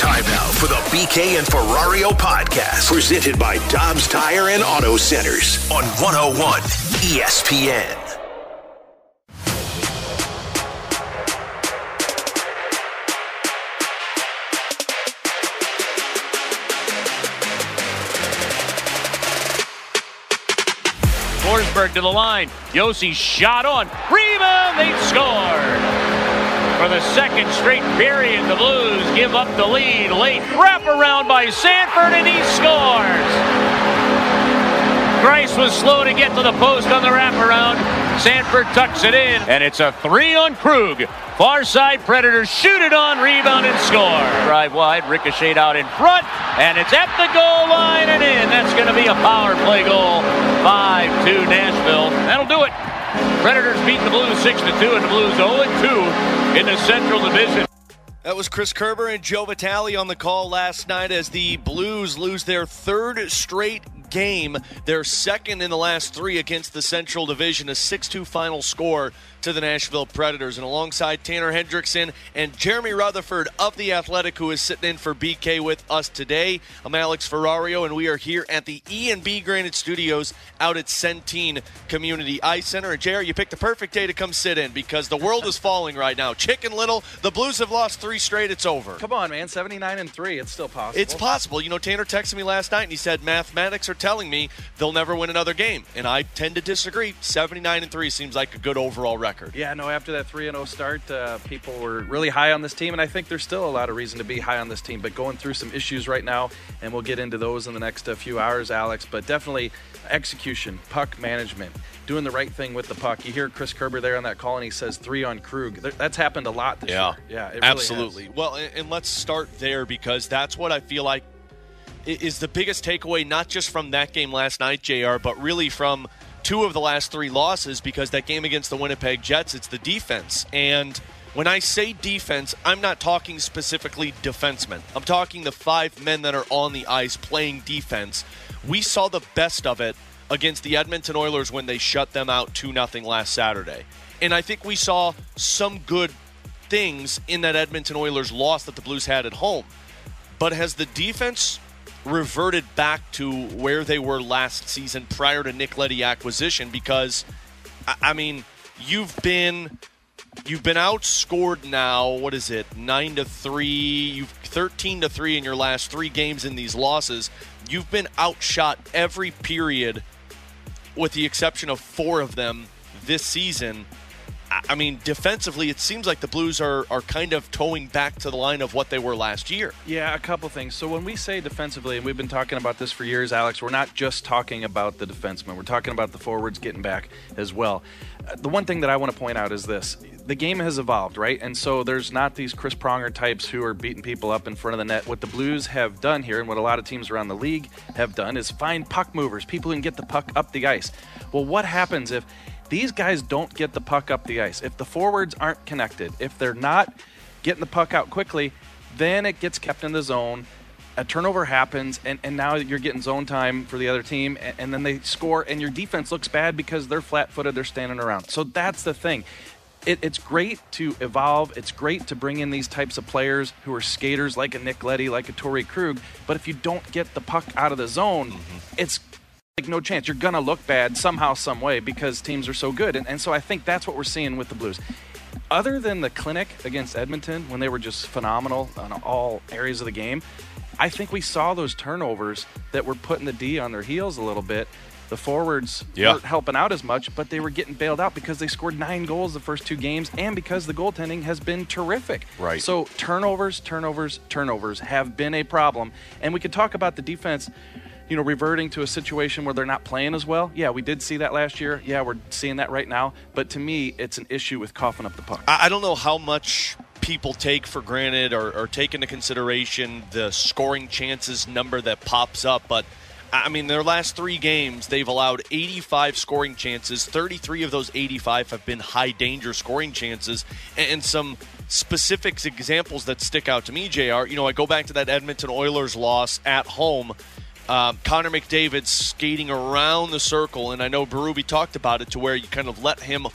Time now for the BK and Ferrario podcast, presented by Dobbs Tire and Auto Centers on 101 ESPN. Forsberg to the line. Josi shot on. Rebound. They scored. For the second straight period, the Blues give up the lead. Late wraparound by Sanford, and he scores. Greiss was slow to get to the post on the wraparound. Sanford tucks it in, and it's a three on Krug. Far side Predators shoot it on, rebound, and score. Drive wide, ricochet out in front, and it's at the goal line and in. That's going to be a power play goal. 5 2 Nashville. That'll do it. Predators beat the Blues 6 2, and the Blues 0 2 in the Central Division. That was Chris Kerber and Joe Vitale on the call last night as the Blues lose their third straight game, their second in the last three against the Central Division, a 6 2 final score to the Nashville Predators. And alongside Tanner Hendrickson and Jeremy Rutherford of The Athletic, who is sitting in for BK with us today, I'm Alex Ferrario, and we are here at the E&B Granite Studios out at Centene Community Ice Center. And JR, you picked the perfect day to come sit in because the world is falling right now. Chicken Little, the Blues have lost three straight. It's over. Come on, man. 79 and 3. It's still possible. It's possible. You know, Tanner texted me last night and he said mathematics are telling me they'll never win another game. And I tend to disagree. 79 and 3 seems like a good overall record. Yeah, no, after that 3 0 start, uh, people were really high on this team, and I think there's still a lot of reason to be high on this team, but going through some issues right now, and we'll get into those in the next uh, few hours, Alex. But definitely execution, puck management, doing the right thing with the puck. You hear Chris Kerber there on that call, and he says three on Krug. That's happened a lot this yeah. year. Yeah, really absolutely. has. Well, and let's start there because that's what I feel like is the biggest takeaway, not just from that game last night, JR, but really from two of the last three losses because that game against the Winnipeg Jets, it's the defense. And when I say defense, I'm not talking specifically defensemen. I'm talking the five men that are on the ice playing defense. We saw the best of it against the Edmonton Oilers when they shut them out 2 0 last Saturday. And I think we saw some good things in that Edmonton Oilers loss that the Blues had at home. But has the defense reverted back to where they were last season prior to Nick Leddy acquisition? Because, I mean, you've been you've been outscored now. What is it? Nine to three. You've thirteen to three in your last three games in these losses. You've been outshot every period, with the exception of four of them this season. I- mean, defensively, it seems like the Blues are, are kind of towing back to the line of what they were last year. Yeah, a couple things. So when we say defensively, and we've been talking about this for years, Alex, we're not just talking about the defensemen. We're talking about the forwards getting back as well. Uh, The one thing that I want to point out is this: the game has evolved, right? And so there's not these Chris Pronger types who are beating people up in front of the net. What the Blues have done here, and what a lot of teams around the league have done, is find puck movers, people who can get the puck up the ice. Well, what happens if these guys don't get the puck up the ice? If the forwards aren't connected, if they're not getting the puck out quickly, then it gets kept in the zone. A turnover happens, and, and now you're getting zone time for the other team, and, and then they score, and your defense looks bad because they're flat footed, they're standing around. So that's the thing. It, it's great to evolve. It's great to bring in these types of players who are skaters like a Nick Leddy, like a Torrey Krug. But if you don't get the puck out of the zone, mm-hmm. it's like no chance. You're gonna look bad somehow, some way because teams are so good. And, and so I think that's what we're seeing with the Blues. other than the clinic against Edmonton when they were just phenomenal on all areas of the game, I think we saw those turnovers that were putting the D on their heels a little bit. The forwards Yeah. weren't helping out as much, but they were getting bailed out because they scored nine goals the first two games and because the goaltending has been terrific. Right. So turnovers, turnovers, turnovers have been a problem. And we could talk about the defense, you know, reverting to a situation where they're not playing as well. Yeah, we did see that last year. Yeah, we're seeing that right now. But to me, it's an issue with coughing up the puck. I don't know how much people take for granted or, or take into consideration the scoring chances number that pops up, but I mean, their last three games, they've allowed 85 scoring chances. 33 of those 85 have been high danger scoring chances. And some specific examples that stick out to me, JR, you know, I go back to that Edmonton Oilers loss at home. Um, Connor McDavid skating around the circle, and I know Berube talked about it to where you kind of let him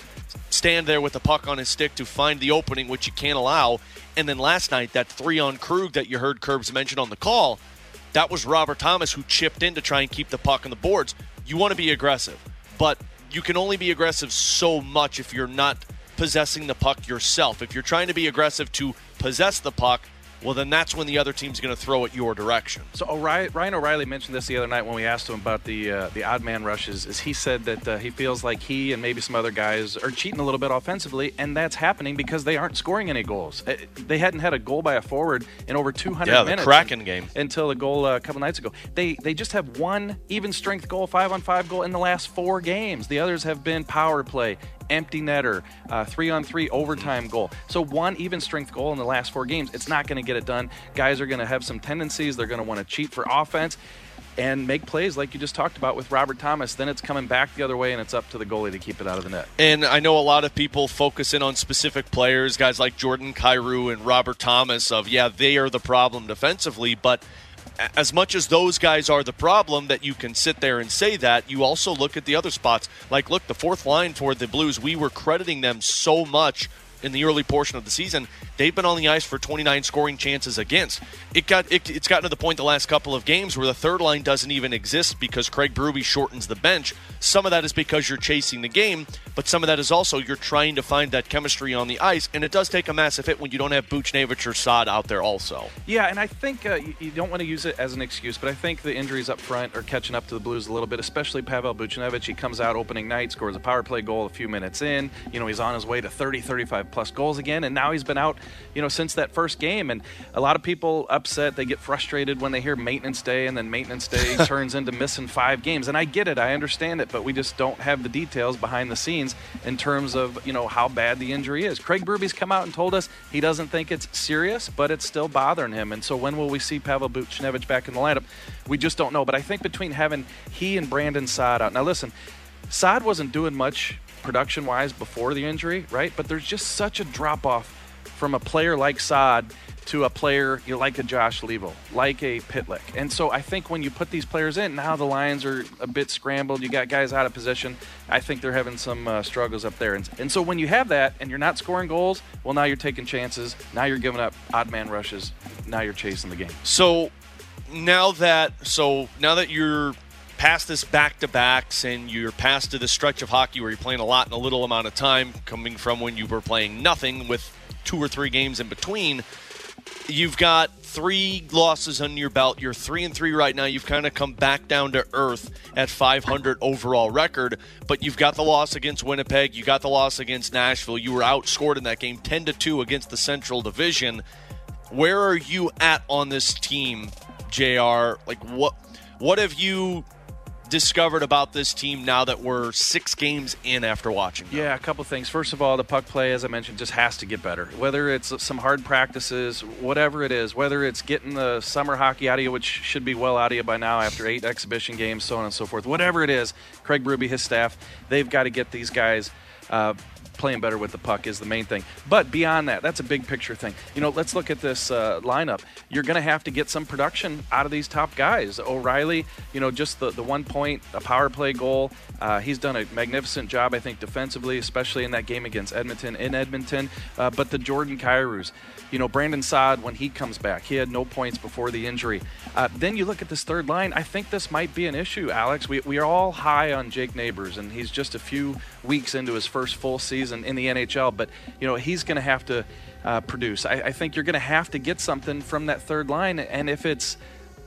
stand there with the puck on his stick to find the opening, which you can't allow. And then last night, that three on Krug that you heard Curbs mention on the call, that was Robert Thomas who chipped in to try and keep the puck on the boards. You want to be aggressive, but you can only be aggressive so much if you're not possessing the puck yourself. If you're trying to be aggressive to possess the puck, well, then that's when the other team's going to throw it your direction. So O'Reilly, Ryan O'Reilly mentioned this the other night when we asked him about the uh, the odd man rushes. Is he said that uh, he feels like he and maybe some other guys are cheating a little bit offensively, and that's happening because they aren't scoring any goals. Uh, They hadn't had a goal by a forward in over 200 Yeah, the minutes. Kraken game. until a goal uh, a couple nights ago. They they just have one even strength goal, five on five goal in the last four games. The others have been power play, empty netter, uh, three on three overtime goal. So one even strength goal in the last four games. It's not going to get it done. Guys are going to have some tendencies. They're going to want to cheat for offense. And make plays like you just talked about with Robert Thomas. Then it's coming back the other way, and it's up to the goalie to keep it out of the net. And I know a lot of people focus in on specific players, guys like Jordan Kyrou and Robert Thomas, of, yeah, they are the problem defensively, but as much as those guys are the problem that you can sit there and say that, you also look at the other spots. Like, look, the fourth line for the Blues, we were crediting them so much in the early portion of the season. They've been on the ice for 29 scoring chances against. It got it, it's gotten to the point the last couple of games where the third line doesn't even exist because Craig Berube shortens the bench. Some of that is because you're chasing the game, but some of that is also you're trying to find that chemistry on the ice, and it does take a massive hit when you don't have Buchnevich or Saad out there also. Yeah, and I think uh, you, you don't want to use it as an excuse, but I think the injuries up front are catching up to the Blues a little bit, especially Pavel Buchnevich. He comes out opening night, scores a power play goal a few minutes in. You know, he's on his way to 30, 35 plus goals again, and now he's been out, you know, since that first game. And a lot of people upset. They get frustrated when they hear maintenance day, and then maintenance day turns into missing five games. And I get it, I understand it, but we just don't have the details behind the scenes in terms of, you know, how bad the injury is. Craig Berube's come out and told us he doesn't think it's serious, but it's still bothering him. And so when will we see Pavel Buchnevich back in the lineup? We just don't know. But I think between having he and Brandon Saad out. Now listen, Saad wasn't doing much production wise before the injury, right? But there's just such a drop off from a player like Saad to a player you know, like a Josh Leivo, like a Pitlick. And so I think when you put these players in, now the Lions are a bit scrambled. You got guys out of position. I think they're having some uh, struggles up there. And, and so when you have that and you're not scoring goals, well, now you're taking chances. Now you're giving up odd man rushes. Now you're chasing the game. So now that so now that you're past this back to backs and you're past to the stretch of hockey where you're playing a lot in a little amount of time, coming from when you were playing nothing with two or three games in between, you've got three losses under your belt. You're three and three right now. You've kind of come back down to earth at 500 overall record, but you've got the loss against Winnipeg. You got the loss against Nashville. You were outscored in that game 10 to two against the Central Division. Where are you at on this team, Jr? Like what? What have you discovered about this team now that we're six games in after watching? them? Yeah, a couple things. First of all, the puck play, as I mentioned, just has to get better. Whether it's some hard practices, whatever it is, whether it's getting the summer hockey out of you, which should be well out of you by now after eight exhibition games, so on and so forth. Whatever it is, Craig Berube, his staff, they've got to get these guys. Uh, playing better with the puck is the main thing. But beyond that, that's a big picture thing. You know, let's look at this uh, lineup. You're going to have to get some production out of these top guys. O'Reilly, you know, just the, the one point, a power play goal. Uh, he's done a magnificent job, I think, defensively, especially in that game against Edmonton in Edmonton. Uh, but the Jordan Kyrous, you know, Brandon Saad, when he comes back, he had no points before the injury. Uh, then you look at this third line. I think this might be an issue, Alex. We, we are all high on Jake Neighbors, and he's just a few weeks into his first full season in the NHL, but you know he's going to have to uh, produce. I, I think you're going to have to get something from that third line, and if it's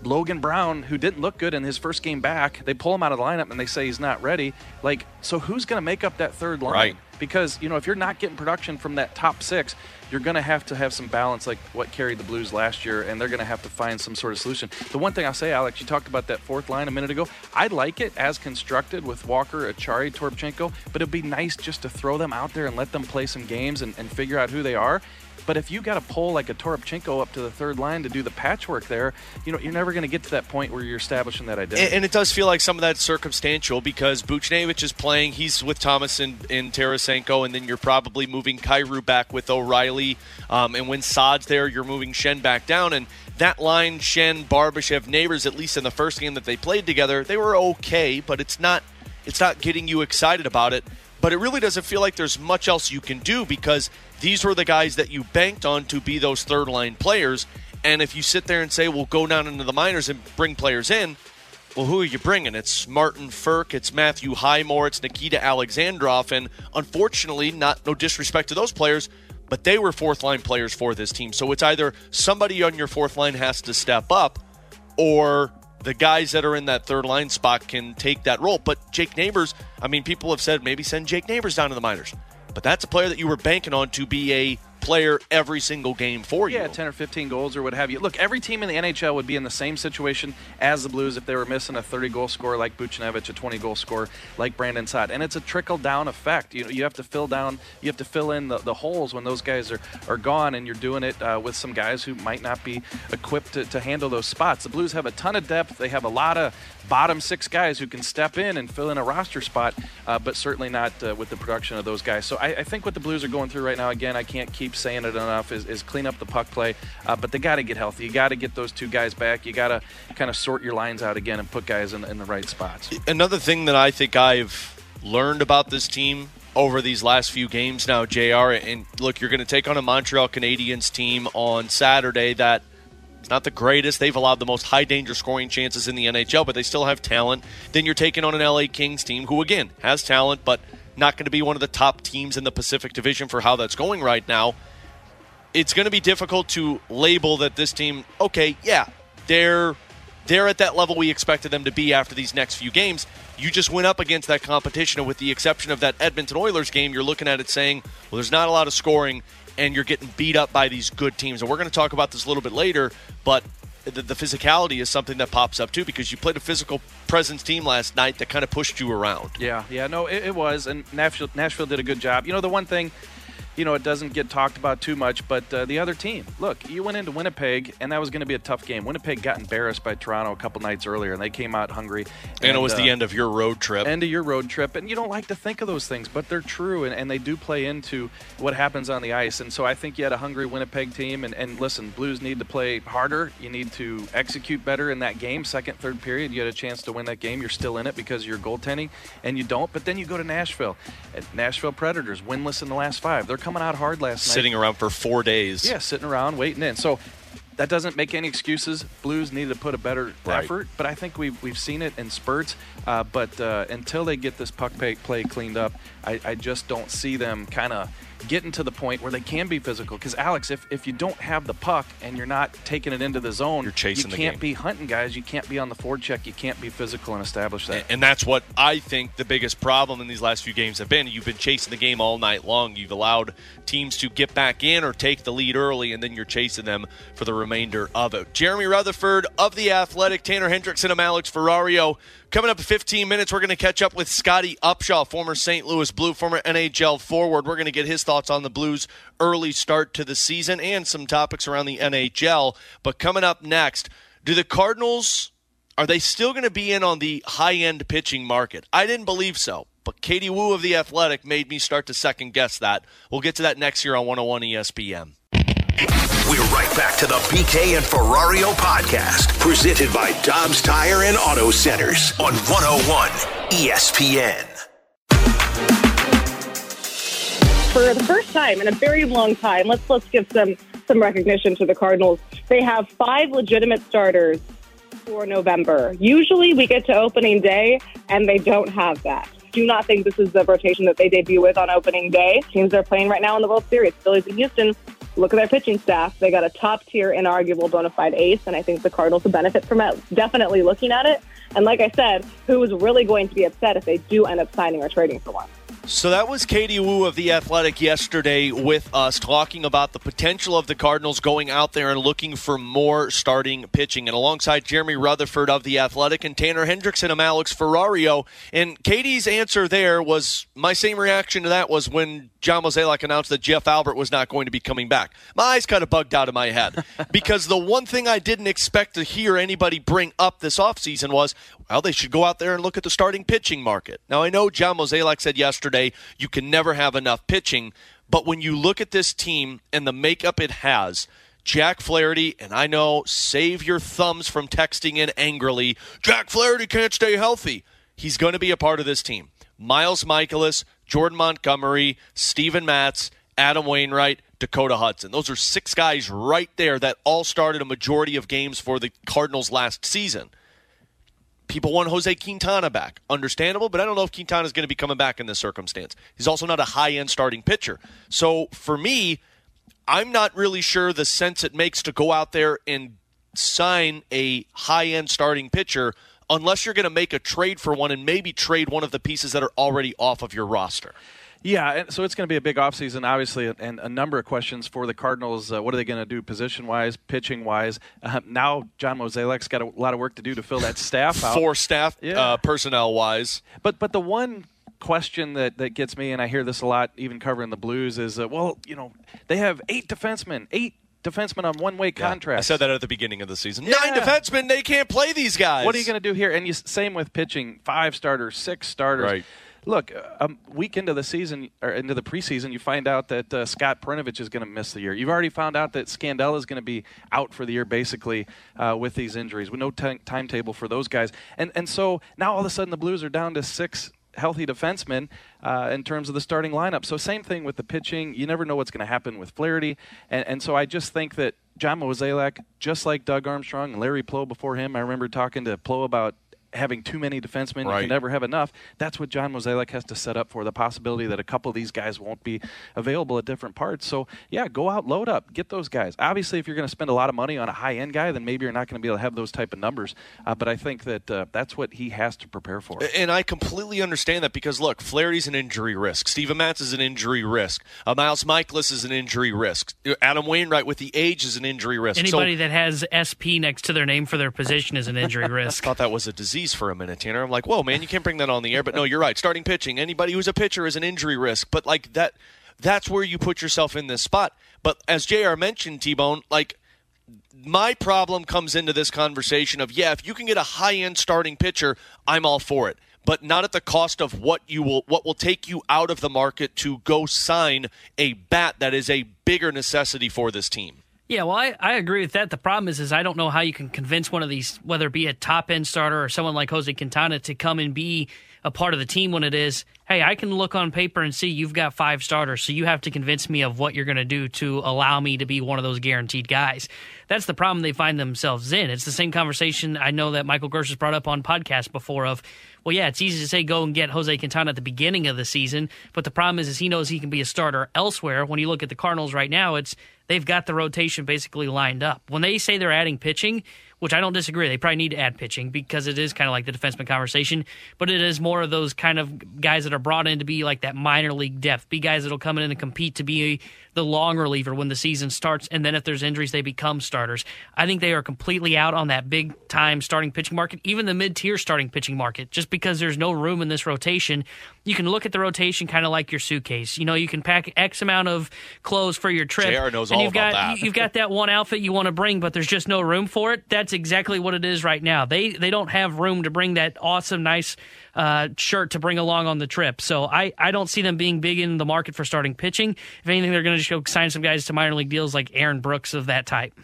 Logan Brown, who didn't look good in his first game back, they pull him out of the lineup and they say he's not ready. Like, so who's going to make up that third line? Right. Because you know if you're not getting production from that top six, you're going to have to have some balance like what carried the Blues last year, and they're going to have to find some sort of solution. The one thing I'll say, Alex, you talked about that fourth line a minute ago. I like it as constructed with Walker, Acciari, Toropchenko, but it'd be nice just to throw them out there and let them play some games and, and figure out who they are. But if you got to pull like a Toropchenko up to the third line to do the patchwork there, you know, you're never going to get to that point where you're establishing that identity. And, and, it does feel like some of that circumstantial because Buchnevich is playing. He's with Thomas and, and Tarasenko, and then you're probably moving Kyrou back with O'Reilly. Um, and when Saad's there, you're moving Schenn back down. And that line, Schenn, Barbashev, Neighbors, at least in the first game that they played together, they were okay, but it's not it's not getting you excited about it. But it really doesn't feel like there's much else you can do because these were the guys that you banked on to be those third line players. And if you sit there and say, well, go down into the minors and bring players in, well, who are you bringing? It's Martin Frk, it's Matthew Highmore, it's Nikita Alexandrov. And unfortunately, not no disrespect to those players, but they were fourth line players for this team. So it's either somebody on your fourth line has to step up or the guys that are in that third line spot can take that role. But Jake Neighbors, I mean, people have said maybe send Jake Neighbors down to the minors. But that's a player that you were banking on to be a player every single game for you. Yeah, 10 or 15 goals or what have you. Look, every team in the NHL would be in the same situation as the Blues if they were missing a 30 goal scorer like Buchnevich, a 20 goal scorer like Brandon Saad. And it's a trickle down effect. You know, you have to fill down, you have to fill in the, the holes when those guys are, are gone, and you're doing it uh, with some guys who might not be equipped to, to handle those spots. The Blues have a ton of depth. They have a lot of bottom six guys who can step in and fill in a roster spot, uh, but certainly not uh, with the production of those guys. So I, I, think what the Blues are going through right now, again, I can't keep saying it enough, is, is clean up the puck play. Uh, but they got to get healthy. You got to get those two guys back. You got to kind of sort your lines out again and put guys in, in the right spots. Another thing that I think I've learned about this team over these last few games now, JR, and look, you're going to take on a Montreal Canadiens team on Saturday that – not the greatest. They've allowed the most high danger scoring chances in the NHL, but they still have talent. Then you're taking on an LA Kings team who, again, has talent, but not going to be one of the top teams in the Pacific Division for how that's going right now. It's going to be difficult to label that this team, okay, yeah, they're they're at that level we expected them to be after these next few games. You just went up against that competition, and with the exception of that Edmonton Oilers game, you're looking at it saying, well, there's not a lot of scoring, and you're getting beat up by these good teams. And we're going to talk about this a little bit later, but the, the, physicality is something that pops up too because you played a physical presence team last night that kind of pushed you around. Yeah, yeah, no, it, it was, and Nashville, Nashville did a good job. You know, the one thing you know, it doesn't get talked about too much, but uh, the other team, look, you went into Winnipeg, and that was going to be a tough game. Winnipeg got embarrassed by Toronto a couple nights earlier, and they came out hungry. And, and it was uh, the end of your road trip. End of your road trip. And you don't like to think of those things, but they're true, and, and they do play into what happens on the ice. And so I think you had a hungry Winnipeg team. And, and listen, Blues need to play harder. You need to execute better in that game. Second, third period, you had a chance to win that game. You're still in it because you're goaltending, and you don't. But then you go to Nashville. Nashville Predators, winless in the last five. They're coming out hard last night. sitting around for four days. Yeah, sitting around waiting in. So that doesn't make any excuses. Blues need to put a better right. effort, but I think we've, we've seen it in spurts. Uh, but uh, until they get this puck play cleaned up, I, I just don't see them kind of getting to the point where they can be physical. Because Alex, if, if you don't have the puck and you're not taking it into the zone, you're chasing. You can't be hunting guys. You can't be on the forecheck. You can't be physical and establish that. And, and that's what I think the biggest problem in these last few games have been. You've been chasing the game all night long. You've allowed teams to get back in or take the lead early, and then you're chasing them for the remainder of it. Jeremy Rutherford of the Athletic, Tanner Hendrickson, I'm Alex Ferrario. Coming up in 15 minutes, we're going to catch up with Scotty Upshall, former St. Louis Blue, former NHL forward. We're going to get his thoughts on the Blues' early start to the season and some topics around the NHL. But coming up next, do the Cardinals are they still going to be in on the high-end pitching market? I didn't believe so, but Katie Woo of the Athletic made me start to second guess that. We'll get to that next year on 101 ESPN. We're right back to the BK and Ferrario podcast, presented by Dobbs Tire and Auto Centers on 101 ESPN. For the first time in a very long time, let's let's give some some recognition to the Cardinals. They have five legitimate starters for November. Usually we get to opening day and they don't have that. do not think this is the rotation that they debut with on opening day. Teams they're playing right now in the World Series, Phillies and Houston, look at their pitching staff. They got a top tier, inarguable bona fide ace, and I think the Cardinals will benefit from it, definitely looking at it. And like I said, who is really going to be upset if they do end up signing or trading for one? So that was Katie Woo of The Athletic yesterday with us talking about the potential of the Cardinals going out there and looking for more starting pitching. And alongside Jeremy Rutherford of The Athletic and Tanner Hendrickson of Alex Ferrario. And Katie's answer there was my same reaction to that was when John Mozeliak announced that Jeff Albert was not going to be coming back. My eyes kind of bugged out of my head because the one thing I didn't expect to hear anybody bring up this offseason was, well, they should go out there and look at the starting pitching market. Now, I know John Mozeliak said yesterday you can never have enough pitching, but when you look at this team and the makeup it has, Jack Flaherty, and I know, save your thumbs from texting in angrily, Jack Flaherty can't stay healthy. He's going to be a part of this team. Miles Mikolas, Jordan Montgomery, Steven Matz, Adam Wainwright, Dakota Hudson. Those are six guys right there that all started a majority of games for the Cardinals last season people want Jose Quintana back. Understandable, but I don't know if Quintana is going to be coming back in this circumstance. He's also not a high end starting pitcher. So for me, I'm not really sure the sense it makes to go out there and sign a high end starting pitcher unless you're going to make a trade for one and maybe trade one of the pieces that are already off of your roster. Yeah, so it's going to be a big offseason, obviously, and a number of questions for the Cardinals. Uh, what are they going to do position wise, pitching wise? Uh, now, John Mozeliak's got a lot of work to do to fill that staff out. For staff, yeah. uh, personnel wise. But, but the one question that, that gets me, and I hear this a lot, even covering the Blues, is uh, well, you know, they have eight defensemen, eight defensemen on one way contracts. I said that at the beginning of the season. Yeah. Nine defensemen, they can't play these guys. What are you going to do here? And you, same with pitching, five starters, six starters. Right look, a um, week into the season or into the preseason, you find out that uh, Scott Perunovich is going to miss the year. You've already found out that Scandella is going to be out for the year, basically, uh, with these injuries, with no t- timetable for those guys. And and so now all of a sudden the Blues are down to six healthy defensemen uh, in terms of the starting lineup. So same thing with the pitching. You never know what's going to happen with Flaherty, and and so I just think that John Mozeliak, just like Doug Armstrong and Larry Pleau before him, I remember talking to Pleau about having too many defensemen. Right. You can never have enough. That's what John Mozeliak has to set up for the possibility that a couple of these guys won't be available at different parts. So, yeah, go out, load up, get those guys. Obviously, if you're going to spend a lot of money on a high end guy, then maybe you're not going to be able to have those type of numbers. Uh, but I think that uh, that's what he has to prepare for. And I completely understand that because, look, Flaherty's an injury risk. Steven Matz is an injury risk. Uh, Miles Mikolas is an injury risk. Adam Wainwright with the age is an injury risk. Anybody so, that has SP next to their name for their position is an injury risk. I thought that was a disease for a minute, Tanner. I'm like, whoa, man, you can't bring that on the air. But no, you're right. Starting pitching, anybody who's a pitcher is an injury risk. But like that, that's where you put yourself in this spot. But as Jr. mentioned, T Bone, like my problem comes into this conversation of yeah, if you can get a high end starting pitcher, I'm all for it. But not at the cost of what you will what will take you out of the market to go sign a bat that is a bigger necessity for this team. Yeah, well, I, I agree with that. The problem is, is I don't know how you can convince one of these, whether it be a top end starter or someone like Jose Quintana, to come and be a part of the team when it is, hey, I can look on paper and see you've got five starters, so you have to convince me of what you're going to do to allow me to be one of those guaranteed guys. That's the problem they find themselves in. It's the same conversation I know that Michael Gersh has brought up on podcasts before of, well, yeah, it's easy to say go and get Jose Quintana at the beginning of the season, but the problem is, is he knows he can be a starter elsewhere. When you look at the Cardinals right now, it's they've got the rotation basically lined up. When they say they're adding pitching, which I don't disagree, they probably need to add pitching because it is kind of like the defenseman conversation, but it is more of those kind of guys that are brought in to be like that minor league depth, be guys that'll come in and compete to be the long reliever when the season starts, and then if there's injuries, they become starters. I think they are completely out on that big time starting pitching market, even the mid tier starting pitching market, just because there's no room in this rotation. You can look at the rotation kind of like your suitcase. You know, you can pack X amount of clothes for your trip, JR knows and all you've got that. you've got that one outfit you want to bring, but there's just no room for it. That's exactly what it is right now. They they don't have room to bring that awesome, nice uh, shirt to bring along on the trip. So I, I don't see them being big in the market for starting pitching. If anything, they're going to just go sign some guys to minor league deals like Aaron Brooks of that type.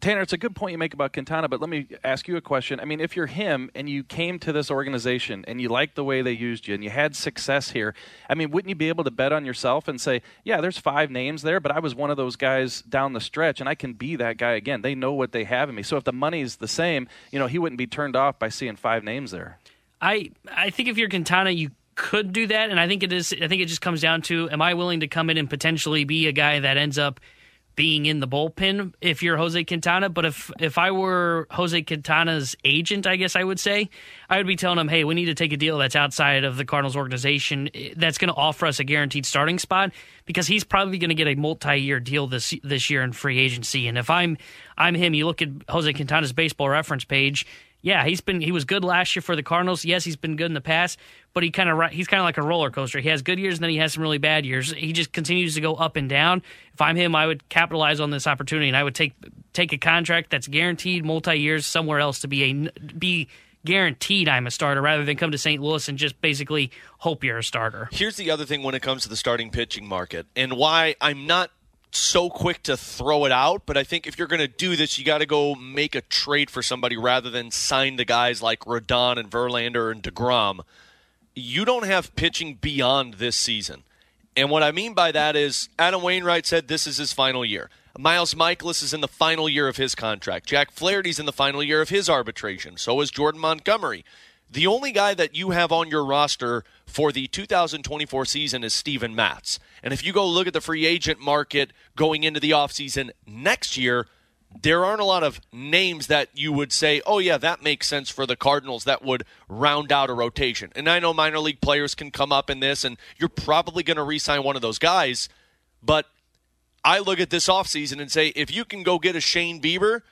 Tanner, it's a good point you make about Quintana, but let me ask you a question. I mean, if you're him and you came to this organization and you liked the way they used you and you had success here, I mean, wouldn't you be able to bet on yourself and say, yeah, there's five names there, but I was one of those guys down the stretch and I can be that guy again? They know what they have in me. So if the money's the same, you know, he wouldn't be turned off by seeing five names there. I I think if you're Quintana, you could do that, and I think it is. I think it just comes down to: Am I willing to come in and potentially be a guy that ends up being in the bullpen if you're Jose Quintana. But if if I were Jose Quintana's agent, I guess I would say I would be telling him, hey, we need to take a deal that's outside of the Cardinals organization eh, that's going to offer us a guaranteed starting spot because he's probably going to get a multi-year deal this this year in free agency. And if I'm I'm him, you look at Jose Quintana's baseball reference page yeah, he's been he was good last year for the Cardinals. Yes, he's been good in the past, but he kind of he's kind of like a roller coaster. He has good years and then he has some really bad years. He just continues to go up and down. If I'm him, I would capitalize on this opportunity and I would take take a contract that's guaranteed multi years somewhere else to be a be guaranteed I'm a starter rather than come to St. Louis and just basically hope you're a starter. Here's the other thing when it comes to the starting pitching market and why I'm not so quick to throw it out, but I think if you're going to do this, you got to go make a trade for somebody rather than sign the guys like Rodon and Verlander and DeGrom. You don't have pitching beyond this season. And what I mean by that is Adam Wainwright said this is his final year. Miles Mikolas is in the final year of his contract. Jack Flaherty's in the final year of his arbitration. So is Jordan Montgomery. The only guy that you have on your roster for the 2024 season is Steven Matz. And if you go look at the free agent market going into the offseason next year, there aren't a lot of names that you would say, oh, yeah, that makes sense for the Cardinals that would round out a rotation. And I know minor league players can come up in this, and you're probably going to re sign one of those guys. But I look at this offseason and say, if you can go get a Shane Bieber,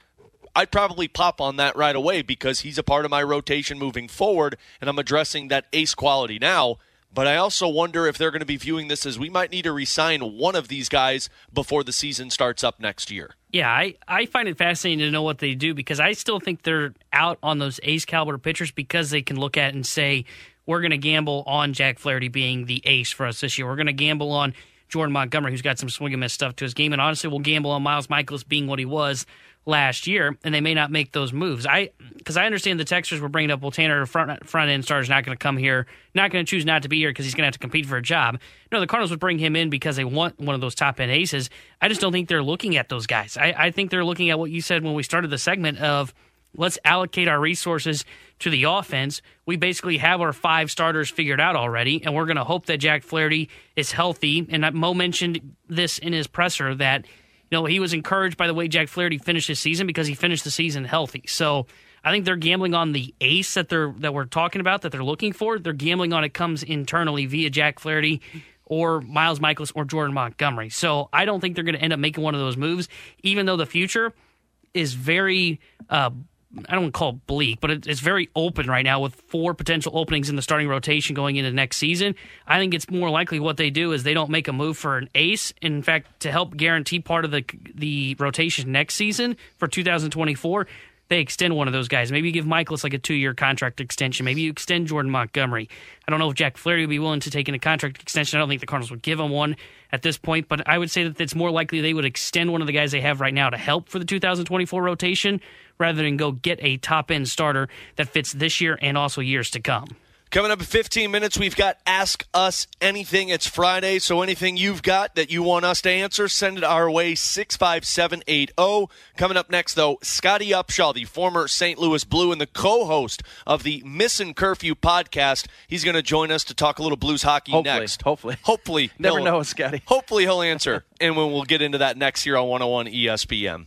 I'd probably pop on that right away because he's a part of my rotation moving forward, and I'm addressing that ace quality now. But I also wonder if they're going to be viewing this as we might need to resign one of these guys before the season starts up next year. Yeah, I, I find it fascinating to know what they do because I still think they're out on those ace caliber pitchers because they can look at and say, we're going to gamble on Jack Flaherty being the ace for us this year. We're going to gamble on Jordan Montgomery, who's got some swing and miss stuff to his game. And honestly, we'll gamble on Miles Mikolas being what he was last year, and they may not make those moves. I because I understand the Texans were bringing up, well, Tanner front front end starter is not going to come here, not going to choose not to be here because he's going to have to compete for a job. No, the Cardinals would bring him in because they want one of those top end aces. I just don't think they're looking at those guys. I, I think they're looking at what you said when we started the segment of let's allocate our resources to the offense. We basically have our five starters figured out already, and we're going to hope that Jack Flaherty is healthy. And Mo mentioned this in his presser that you know, he was encouraged by the way Jack Flaherty finished his season because he finished the season healthy. So I think they're gambling on the ace that they're that we're talking about that they're looking for. They're gambling on it comes internally via Jack Flaherty or Miles Mikolas or Jordan Montgomery. So I don't think they're going to end up making one of those moves, even though the future is very uh, I don't call it bleak, but it's very open right now with four potential openings in the starting rotation going into next season. I think it's more likely what they do is they don't make a move for an ace. In fact, to help guarantee part of the the rotation next season for 2024, they extend one of those guys. Maybe you give Mikolas like a two year contract extension. Maybe you extend Jordan Montgomery. I don't know if Jack Flaherty would be willing to take in a contract extension. I don't think the Cardinals would give him one at this point, but I would say that it's more likely they would extend one of the guys they have right now to help for the 2024 rotation rather than go get a top end starter that fits this year and also years to come. Coming up in 15 minutes, we've got Ask Us Anything. It's Friday, so anything you've got that you want us to answer, send it our way, 65780. Coming up next, though, Scotty Upshall, the former St. Louis Blue and the co host of the Missin' Curfew podcast. He's going to join us to talk a little Blues hockey hopefully, next. Hopefully. Hopefully. Never know, Scotty. Hopefully, he'll answer, and when we'll get into that next here on 101 ESPN.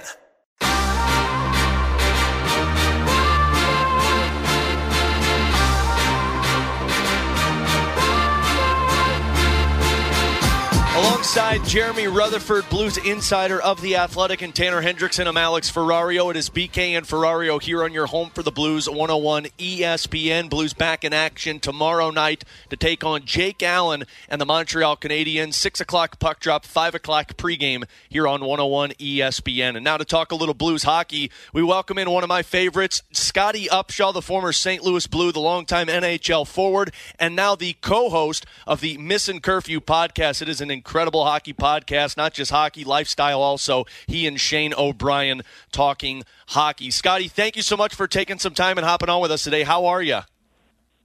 Alongside Jeremy Rutherford, Blues insider of The Athletic, and Tanner Hendrickson, I'm Alex Ferrario. It is BK and Ferrario here on your home for the Blues 101 ESPN. Blues back in action tomorrow night to take on Jake Allen and the Montreal Canadiens. 6 o'clock puck drop, 5 o'clock pregame here on 101 ESPN. And now to talk a little Blues hockey, we welcome in one of my favorites, Scotty Upshall, the former St. Louis Blue, the longtime NHL forward, and now the co host of the Missin' Curfew podcast. It is an incredible hockey podcast, not just hockey, lifestyle also. He and Shane O'Brien talking hockey. Scotty, thank you so much for taking some time and hopping on with us today. How are you?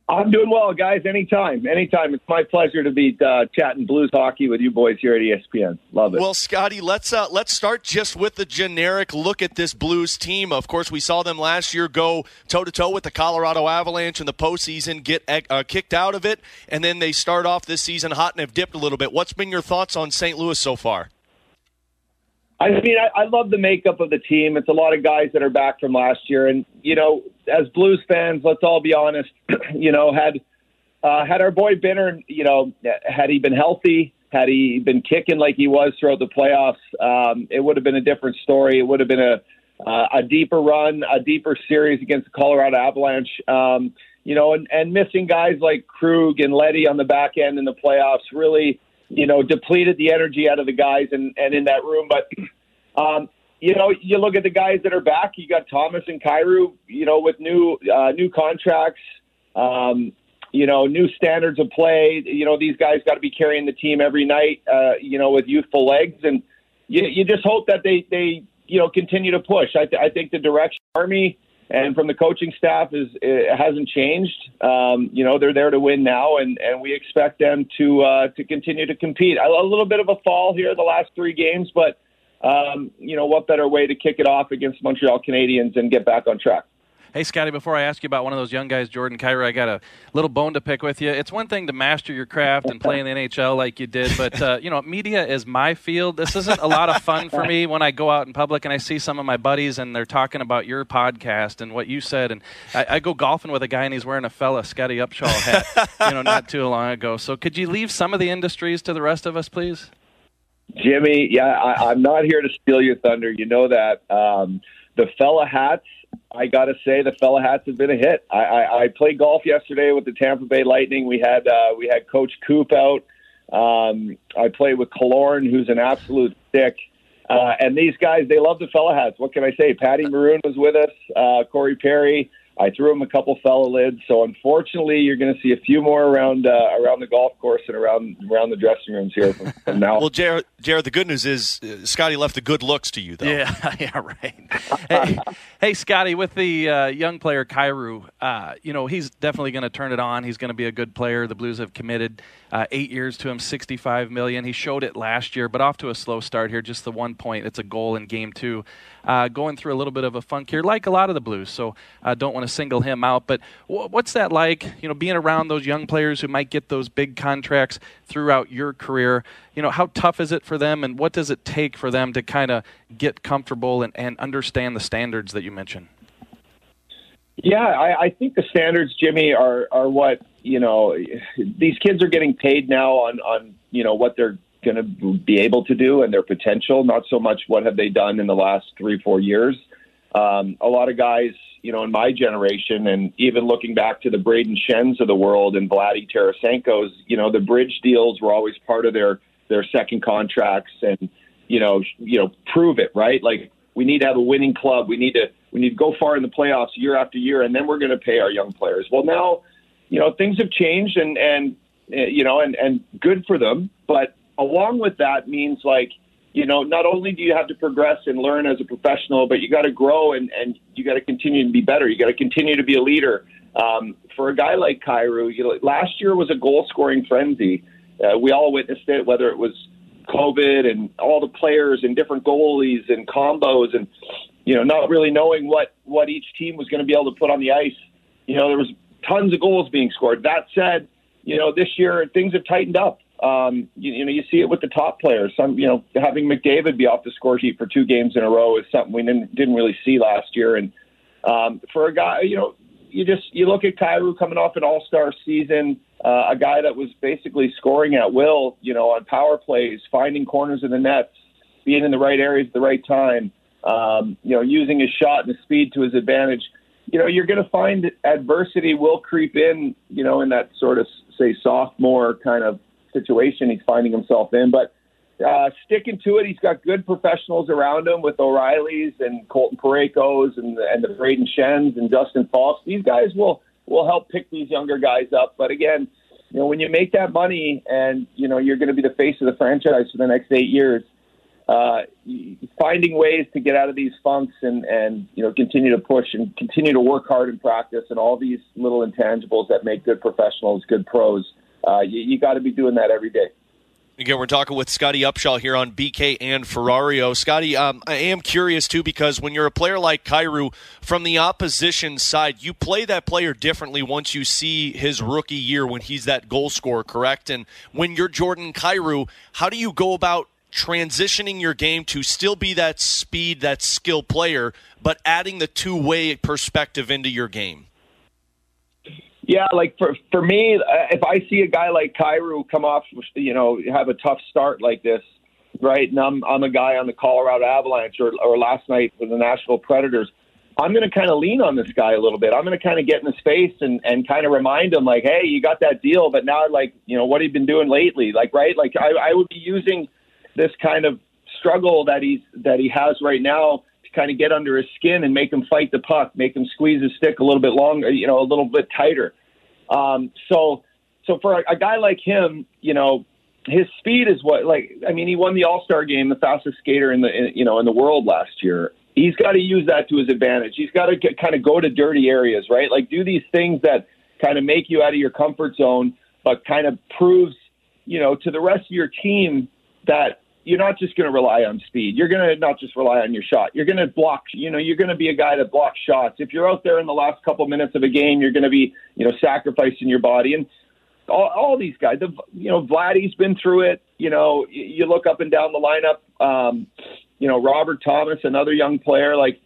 I'm doing well, guys. Anytime, anytime. It's my pleasure to be uh, chatting Blues hockey with you boys here at ESPN. Love it. Well, Scotty, let's uh, let's start just with the generic look at this Blues team. Of course, we saw them last year go toe to toe with the Colorado Avalanche in the postseason, get uh, kicked out of it, and then they start off this season hot and have dipped a little bit. What's been your thoughts on St. Louis so far? I mean, I, I love the makeup of the team. It's a lot of guys that are back from last year, and you know, as Blues fans, let's all be honest. you know, had uh, had our boy Binner, you know, had he been healthy, had he been kicking like he was throughout the playoffs, um, it would have been a different story. It would have been a uh, a deeper run, a deeper series against the Colorado Avalanche. Um, you know, and, and missing guys like Krug and Leddy on the back end in the playoffs really you know, depleted the energy out of the guys and, and in that room. But, um, you know, you look at the guys that are back. You got Thomas and Kyrou, you know, with new uh, new contracts, um, you know, new standards of play. You know, these guys got to be carrying the team every night, uh, you know, with youthful legs, and you, you just hope that they they you know continue to push. I, th- I think the direction Army and from the coaching staff is it hasn't changed. Um, you know, they're there to win now, and, and we expect them to uh, to continue to compete. A, a little bit of a fall here the last three games, but um, you know, what better way to kick it off against Montreal Canadiens and get back on track? Hey, Scotty, before I ask you about one of those young guys, Jordan Kyrou, I got a little bone to pick with you. It's one thing to master your craft and play in the NHL like you did, but, uh, you know, media is my field. This isn't a lot of fun for me when I go out in public and I see some of my buddies and they're talking about your podcast and what you said. And I, I go golfing with a guy and he's wearing a fella Scotty Upshall hat, you know, not too long ago. So could you leave some of the industries to the rest of us, please? Jimmy, yeah, I, I'm not here to steal your thunder. You know that. Um, the fella hats I got to say the fella hats have been a hit. I, I, I played golf yesterday with the Tampa Bay Lightning. We had uh, we had Coach Coop out. Um, I played with Killorn, who's an absolute stick. Uh, and these guys, they love the fella hats. What can I say? Patty Maroon was with us. Uh, Corey Perry. I threw him a couple fella lids. So unfortunately, you're going to see a few more around uh, around the golf course and around around the dressing rooms here from, from now. well, Jared, Jared, the good news is uh, Scotty left the good looks to you, though. Yeah, yeah, right. hey, hey, Scotty, with the uh, young player Kyrou, uh, you know he's definitely going to turn it on. He's going to be a good player. The Blues have committed uh, eight years to him, 65 million. He showed it last year, but off to a slow start here. Just the one point. It's a goal in game two. Uh, going through a little bit of a funk here, like a lot of the Blues. So I don't want to single him out. But w- what's that like? You know, being around those young players who might get those big contracts throughout your career. You know, how tough is it for them, and what does it take for them to kind of get comfortable and, and understand the standards that you mentioned? Yeah, I, I think the standards, Jimmy, are are what you know. These kids are getting paid now on on you know what they're going to be able to do and their potential, not so much what have they done in the last three four years. Um, a lot of guys, you know, in my generation, and even looking back to the Brayden Schenns of the world and Vladdy Tarasenko's, you know, the bridge deals were always part of their their second contracts, and you know, you know, prove it, right? Like we need to have a winning club. We need to we need to go far in the playoffs year after year, and then we're going to pay our young players. Well, now, you know, things have changed, and and eh, you know, and and good for them. But along with that means like, you know, not only do you have to progress and learn as a professional, but you got to grow and and you got to continue to be better. You got to continue to be a leader. Um, for a guy like Kyrou, you know, last year was a goal scoring frenzy. Uh, we all witnessed it, whether it was COVID and all the players and different goalies and combos and you know not really knowing what what each team was going to be able to put on the ice. You know there was tons of goals being scored. That said, you know this year things have tightened up. Um, you, you know you see it with the top players. Some you know having McDavid be off the score sheet for two games in a row is something we didn't didn't really see last year. And um, for a guy, you know you just you look at Kyrou coming off an All Star season uh, a guy that was basically scoring at will, you know, on power plays, finding corners in the nets, being in the right areas at the right time, um, you know, using his shot and his speed to his advantage. You know, you're going to find adversity will creep in, you know, in that sort of say sophomore kind of situation he's finding himself in. But uh, sticking to it, he's got good professionals around him with O'Reilly's and Colton Parayko's and and the Brayden Schenns and Justin Faulk. These guys will will help pick these younger guys up. But again, you know, when you make that money and you know you're going to be the face of the franchise for the next eight years, uh, finding ways to get out of these funks and and you know continue to push and continue to work hard in practice and all these little intangibles that make good professionals, good pros. Uh, you, you got to be doing that every day. Again, we're talking with Scotty Upshall here on BK and Ferrario. Scotty, um, I am curious too because when you're a player like Kyrou from the opposition side, you play that player differently once you see his rookie year when he's that goal scorer, correct? And when you're Jordan Kyrou, how do you go about transitioning your game to still be that speed, that skill player, but adding the two way perspective into your game? Yeah, like for for me, uh, if I see a guy like Kyrou come off, you know, have a tough start like this, right? And I'm I'm a guy on the Colorado Avalanche or or last night for the Nashville Predators. I'm going to kind of lean on this guy a little bit. I'm going to kind of get in his face and and kind of remind him like, hey, you got that deal, but now like, you know, what have you been doing lately? Like, right? Like I, I would be using this kind of struggle that he's that he has right now kind of get under his skin and make him fight the puck, make him squeeze his stick a little bit longer, you know, a little bit tighter. Um, so, so for a, a guy like him, you know, his speed is what like I mean, he won the All Star game, the fastest skater in the in, you know in the world last year. He's got to use that to his advantage. He's got to kind of go to dirty areas, right? Like do these things that kind of make you out of your comfort zone, but kind of proves, you know, to the rest of your team that you're not just going to rely on speed. You're going to not just rely on your shot. You're going to block, you know, you're going to be a guy that blocks shots. If you're out there in the last couple minutes of a game, you're going to be, you know, sacrificing your body. And all, all these guys, the, you know, Vladdy's been through it. You know, you look up and down the lineup. Um, you know, Robert Thomas, another young player, like,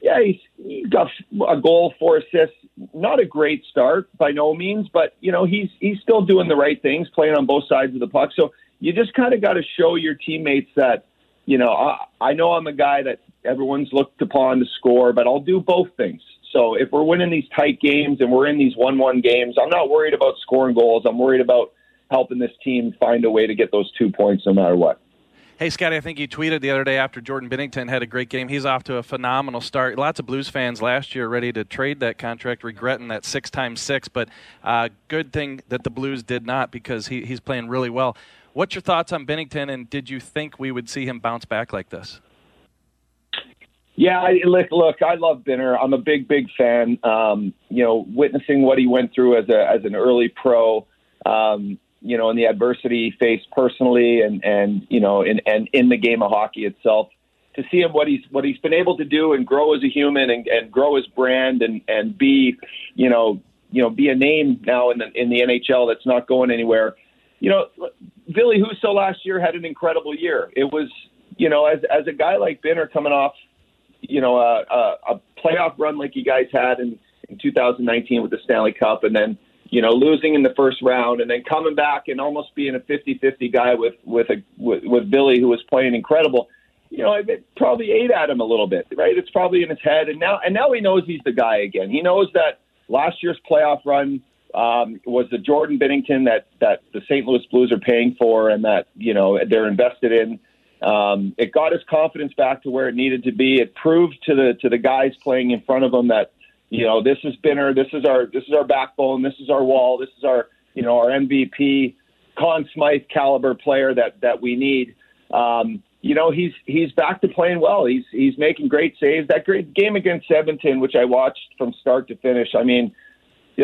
yeah, he's, he's got a goal, four assists. Not a great start by no means, but you know, he's he's still doing the right things, playing on both sides of the puck. So you just kind of got to show your teammates that, you know, I, I know I'm a guy that everyone's looked upon to score, but I'll do both things. So if we're winning these tight games and we're in these one-one games, I'm not worried about scoring goals. I'm worried about helping this team find a way to get those two points no matter what. Hey, Scotty, I think you tweeted the other day after Jordan Binnington had a great game. He's off to a phenomenal start. Lots of Blues fans last year ready to trade that contract, regretting that six times six. But uh, good thing that the Blues did not because he, he's playing really well. What's your thoughts on Binnington, and did you think we would see him bounce back like this? Yeah, I, look, look, I love Binner. I'm a big, big fan. Um, you know, witnessing what he went through as a as an early pro, um, you know, and the adversity he faced personally, and and you know, in and in the game of hockey itself, to see him what he's what he's been able to do and grow as a human and, and grow his brand and and be, you know, you know, be a name now in the in the NHL that's not going anywhere you know, Ville Husso last year had an incredible year. It was, you know, as as a guy like Binner coming off, you know, a, a, a playoff run like you guys had in, in 2019 with the Stanley Cup, and then you know losing in the first round, and then coming back and almost being a 50-50 guy with with a with, with Billy, who was playing incredible. You know, it probably ate at him a little bit, right? It's probably in his head, and now and now he knows he's the guy again. He knows that last year's playoff run um, was the Jordan Binnington that that the St. Louis Blues are paying for and that you know they're invested in. Um, it got his confidence back to where it needed to be. It proved to the to the guys playing in front of him that you know this is Binner, this is our this is our backbone, this is our wall, this is our you know our MVP, Conn Smythe caliber player that that we need. Um, you know he's he's back to playing well. He's he's making great saves. That great game against Edmonton, which I watched from start to finish. I mean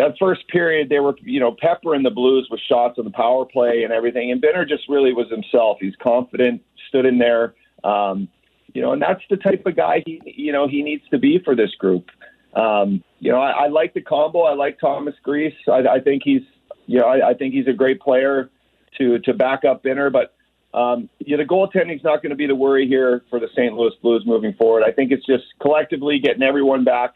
that first period, they were, you know, peppering the Blues with shots on the power play and everything. And Binner just really was himself. He's confident, stood in there, um, you know, and that's the type of guy he, you know, he needs to be for this group. Um, you know, I, I like the combo. I like Thomas Greiss. I, I think he's, you know, I, I think he's a great player to to back up Binner. But um, you know, the goaltending is not going to be the worry here for the St. Louis Blues moving forward. I think it's just collectively getting everyone back.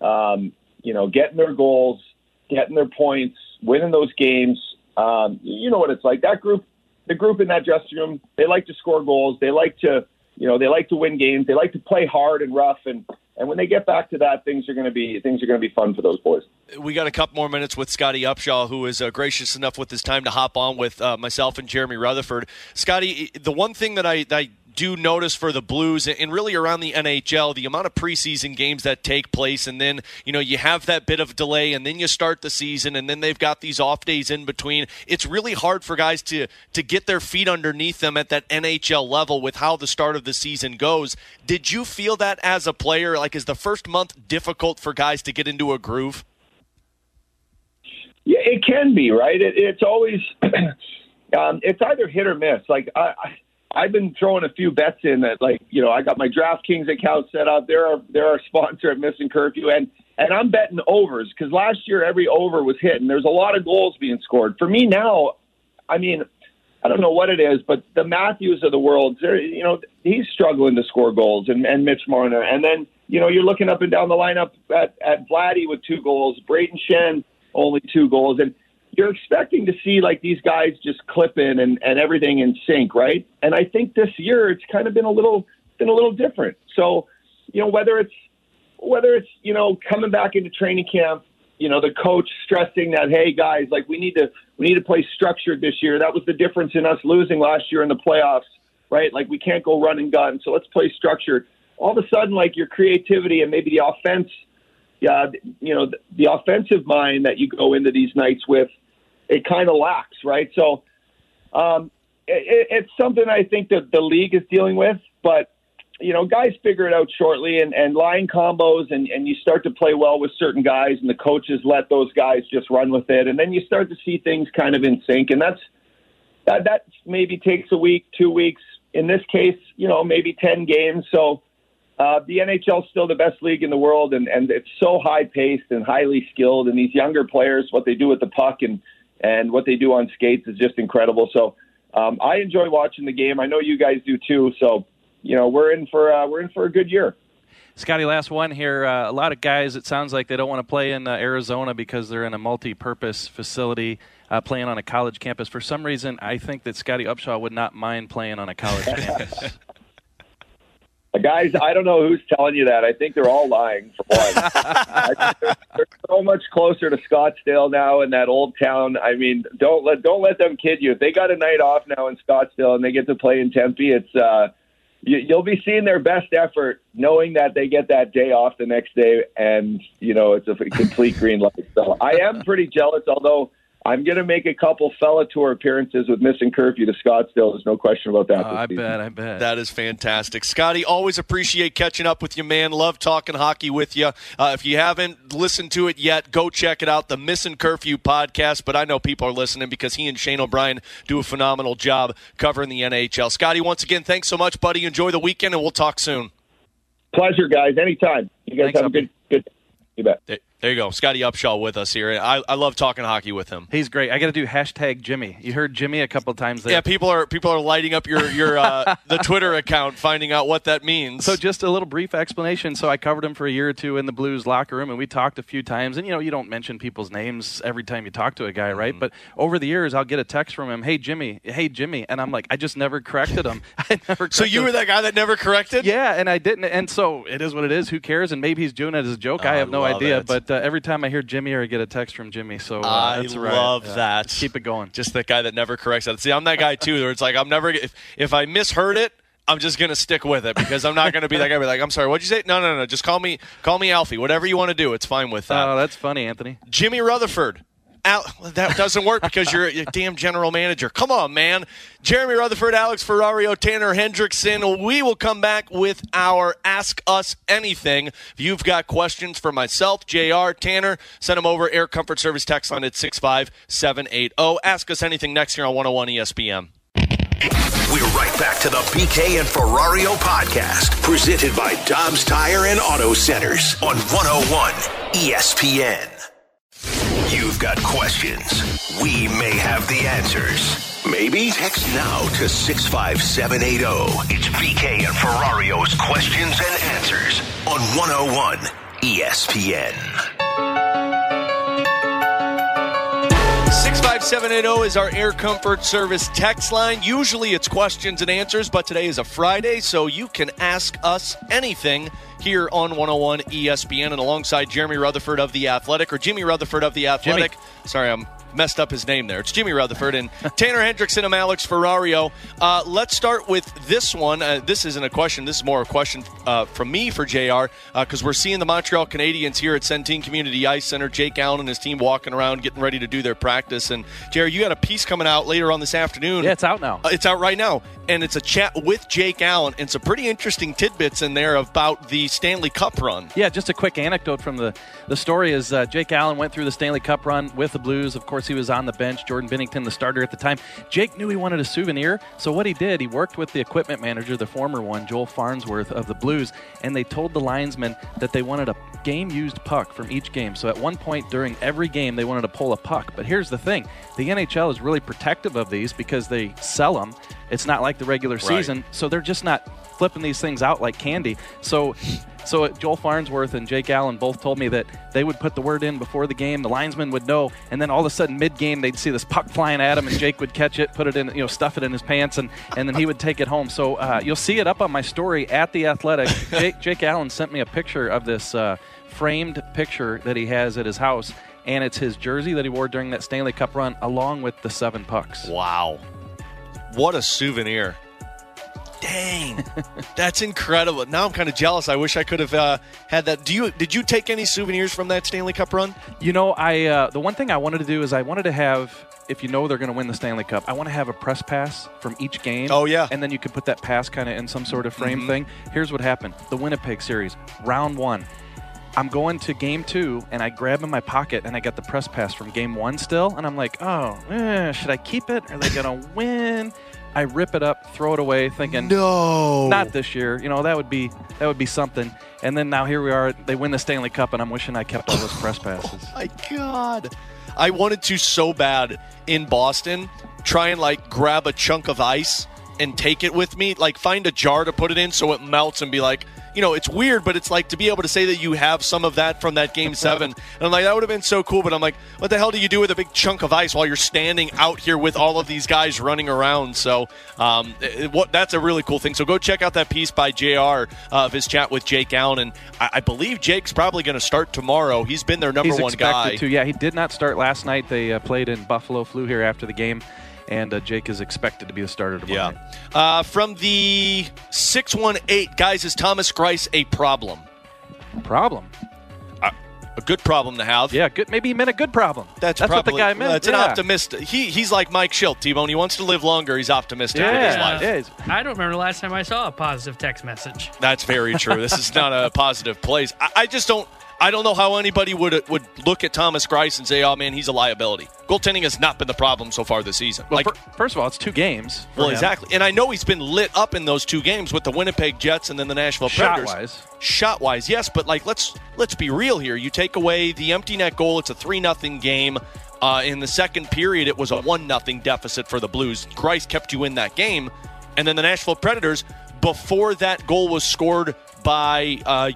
Um, you know, getting their goals, getting their points, winning those games. Um, you know what it's like. That group, the group in that dressing room, they like to score goals. They like to, you know, they like to win games. They like to play hard and rough. And and when they get back to that, things are going to be things are going to be fun for those boys. We got a couple more minutes with Scotty Upshall, who is uh, gracious enough with his time to hop on with uh, myself and Jeremy Rutherford. Scotty, the one thing that I, that I do notice for the Blues and really around the NHL, the amount of preseason games that take place, and then you know you have that bit of delay, and then you start the season, and then they've got these off days in between. It's really hard for guys to to get their feet underneath them at that NHL level with how the start of the season goes. Did you feel that as a player? Like, is the first month difficult for guys to get into a groove? Yeah, it can be right. It, it's always um, it's either hit or miss. Like I, I, I've been throwing a few bets in that, like you know, I got my DraftKings account set up. They're our, they're our sponsor at Missing Curfew, and and I'm betting overs because last year every over was hit, and there's a lot of goals being scored. For me now, I mean, I don't know what it is, but the Matthews of the world, you know, he's struggling to score goals, and, and Mitch Marner, and then you know you're looking up and down the lineup at at Vladdy with two goals, Brayden Schenn only two goals. And you're expecting to see like these guys just clip in and, and everything in sync, right? And I think this year it's kind of been a little been a little different. So, you know, whether it's whether it's, you know, coming back into training camp, you know, the coach stressing that, hey guys, like we need to we need to play structured this year. That was the difference in us losing last year in the playoffs, right? Like we can't go run and gun. So let's play structured. All of a sudden, like your creativity and maybe the offense yeah, you know, the offensive mind that you go into these nights with, it kind of lacks, right? So um, it, it's something I think that the league is dealing with, but you know, guys figure it out shortly, and, and line combos, and, and you start to play well with certain guys, and the coaches let those guys just run with it, and then you start to see things kind of in sync, and that's that, that maybe takes a week, two weeks. In this case, you know, maybe ten games. So uh, the NHL is still the best league in the world, and, and it's so high paced and highly skilled. And these younger players, what they do with the puck and and what they do on skates is just incredible. So um, I enjoy watching the game. I know you guys do too. So you know we're in for uh, we're in for a good year. Scotty, last one here. Uh, a lot of guys, it sounds like they don't want to play in uh, Arizona because they're in a multi-purpose facility, uh, playing on a college campus. For some reason, I think that Scotty Upshall would not mind playing on a college campus. Guys, I don't know who's telling you that. I think they're all lying. For one, they're, they're so much closer to Scottsdale now in that old town. I mean, don't let don't let them kid you. If they got a night off now in Scottsdale and they get to play in Tempe, it's uh, you, you'll be seeing their best effort, knowing that they get that day off the next day, and you know it's a complete green light. So I am pretty jealous, although I'm going to make a couple fella tour appearances with Missing Curfew to Scottsdale. There's no question about that. Oh, I bet, I bet. That is fantastic. Scotty, always appreciate catching up with you, man. Love talking hockey with you. Uh, if you haven't listened to it yet, go check it out, the Missing Curfew podcast. But I know people are listening because he and Shane O'Brien do a phenomenal job covering the NHL. Scotty, once again, thanks so much, buddy. Enjoy the weekend, and we'll talk soon. Pleasure, guys. Anytime. You guys Thanks, have a good, good. You bet. There you go, Scotty Upshall with us here. I, I love talking hockey with him. He's great. I got to do hashtag Jimmy. You heard Jimmy a couple times there. Yeah, people are people are lighting up your your uh, the Twitter account, finding out what that means. So just a little brief explanation. So I covered him for a year or two in the Blues locker room, and we talked a few times. And you know, you don't mention people's names every time you talk to a guy, right? Mm-hmm. But over the years, I'll get a text from him, "Hey Jimmy, hey Jimmy," and I'm like, I just never corrected him. I never. so you were that guy that never corrected? Yeah, and I didn't. And so it is what it is. Who cares? And maybe he's doing it as a joke. Oh, I have no idea. It. But uh, every time I hear Jimmy or I get a text from Jimmy. So uh, I that's love right. that. Just keep it going. Just the guy that never corrects that. See, I'm that guy too. Where it's like I'm never if if I misheard it. I'm just gonna stick with it because I'm not gonna be that guy. Be like, I'm sorry, what'd you say? No, no, no. Just call me, call me Alfie. Whatever you want to do, it's fine with that. Oh, that's funny, Anthony. Jimmy Rutherford. Al- that doesn't work because you're a damn general manager. Come on, man. Jeremy Rutherford, Alex Ferrario, Tanner Hendrickson. We will come back with our Ask Us Anything. If you've got questions for myself, JR, Tanner, send them over Air Comfort Service text line at 65780. Ask Us Anything next year on 101 ESPN. We're right back to the BK and Ferrario podcast, presented by Dobbs Tire and Auto Centers on 101 ESPN. You've got questions. We may have the answers. Maybe text now to 65780. It's BK and Ferrario's questions and answers on 101 ESPN. 65780 is our air comfort service text line. Usually it's questions and answers, but today is a Friday, so you can ask us anything here on 101 ESPN and alongside Jeremy Rutherford of The Athletic or Jimmy Rutherford of The Athletic. Jimmy. Sorry, I'm messed up his name there. It's Jimmy Rutherford and Tanner Hendrickson. I'm Alex Ferrario. Uh, let's start with this one. Uh, this isn't a question. This is more a question uh, from me for JR because uh, we're seeing the Montreal Canadiens here at Centene Community Ice Center. Jake Allen and his team walking around getting ready to do their practice. And JR, you got a piece coming out later on this afternoon. Yeah, it's out now. Uh, it's out right now. And it's a chat with Jake Allen and some pretty interesting tidbits in there about the Stanley Cup run. Yeah, just a quick anecdote from the, the story is uh, Jake Allen went through the Stanley Cup run with the Blues. Of course, he was on the bench. Jordan Binnington, the starter at the time. Jake knew he wanted a souvenir, so what he did, he worked with the equipment manager, the former one, Joel Farnsworth of the Blues, and they told the linesmen that they wanted a game used puck from each game. So at one point during every game, they wanted to pull a puck. But here's the thing the NHL is really protective of these because they sell them. It's not like the regular season, right. so they're just not flipping these things out like candy. So so Joel Farnsworth and Jake Allen both told me that they would put the word in before the game. The linesman would know, and then all of a sudden, mid-game, they'd see this puck flying at him, and Jake would catch it, put it in, you know, stuff it in his pants, and, and then he would take it home. So uh, you'll see it up on my story at the Athletic. Jake, Jake Allen sent me a picture of this uh, framed picture that he has at his house, and it's his jersey that he wore during that Stanley Cup run, along with the seven pucks. Wow, what a souvenir! Dang, that's incredible. Now I'm kind of jealous. I wish I could have uh, had that. Do you? Did you take any souvenirs from that Stanley Cup run? You know, I uh, the one thing I wanted to do is I wanted to have. If you know they're going to win the Stanley Cup, I want to have a press pass from each game. Oh yeah, and then you could put that pass kind of in some sort of frame mm-hmm. thing. Here's what happened: the Winnipeg series, round one. I'm going to game two, and I grab in my pocket, and I got the press pass from game one still, and I'm like, oh, eh, should I keep it? Are they going to win? I rip it up, throw it away, thinking, no, not this year. You know that would be that would be something. And then now here we are. They win the Stanley Cup, and I'm wishing I kept all those press passes. Oh my God, I wanted to so bad in Boston try and like grab a chunk of ice and take it with me, like find a jar to put it in so it melts and be like, you know, it's weird, but it's like to be able to say that you have some of that from that game seven. And I'm like, that would have been so cool. But I'm like, what the hell do you do with a big chunk of ice while you're standing out here with all of these guys running around? So, um, it, what that's a really cool thing. So go check out that piece by Jr. Uh, of his chat with Jake Allen, and I, I believe Jake's probably going to start tomorrow. He's been their number He's one guy. To yeah, he did not start last night. They uh, played in Buffalo, flew here after the game and uh, Jake is expected to be the starter tomorrow. Yeah. Uh, from the 618, guys, is Thomas Greiss a problem? Problem? Uh, a good problem to have. Yeah, good. Maybe he meant a good problem. That's, That's probably, what the guy meant. That's yeah. an optimist. He he's like Mike Shildt, T-Bone. He wants to live longer. He's optimistic yeah, with his life. Yeah, I don't remember the last time I saw a positive text message. That's very true. this is not a positive place. I, I just don't. I don't know how anybody would would look at Thomas Greiss and say, "Oh man, he's a liability." Goaltending has not been the problem so far this season. Well, like, first of all, it's two games. Well, him. exactly, and I know he's been lit up in those two games with the Winnipeg Jets and then the Nashville Predators. Shot wise, shot wise, yes, but like let's let's be real here. You take away the empty net goal; it's a three nothing game. Uh, in the second period, it was a one nothing deficit for the Blues. Greiss kept you in that game, and then the Nashville Predators. Before that goal was scored by uh,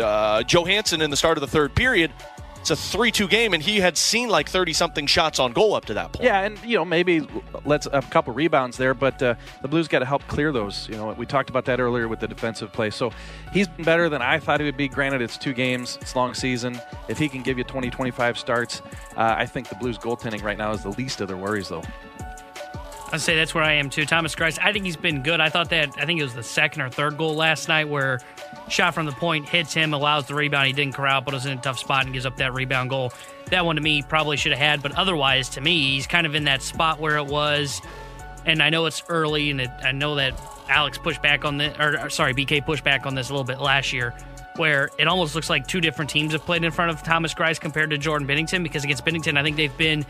uh, Johansen in the start of the third period. It's a 3 2 game, and he had seen like 30 something shots on goal up to that point. Yeah, and, you know, maybe let's a couple rebounds there, but uh, the Blues got to help clear those. You know, we talked about that earlier with the defensive play. So he's been better than I thought he would be. Granted, it's two games, it's long season. If he can give you 20, 25 starts, uh, I think the Blues goaltending right now is the least of their worries, though. I'd say that's where I am too. Thomas Greiss, I think he's been good. I thought that, I think it was the second or third goal last night where shot from the point hits him, allows the rebound. He didn't corral, but was in a tough spot and gives up that rebound goal. That one to me probably should have had, but otherwise to me, he's kind of in that spot where it was. And I know it's early, and it, I know that Alex pushed back on this, or sorry, BK pushed back on this a little bit last year, where it almost looks like two different teams have played in front of Thomas Greiss compared to Jordan Binnington. Because against Binnington, I think they've been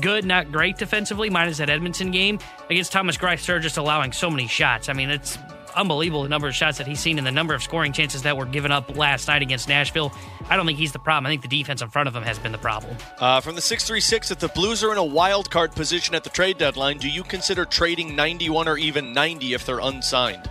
good, not great defensively, minus that Edmonton game. Against Thomas they're just allowing so many shots. I mean, it's unbelievable the number of shots that he's seen and the number of scoring chances that were given up last night against Nashville. I don't think he's the problem. I think the defense in front of him has been the problem. Uh, from the 636, if the Blues are in a wild card position at the trade deadline, do you consider trading 91 or even 90 if they're unsigned?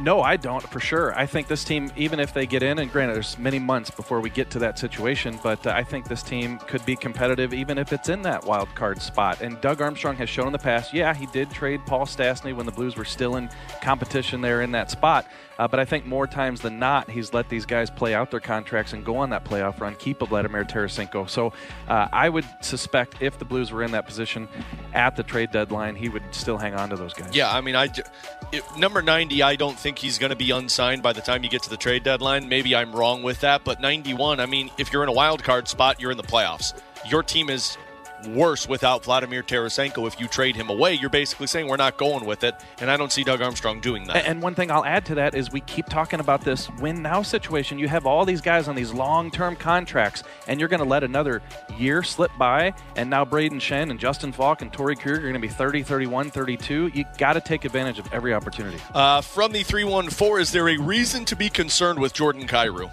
No, I don't for sure. I think this team, even if they get in, and granted, there's many months before we get to that situation, but uh, I think this team could be competitive even if it's in that wild card spot. And Doug Armstrong has shown in the past, yeah, he did trade Paul Stastny when the Blues were still in competition there in that spot. Uh, but I think more times than not, he's let these guys play out their contracts and go on that playoff run, keep a Vladimir Tarasenko. So uh, I would suspect if the Blues were in that position at the trade deadline, he would still hang on to those guys. Yeah, I mean, I it, number 90, I don't think he's going to be unsigned by the time you get to the trade deadline. Maybe I'm wrong with that, but 91, I mean, if you're in a wild card spot, you're in the playoffs. Your team is worse without Vladimir Tarasenko. If you trade him away, you're basically saying we're not going with it, and I don't see Doug Armstrong doing that. And one thing I'll add to that is we keep talking about this win now situation. You have all these guys on these long term contracts, and you're going to let another year slip by, and now Brayden Schenn and Justin Faulk and Torey Krug are going to be 30, 31, 32. You got to take advantage of every opportunity. Uh, from the 314, is there a reason to be concerned with Jordan Kyrou?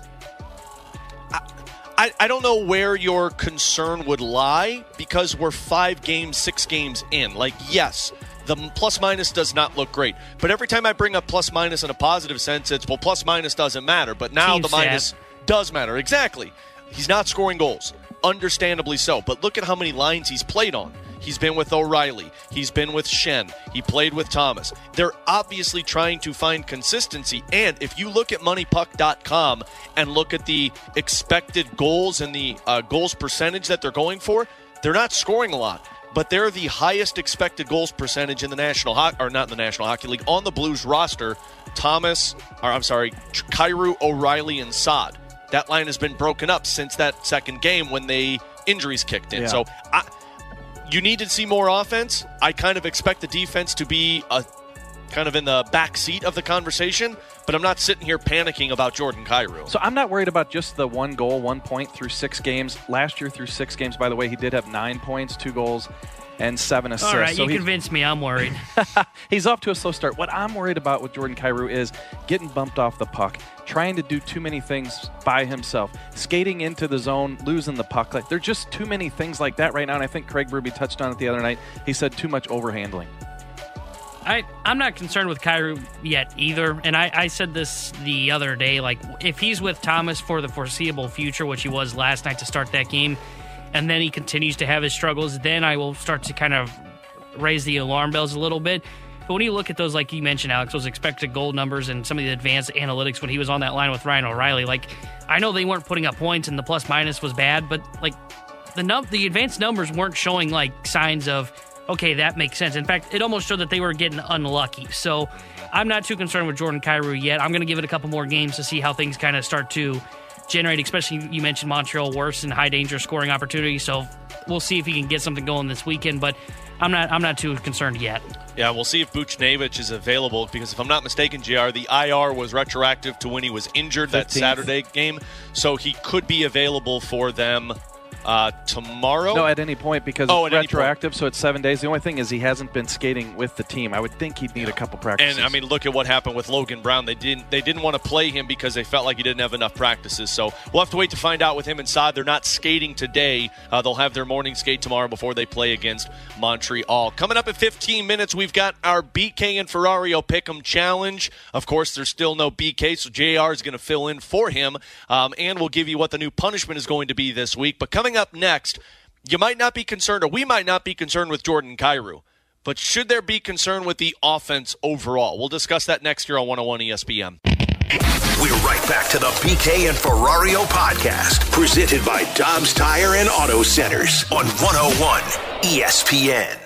I, I don't know where your concern would lie because we're five games, six games in. Like, yes, the plus minus does not look great. But every time I bring up plus minus in a positive sense, it's, well, plus minus doesn't matter. But now Team the stat. minus does matter. Exactly. He's not scoring goals. Understandably so. But look at how many lines he's played on. He's been with O'Reilly. He's been with Schenn. He played with Thomas. They're obviously trying to find consistency. And if you look at moneypuck.com and look at the expected goals and the uh, goals percentage that they're going for, they're not scoring a lot. But they're the highest expected goals percentage in the National Hockey, or not in the National Hockey League, on the Blues roster. Thomas, or I'm sorry, Kyrou, O'Reilly, and Saad. That line has been broken up since that second game when they injuries kicked in. Yeah. So I, you need to see more offense. I kind of expect the defense to be a kind of in the back seat of the conversation, but I'm not sitting here panicking about Jordan Kyrou. So I'm not worried about just the one goal, one point through six games. Last year through six games, by the way, he did have nine points, two goals, and seven assists. All right, so you he's- convinced me. I'm worried. he's off to a slow start. What I'm worried about with Jordan Kyrou is getting bumped off the puck, trying to do too many things by himself, skating into the zone, losing the puck. Like there's just too many things like that right now. And I think Craig Berube touched on it the other night. He said too much overhandling. I, I'm not concerned with Kyrou yet either. And I, I said this the other day. Like, if he's with Thomas for the foreseeable future, which he was last night to start that game, and then he continues to have his struggles, then I will start to kind of raise the alarm bells a little bit. But when you look at those, like you mentioned, Alex, those expected goal numbers and some of the advanced analytics when he was on that line with Ryan O'Reilly, like, I know they weren't putting up points and the plus minus was bad, but like, the num- the advanced numbers weren't showing like signs of okay that makes sense. In fact it almost showed that they were getting unlucky. So i'm not too concerned with jordan Kyrou yet. I'm going to give it a couple more games to see how things kind of start to generate especially you mentioned montreal worse and high danger scoring opportunities so we'll see if he can get something going this weekend but i'm not i'm not too concerned yet. Yeah, we'll see if Buchnevich is available because if I'm not mistaken, JR, the IR was retroactive to when he was injured that Saturday game. So he could be available for them uh, tomorrow. No, at any point because Oh, it's at any point. retroactive, so it's seven days. The only thing is he hasn't been skating with the team. I would think he'd need a couple practices. And I mean, look at what happened with Logan Brown. They didn't they didn't want to play him because they felt like he didn't have enough practices. So we'll have to wait to find out with him and Saad. They're not skating today. Uh, they'll have their morning skate tomorrow before they play against Montreal. Coming up at 15 minutes, we've got our BK and Ferrario Pick'em challenge. Of course, there's still no BK, so JR is going to fill in for him, um, and we'll give you what the new punishment is going to be this week. But coming up next, you might not be concerned, or we might not be concerned with Jordan Kyrou. But should there be concern with the offense overall? We'll discuss that next year on 101 ESPN. We're right back to the BK and Ferrario podcast, presented by Dobbs Tire and Auto Centers on 101 ESPN.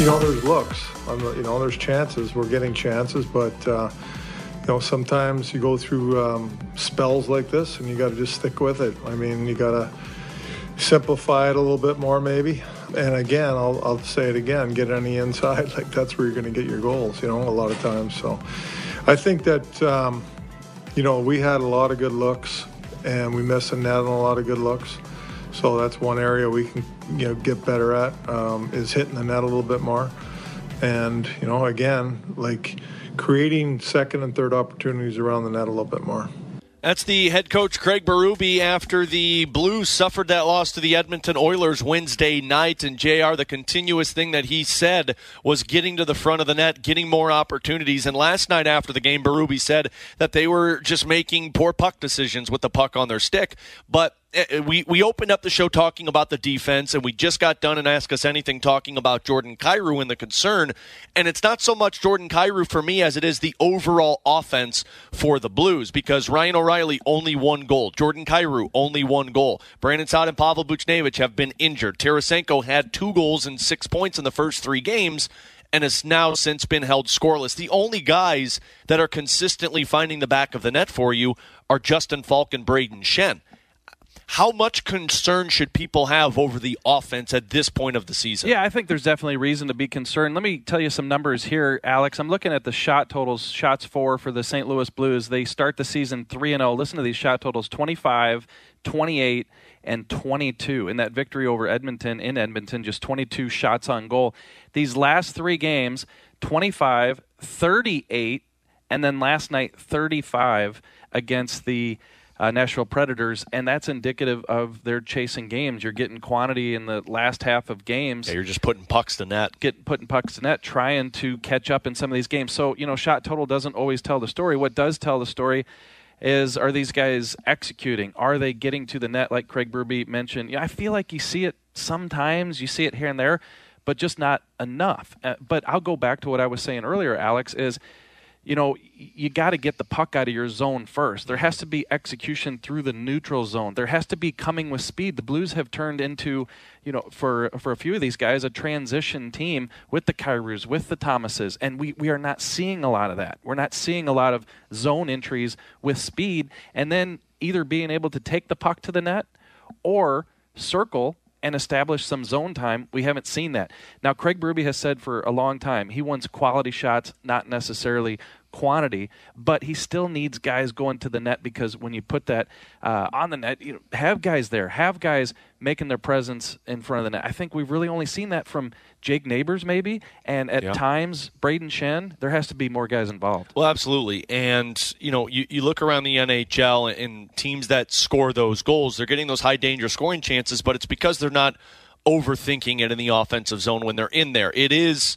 You know, there's looks. You know, there's chances. We're getting chances, but uh, you know, sometimes you go through um, spells like this, and you got to just stick with it. I mean, you got to simplify it a little bit more, maybe. And again, I'll, I'll say it again: get on the inside. Like that's where you're going to get your goals. You know, a lot of times. So, I think that um, you know we had a lot of good looks, and we missed a net on a lot of good looks. So that's one area we can you know get better at um, is hitting the net a little bit more, and you know again like creating second and third opportunities around the net a little bit more. That's the head coach Craig Berube after the Blues suffered that loss to the Edmonton Oilers Wednesday night. And JR, the continuous thing that he said was getting to the front of the net, getting more opportunities. And last night after the game, Berube said that they were just making poor puck decisions with the puck on their stick. But Eh, eh, we we opened up the show talking about the defense, and we just got done and ask us anything talking about Jordan Kyrou and the concern. And it's not so much Jordan Kyrou for me as it is the overall offense for the Blues because Ryan O'Reilly only one goal, Jordan Kyrou only one goal, Brandon Saad and Pavel Buchnevich have been injured. Tarasenko had two goals and six points in the first three games and has now since been held scoreless. The only guys that are consistently finding the back of the net for you are Justin Faulk and Brayden Schenn. How much concern should people have over the offense at this point of the season? Yeah, I think there's definitely reason to be concerned. Let me tell you some numbers here, Alex. I'm looking at the shot totals, shots for for the St. Louis Blues. They start the season 3 and 0. Listen to these shot totals 25, 28, and 22 in that victory over Edmonton in Edmonton, just 22 shots on goal. These last 3 games, 25, 38, and then last night 35 against the uh, Nashville Predators, and that's indicative of their chasing games. You're getting quantity in the last half of games. Yeah, you're just putting pucks to net. Get putting pucks to net, trying to catch up in some of these games. So you know, shot total doesn't always tell the story. What does tell the story is are these guys executing? Are they getting to the net like Craig Berube mentioned? Yeah, I feel like you see it sometimes. You see it here and there, but just not enough. Uh, but I'll go back to what I was saying earlier, Alex. Is you know, you got to get the puck out of your zone first. There has to be execution through the neutral zone. There has to be coming with speed. The Blues have turned into, you know, for for a few of these guys, a transition team with the Kyrous, with the Thomases, and we we are not seeing a lot of that. We're not seeing a lot of zone entries with speed, and then either being able to take the puck to the net or circle and establish some zone time. We haven't seen that. Now, Craig Berube has said for a long time he wants quality shots, not necessarily quantity, but he still needs guys going to the net because when you put that uh, on the net, you know, have guys there, have guys making their presence in front of the net. I think we've really only seen that from Jake Neighbors, maybe, and at yeah. times Brayden Schenn. There has to be more guys involved. Well, absolutely, and you know, you, you look around the NHL and teams that score those goals, they're getting those high danger scoring chances, but it's because they're not overthinking it in the offensive zone when they're in there. It is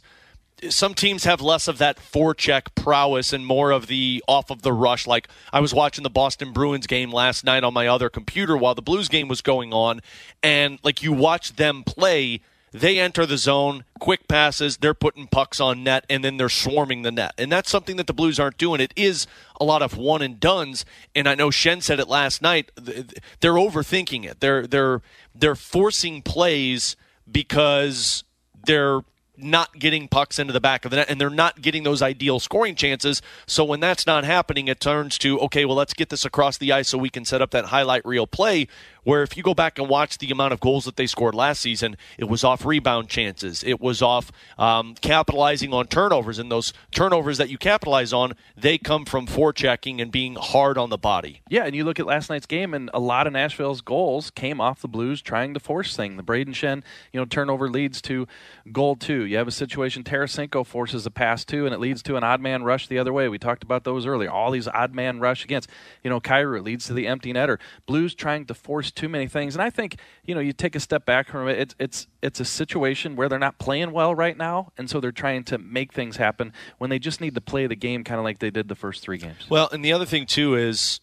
some teams have less of that forecheck prowess and more of the off of the rush. Like I was watching the Boston Bruins game last night on my other computer while the Blues game was going on, and like you watch them play, they enter the zone, quick passes, they're putting pucks on net, and then they're swarming the net. And that's something that the Blues aren't doing. It is a lot of one and duns, and I know Schenn said it last night. They're overthinking it. They're they're they're forcing plays because they're not getting pucks into the back of the net and they're not getting those ideal scoring chances. So when that's not happening, it turns to, okay, well, let's get this across the ice so we can set up that highlight reel play where if you go back and watch the amount of goals that they scored last season, it was off rebound chances. It was off um, capitalizing on turnovers. And those turnovers that you capitalize on, they come from forechecking and being hard on the body. Yeah, and you look at last night's game, and a lot of Nashville's goals came off the Blues trying to force thing. The Brayden Schenn, you know, turnover leads to goal two. You have a situation Tarasenko forces a pass two, and it leads to an odd man rush the other way. We talked about those earlier. All these odd man rush against, you know, Kyrou leads to the empty netter. Blues trying to force too many things. And I think you know you take a step back from it. It's it's it's a situation where they're not playing well right now, and so they're trying to make things happen when they just need to play the game kind of like they did the first three games. Well, and the other thing too is,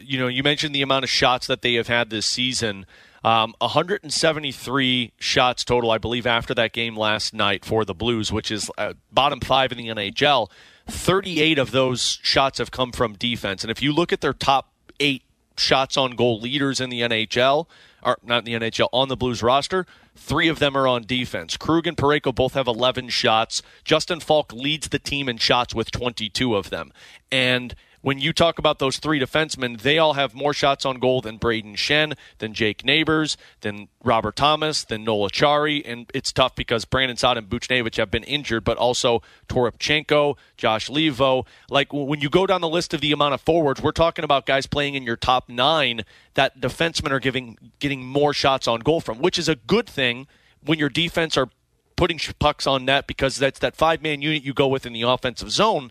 you know, you mentioned the amount of shots that they have had this season. Um, 173 shots total, I believe, after that game last night for the Blues, which is uh, bottom five in the NHL. 38 of those shots have come from defense. And if you look at their top eight shots on goal leaders in the NHL, or not in the NHL, on the Blues roster. Three of them are on defense. Krug and Parayko both have 11 shots. Justin Faulk leads the team in shots with 22 of them. And when you talk about those three defensemen, they all have more shots on goal than Brayden Schenn, than Jake Neighbors, than Robert Thomas, than Noel Acciari. And it's tough because Brandon Saad and Buchnevich have been injured, but also Toropchenko, Josh Leivo. Like when you go down the list of the amount of forwards, we're talking about guys playing in your top nine that defensemen are giving getting more shots on goal from, which is a good thing when your defense are putting pucks on net because that's that five man unit you go with in the offensive zone.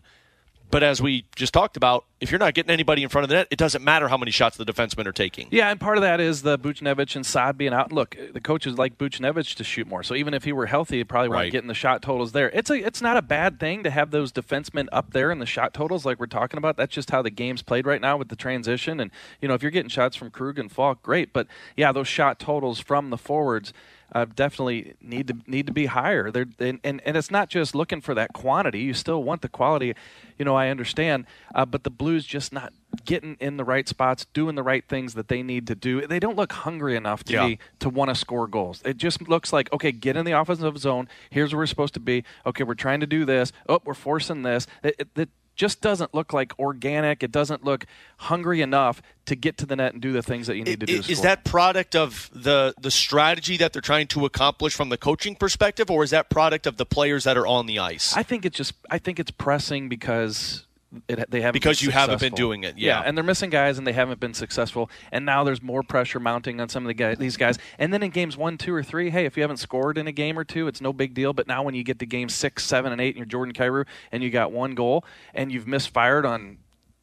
But as we just talked about, if you're not getting anybody in front of the net, it doesn't matter how many shots the defensemen are taking. Yeah, and part of that is the Buchnevich and Saad being out. Look, the coaches like Buchnevich to shoot more. So even if he were healthy, he probably weren't Right. getting the shot totals there. It's a it's not a bad thing to have those defensemen up there in the shot totals like we're talking about. That's just how the game's played right now with the transition. And you know, if you're getting shots from Krug and Faulk, great. But yeah, those shot totals from the forwards uh, definitely need to need to be higher. They're, and, and and it's not just looking for that quantity. You still want the quality. You know, I understand, uh, but the Blues just not getting in the right spots, doing the right things that they need to do. They don't look hungry enough to Yeah. me to want to score goals. It just looks like okay, get in the offensive zone. Here's where we're supposed to be. Okay, we're trying to do this. Oh, we're forcing this. It, it, it just doesn't look like organic. It doesn't look hungry enough to get to the net and do the things that you need to do. Is that product of the the strategy that they're trying to accomplish from the coaching perspective, or is that product of the players that are on the ice? I think it's just I think it's pressing because it, they haven't Because you haven't been doing it, yeah. and they're missing guys and they haven't been successful. And now there's more pressure mounting on some of the guys, these guys. And then in games one, two, or three, hey, if you haven't scored in a game or two, it's no big deal. But now when you get to game six, seven, and eight, and you're Jordan Kyrou and you got one goal and you've misfired on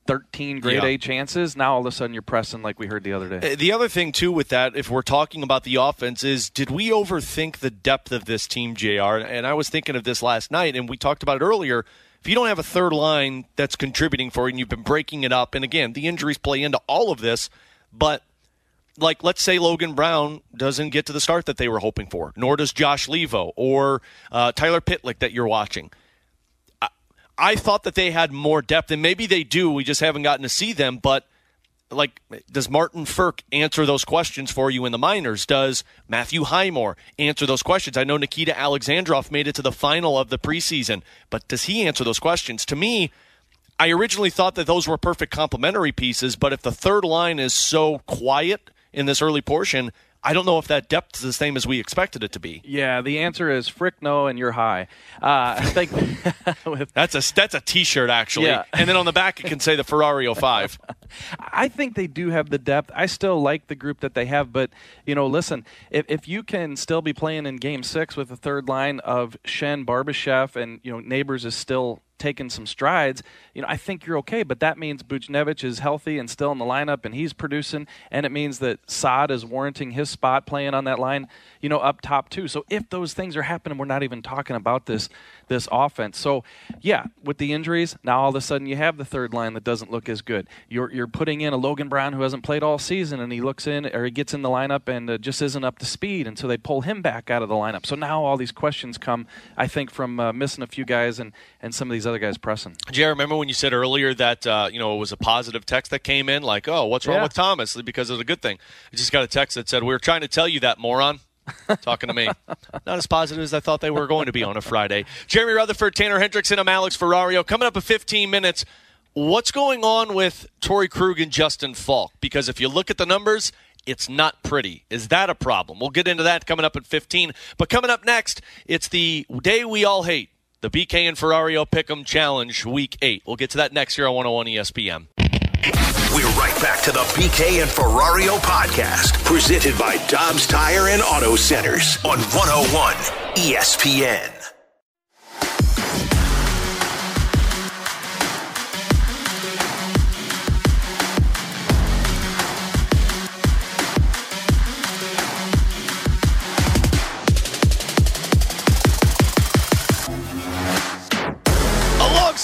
13 grade Yeah. A chances, now all of a sudden you're pressing like we heard the other day. Uh, The other thing too with that, if we're talking about the offense, is did we overthink the depth of this team, Jr. And I was thinking of this last night, and we talked about it earlier. If you don't have a third line that's contributing for you, and you've been breaking it up, and again, the injuries play into all of this, but like let's say Logan Brown doesn't get to the start that they were hoping for, nor does Josh Leivo or uh, Tyler Pitlick that you're watching. I, I thought that they had more depth, and maybe they do. We just haven't gotten to see them. But like, does Martin Frk answer those questions for you in the minors? Does Matthew Highmore answer those questions? I know Nikita Alexandrov made it to the final of the preseason, but does he answer those questions? To me, I originally thought that those were perfect complementary pieces, but if the third line is so quiet in this early portion, I don't know if that depth is the same as we expected it to be. Yeah, the answer is frick no, and you're high. Uh, I think with That's a that's a T-shirt actually, Yeah. and then on the back it can say the Ferrari 05. I think they do have the depth. I still like the group that they have, but you know, listen, if, if you can still be playing in Game Six with the third line of Schenn, Barbashev, and you know Neighbors is still taking some strides, you know, I think you're okay. But that means Buchnevich is healthy and still in the lineup, and he's producing, and it means that Saad is warranting his spot playing on that line, you know, up top too. So if those things are happening, we're not even talking about this this offense. So yeah, with the injuries, now all of a sudden you have the third line that doesn't look as good. You're you're putting in a Logan Brown who hasn't played all season, and he looks in or he gets in the lineup and uh, just isn't up to speed, and so they pull him back out of the lineup. So now all these questions come, I think, from uh, missing a few guys and and some of these other guys pressing. Jay, remember when you said earlier that uh, you know it was a positive text that came in, like, "Oh, what's wrong Yeah. with Thomas?" Because of a good thing. I just got a text that said, "We were trying to tell you that, moron." Talking to me, not as positive as I thought they were going to be on a Friday. Jeremy Rutherford, Tanner Hendrickson, I'm Alex Ferrario. Coming up in 15 minutes, what's going on with Torey Krug and Justin Faulk? Because if you look at the numbers, it's not pretty. Is that a problem? We'll get into that coming up at 15. But coming up next, it's the day we all hate. The BK and Ferrario Pick'em Challenge Week 8. We'll get to that next year on 101 ESPN. We're right back to the BK and Ferrario podcast, presented by Dobbs Tire and Auto Centers on 101 ESPN.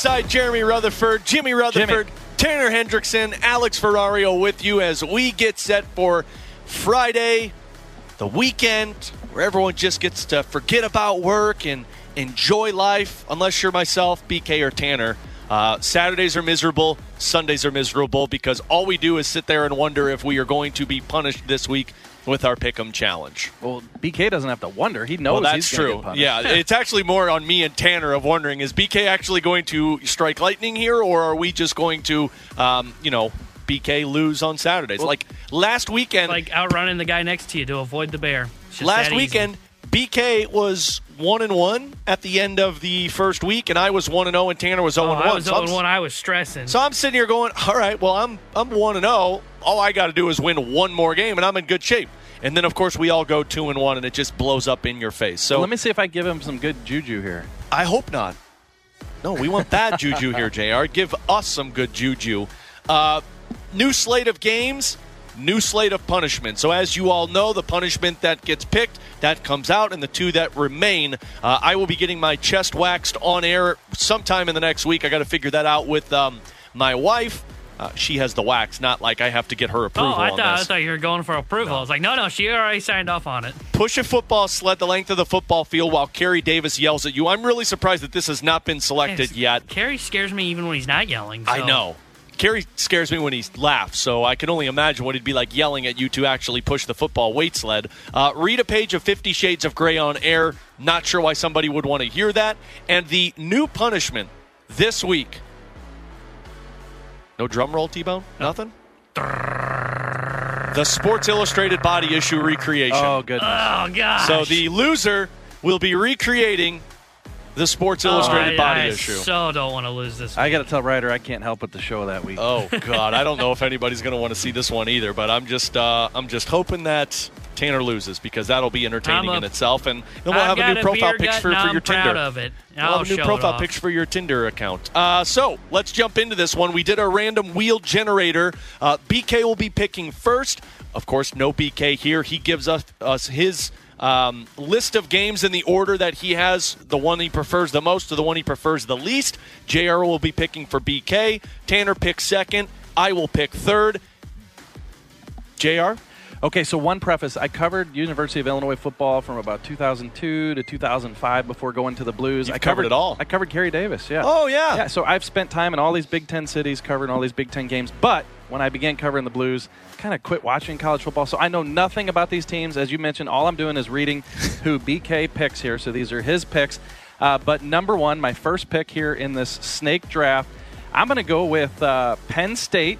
Alongside Jeremy Rutherford, Jimmy Rutherford, Jimmy. Tanner Hendrickson, Alex Ferrario with you as we get set for Friday, the weekend, where everyone just gets to forget about work and enjoy life, unless you're myself, BK, or Tanner. Uh, Saturdays are miserable, Sundays are miserable because all we do is sit there and wonder if we are going to be punished this week with our Pick'em challenge. Well, BK doesn't have to wonder; he knows Well, that's he's true. get. Yeah, it's actually more on me and Tanner of wondering: is BK actually going to strike lightning here, or are we just going to, um, you know, BK lose on Saturdays? like last weekend, Like outrunning the guy next to you to avoid the bear. Last weekend, BK was one and one at the end of the first week, and I was one and zero, and Tanner was zero Oh, and I one. was So I'm 0 1. I was stressing. so I'm sitting here going, all right, well, I'm I'm one and zero. All I got to do is win one more game, and I'm in good shape. And then, of course, we all go two and one, and it just blows up in your face. So Well, let me see if I give him some good juju here. I hope not. No, we want bad juju here, Jr. Give us some good juju. Uh, new slate of games, new slate of punishment. So, as you all know, the punishment that gets picked that comes out, and the two that remain. Uh, I will be getting my chest waxed on air sometime in the next week. I got to figure that out with um, my wife. Uh, she has the wax, not like I have to get her approval. Oh, I thought I thought you were going for approval. I was like, no, no, she already signed off on it. Push a football sled the length of the football field while Kerry Davis yells at you. I'm really surprised that this has not been selected yet. Kerry scares me even when he's not yelling. I know. Kerry scares me when he laughs, so I can only imagine what he'd be like yelling at you to actually push the football weight sled. Uh, read a page of Fifty Shades of Grey on air. Not sure why somebody would want to hear that. And the new punishment this week. No drum roll, T Bone? Nothing? The Sports Illustrated body issue recreation. Oh, goodness. Oh gosh. So the loser will be recreating the Sports Illustrated Oh, I, body I issue. so don't want to lose this. I got to tell Ryder I can't help but the show that week. Oh God, I don't know if anybody's going to want to see this one either. But I'm just, uh, I'm just hoping that Tanner loses because that'll be entertaining a- in itself, and then we'll I've have a new profile picture for, and for I'm your proud Tinder. of it. We'll I'll have a new profile picture for your Tinder account. Uh, so let's jump into this one. We did a random wheel generator. Uh, BK will be picking first. Of course, no BK here. He gives us, us his um, list of games in the order that he has the one he prefers the most to the one he prefers the least. JR will be picking for BK. Tanner picks second. I will pick third. JR? Okay, so one preface. I covered University of Illinois football from about 2002 to 2005 before going to the Blues. You've I covered it all. I covered Kerry Davis, yeah. Oh, yeah. Yeah, so I've spent time in all these Big Ten cities covering all these Big Ten games. But when I began covering the Blues, kind of quit watching college football. So I know nothing about these teams. As you mentioned, all I'm doing is reading who BK picks here. So these are his picks. Uh, but number one, my first pick here in this snake draft, I'm going to go with uh, Penn State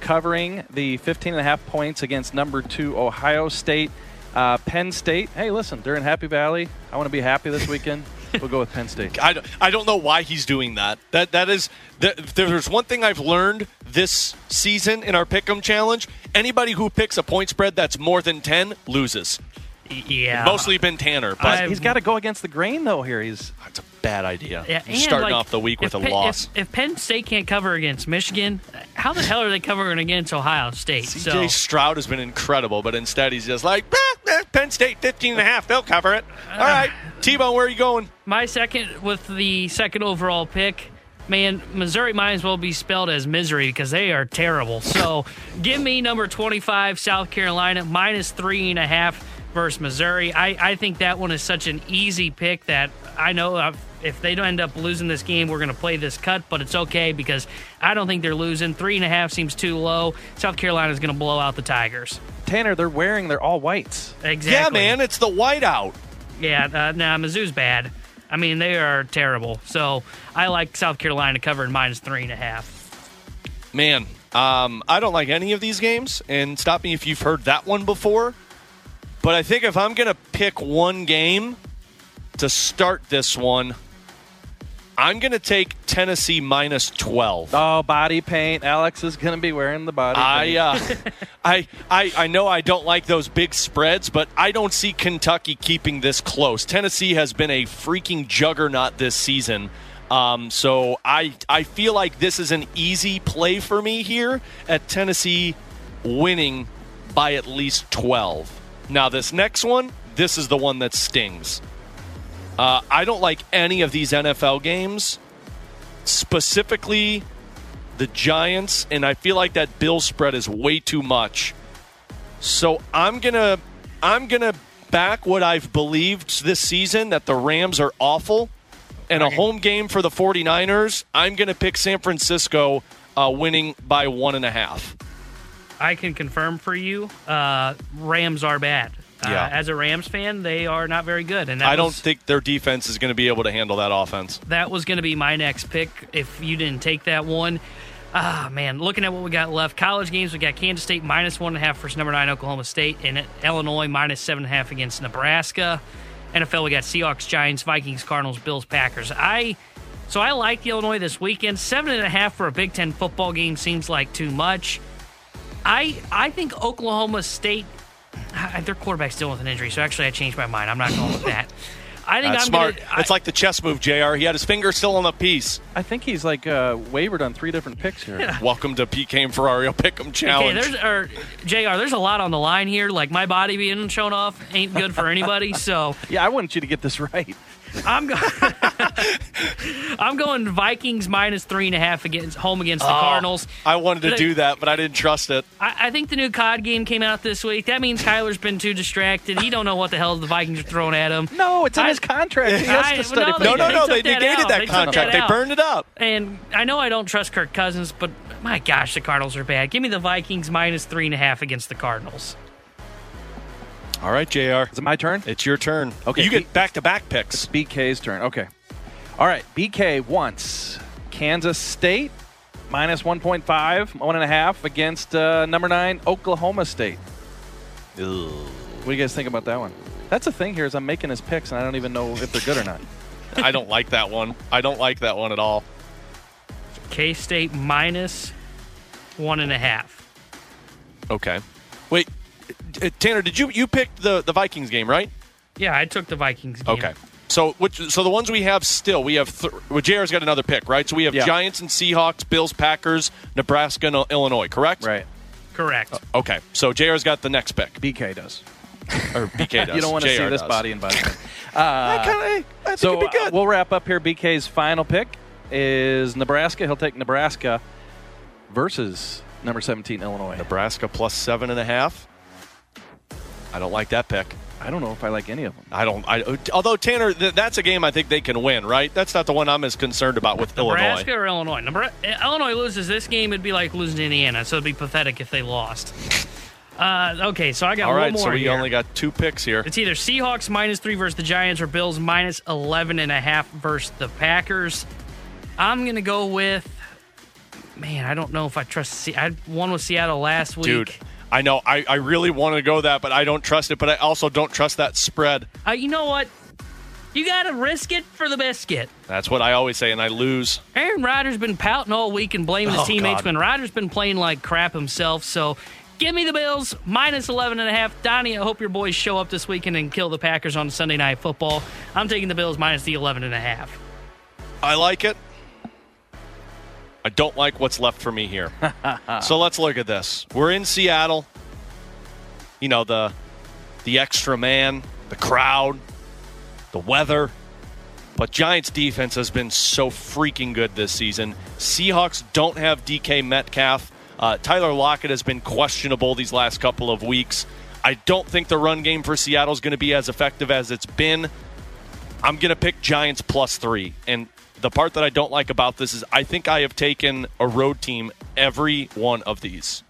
covering the 15 and a half points against number two Ohio State. Uh, Penn State. Hey, listen, they're in Happy Valley. I want to be happy this weekend. We'll go with Penn State. I, don't- I don't know why he's doing that. That that is that, there's one thing I've learned this season in our Pick'em challenge. Anybody who picks a point spread that's more than ten loses. yeah. Mostly been Tanner, but I've- He's got to go against the grain though. Here, he's it's a bad idea. Yeah, starting like, off the week with a Penn- loss. If, if Penn State can't cover against Michigan, how the hell are they covering against Ohio State? CJ So Stroud has been incredible, but instead he's just like "Ah, eh, Penn State 15 and a half. They'll cover it. All right, T-Bone, where are you going? my second with the second overall pick. Man, Missouri might as well be spelled as misery because they are terrible. So give me number 25, South Carolina, minus three and a half versus Missouri. I, I think that one is such an easy pick that I know uh, if they don't end up losing this game, we're going to play this cut, but it's okay because I don't think they're losing. Three and a half seems too low. South Carolina is going to blow out the Tigers. Tanner. They're wearing their all whites. Exactly. Yeah, man, it's the whiteout. Yeah, uh, nah, Mizzou's bad. I mean, they are terrible. So I like South Carolina covering minus three and a half. Man, um, I don't like any of these games, and stop me if you've heard that one before. But I think if I'm going to pick one game to start this one, I'm going to take Tennessee minus 12. Oh, body paint. Alex is going to be wearing the body. I, uh, I, I, I know I don't like those big spreads, but I don't see Kentucky keeping this close. Tennessee has been a freaking juggernaut this season. Um, so I, I feel like this is an easy play for me here at Tennessee winning by at least 12. Now, this next one, this is the one that stings. Uh, I don't like any of these NFL games, specifically the Giants, and I feel like that Bill spread is way too much. So I'm gonna I'm gonna back what I've believed this season that the Rams are awful. And a home game for the 49ers, I'm gonna pick San Francisco uh, winning by one and a half. I can confirm for you, uh, Rams are bad. Yeah. Uh, as a Rams fan, they are not very good, and I don't think their defense is going to be able to handle that offense. that was going to be my next pick if you didn't take that one. Ah, man, looking at what we got left, college games, we got Kansas State minus one and a half versus number nine Oklahoma State, and Illinois minus seven and a half against Nebraska. NFL, we got Seahawks, Giants, Vikings, Cardinals, Bills, Packers. I so I like Illinois this weekend. Seven and a half for a Big Ten football game seems like too much. I I think Oklahoma State, their quarterback's still with an injury, so actually I changed my mind. I'm not going with that. I think That's I'm smart. Gonna, it's like the chess move, Jr. He had his finger still on the piece. I think he's like uh, wavered on three different picks here. Yeah. Welcome to BK and Ferrario Pick'em Okay, Challenge. there's or Jr. There's a lot on the line here. Like my body being shown off ain't good for anybody. So Yeah, I want you to get this right. I'm going. I'm going Vikings minus three and a half against home against the Oh, Cardinals. I wanted to But do that, but I didn't trust it. I, I think the new COD game came out this week. That means Kyler's been too distracted. He don't know what the hell the Vikings are throwing at him. No, it's in I- his contract. He has I- to study no, No, no, the no. took They that negated out. that They contract. that They burned it up. And I know I don't trust Kirk Cousins, but my gosh, the Cardinals are bad. Give me the Vikings minus three and a half against the Cardinals. All right, Jr. Is it my turn? It's your turn. Okay, you get back to back picks. It's BK's turn. Okay. All right. BK once. Kansas State minus 1.5, one and a half against uh, number nine Oklahoma State. What do you guys think about that one? That's the thing here is I'm making his picks and I don't even know if they're good or not. I don't like that one. I don't like that one at all. K State minus one and a half. Okay. Wait, uh, Tanner, did you you picked the the Vikings game, right? Yeah, I took the Vikings game. Okay. So which so the ones we have still we have th- well, JR's got another pick, right? So we have Yeah. Giants and Seahawks, Bills, Packers, Nebraska, and Illinois, correct? Right. Correct. Okay. So JR's got the next pick, BK does. or BK does. You don't want to see this does. body and body. I kind of I think so it'd be uh, good. we'll wrap up here. BK's final pick is Nebraska. He'll take Nebraska versus number 17 Illinois. Nebraska plus seven and a half. I don't like that pick. I don't know if I like any of them. I don't. I, although Tanner, th- that's a game I think they can win, right? That's not the one I'm as concerned about with Illinois. Nebraska Illinois. or Illinois? Nebra- uh, Illinois loses this game, it'd be like losing to Indiana, so it'd be pathetic if they lost. Uh, okay, so I got All one right, more so we here. only got two picks here. It's either Seahawks minus three versus the Giants or Bills minus 11 and a half versus the Packers. I'm going to go with, man, I don't know if I trust. Se- I won with Seattle last week. Dude, I know. I, I really want to go that, but I don't trust it. But I also don't trust that spread. Uh, you know what? You got to risk it for the biscuit. That's what I always say, and I lose. Aaron Rodgers has been pouting all week and blaming his Oh, teammates God. when Rodgers been playing like crap himself. So give me the Bills minus 11 and a half. Donnie, I hope your boys show up this weekend and kill the Packers on Sunday Night Football. I'm taking the Bills minus the 11 and a half. I like it. I don't like what's left for me here. so let's look at this. We're in Seattle. You know the the extra man, the crowd, the weather. But Giants defense has been so freaking good this season. Seahawks don't have DK Metcalf. Uh, Tyler Lockett has been questionable these last couple of weeks. I don't think the run game for Seattle is going to be as effective as it's been. I'm going to pick Giants plus three. And the part that I don't like about this is I think I have taken a road team every one of these.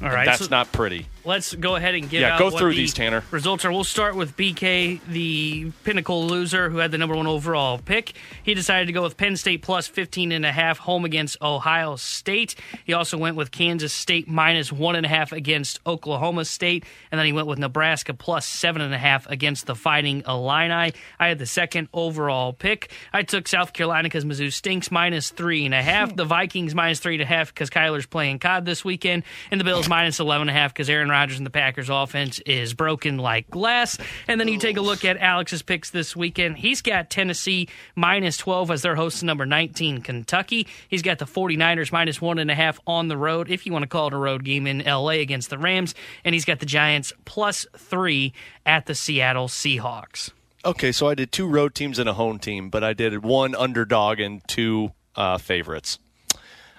All And that's so not pretty. Let's go ahead and get Yeah, out go what through the these, Tanner. Results are. We'll start with BK, the pinnacle loser who had the number one overall pick. He decided to go with Penn State plus 15 and a half home against Ohio State. He also went with Kansas State minus one and a half against Oklahoma State, and then he went with Nebraska plus seven and a half against the Fighting Illini. I had the second overall pick. I took South Carolina because Mizzou stinks minus three and a half. The Vikings minus three and a half because Kyler's playing COD this weekend, and the Bills minus 11 and a half because Aaron Rodgers and the Packers offense is broken like glass. And then you take a look at Alex's picks this weekend. He's got Tennessee minus 12 as their host to number 19, Kentucky. He's got the 49ers minus one and a half on the road, if you want to call it a road game in LA against the Rams. And he's got the Giants plus three at the Seattle Seahawks. Okay, so I did two road teams and a home team, but I did one underdog and two uh, favorites.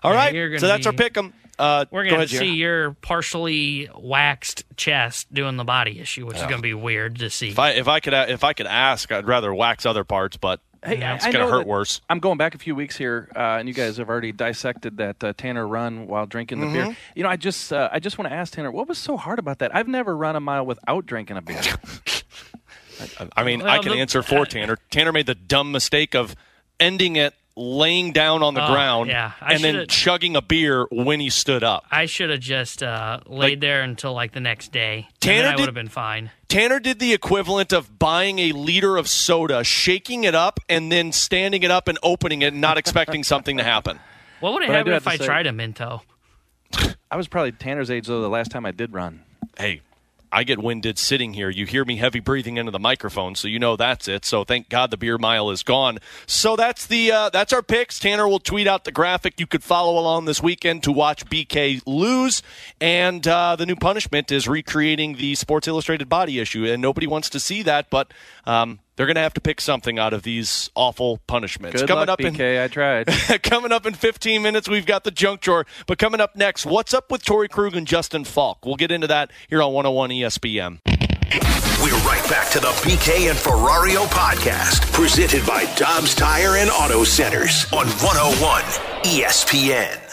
All Yeah, right, so that's our be- pick 'em. Uh, We're going ahead, to Jerry. see your partially waxed chest doing the body issue, which is going to be weird to see. If I if I could if I could ask, I'd rather wax other parts, but Hey, Yeah, it's going to hurt worse. I'm going back a few weeks here, uh, and you guys have already dissected that uh, Tanner run while drinking the Mm-hmm. beer. You know, I just uh, I just want to ask Tanner, what was so hard about that? I've never run a mile without drinking a beer. I mean, Well, I can the- answer for Tanner. Tanner made the dumb mistake of ending it laying down on the Oh, ground yeah. I and then chugging a beer when he stood up. I should have just uh, laid Like- there until like the next day. Tanner did- would have been fine. Tanner did the equivalent of buying a liter of soda, shaking it up, and then standing it up and opening it and not expecting something to happen. What would have But I happened if I say- tried a Minto? I was probably Tanner's age though the last time I did run. Hey, I get winded sitting here. You hear me heavy breathing into the microphone, so you know that's it. So thank God the beer mile is gone. So that's the uh, that's our picks. Tanner will tweet out the graphic. You could follow along this weekend to watch BK lose. And uh, the new punishment is recreating the Sports Illustrated body issue, and nobody wants to see that, but. Um, they're going to have to pick something out of these awful punishments. Good coming luck, up BK. in I tried. coming up in 15 minutes, we've got the junk drawer. But coming up next, what's up with Torey Krug and Justin Faulk? We'll get into that here on 101 ESPN. We're right back to the BK and Ferrario podcast, presented by Dobbs Tire and Auto Centers on 101 ESPN.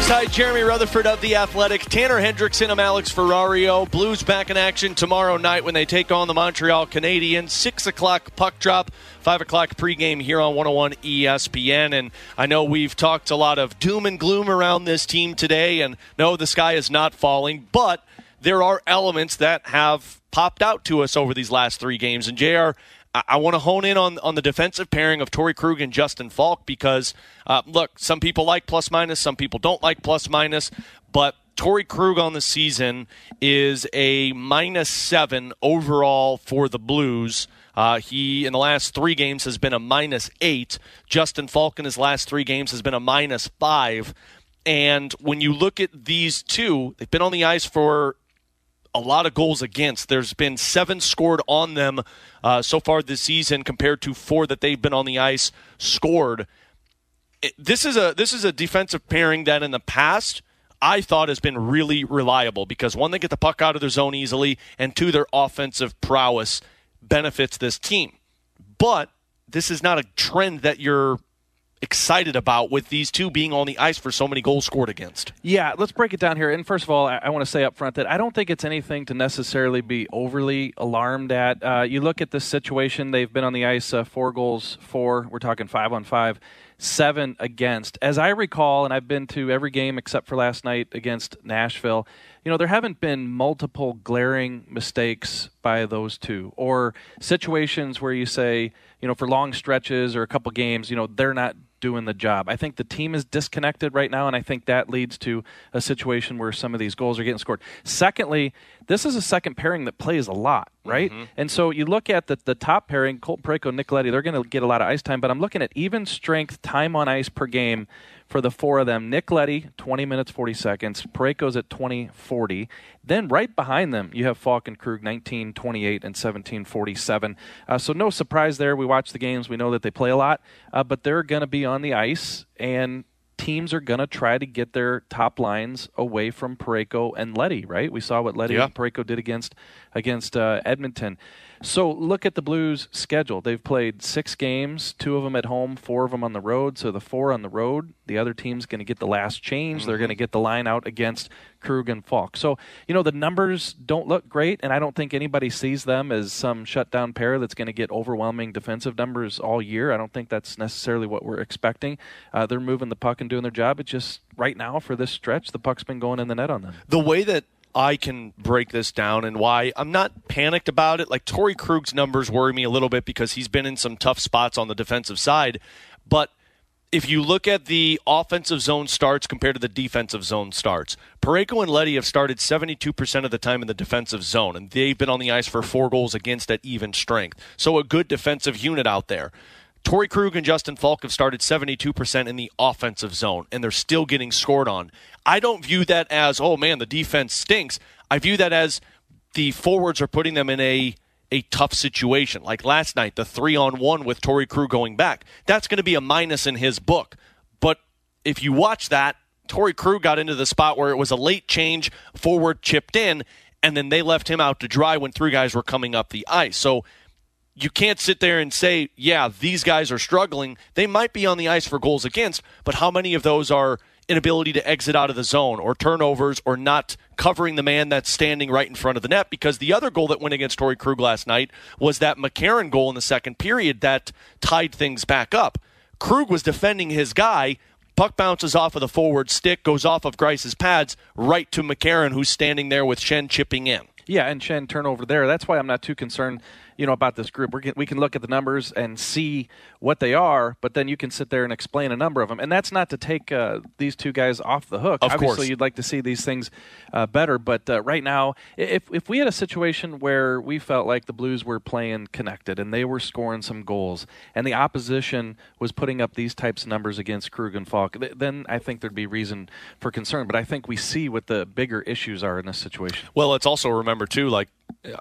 Alongside Jeremy Rutherford of The Athletic, Tanner Hendrickson, I'm Alex Ferrario. Blues back in action tomorrow night when they take on the Montreal Canadiens. 6 o'clock puck drop, 5 o'clock pregame here on 101 ESPN. And I know we've talked a lot of doom and gloom around this team today, and no, the sky is not falling, but there are elements that have popped out to us over these last three games. And JR, I, I want to hone in on on the defensive pairing of Torey Krug and Justin Faulk because uh, look, some people like plus minus, some people don't like plus minus, but Torey Krug on the season is a minus seven overall for the Blues. Uh, he, in the last three games, has been a minus eight. Justin Faulk in his last three games has been a minus five. And when you look at these two, they've been on the ice for a lot of goals against. There's been seven scored on them uh, so far this season compared to four that they've been on the ice scored. This is a this is a defensive pairing that in the past I thought has been really reliable because one, they get the puck out of their zone easily, and two, their offensive prowess benefits this team. But this is not a trend that you're excited about with these two being on the ice for so many goals scored against. Yeah, let's break it down here. And first of all, I, I want to say up front that I don't think it's anything to necessarily be overly alarmed at. Uh, you look at this situation; they've been on the ice uh, four goals, four. We're talking five on five, seven against. As I recall, and I've been to every game except for last night against Nashville. You know, there haven't been multiple glaring mistakes by those two, or situations where you say, you know, for long stretches or a couple games, you know, they're not doing the job. I think the team is disconnected right now, and I think that leads to a situation where some of these goals are getting scored. Secondly, this is a second pairing that plays a lot, right? Mm-hmm. And so you look at the, the top pairing, Colton Parayko, Nick Leddy, they're going to get a lot of ice time, but I'm looking at even strength time on ice per game for the four of them. Nick Leddy, 20 minutes, 40 seconds. Parayko's at 20, 40. Then right behind them, you have Faulk and Krug, 19, 28, and 17, 47. Uh, so no surprise there. We watch the games. We know that they play a lot, uh, but they're going to be on the ice, and teams are going to try to get their top lines away from Parayko and Leddy, right? We saw what Leddy yeah. and Parayko did against, against uh, Edmonton. So look at the Blues' schedule. They've played six games, two of them at home, four of them on the road. So the four on the road, the other team's going to get the last change. Mm-hmm. They're going to get the line out against Krug and Faulk. So, you know, the numbers don't look great, and I don't think anybody sees them as some shutdown pair that's going to get overwhelming defensive numbers all year. I don't think that's necessarily what we're expecting. Uh, they're moving the puck and doing their job. It's just right now for this stretch, the puck's been going in the net on them. The way that I can break this down and why I'm not panicked about it. Like Torey Krug's numbers worry me a little bit because he's been in some tough spots on the defensive side. But if you look at the offensive zone starts compared to the defensive zone starts, Parayko and Leddy have started 72% of the time in the defensive zone, and they've been on the ice for four goals against at even strength. So a good defensive unit out there. Torey Krug and Justin Faulk have started 72% in the offensive zone, and they're still getting scored on. I don't view that as, oh man, the defense stinks. I view that as the forwards are putting them in a a tough situation. Like last night, the three on one with Torey Krug going back. That's going to be a minus in his book. But if you watch that, Torey Krug got into the spot where it was a late change, forward chipped in, and then they left him out to dry when three guys were coming up the ice. So you can't sit there and say, yeah, these guys are struggling. They might be on the ice for goals against, but how many of those are inability to exit out of the zone or turnovers or not covering the man that's standing right in front of the net? Because the other goal that went against Torey Krug last night was that McCarron goal in the second period that tied things back up. Krug was defending his guy, puck bounces off of the forward stick, goes off of Greiss's pads, right to McCarron, who's standing there with Schenn chipping in. Yeah, and Schenn turnover there. That's why I'm not too concerned you know about this group. We're, we can look at the numbers and see what they are, but then you can sit there and explain a number of them. And that's not to take uh, these two guys off the hook. Of Obviously, course. you'd like to see these things uh, better, but uh, right now, if if we had a situation where we felt like the Blues were playing connected and they were scoring some goals, and the opposition was putting up these types of numbers against Krug and Faulk, th- then I think there'd be reason for concern. But I think we see what the bigger issues are in this situation. Well, let's also remember too, like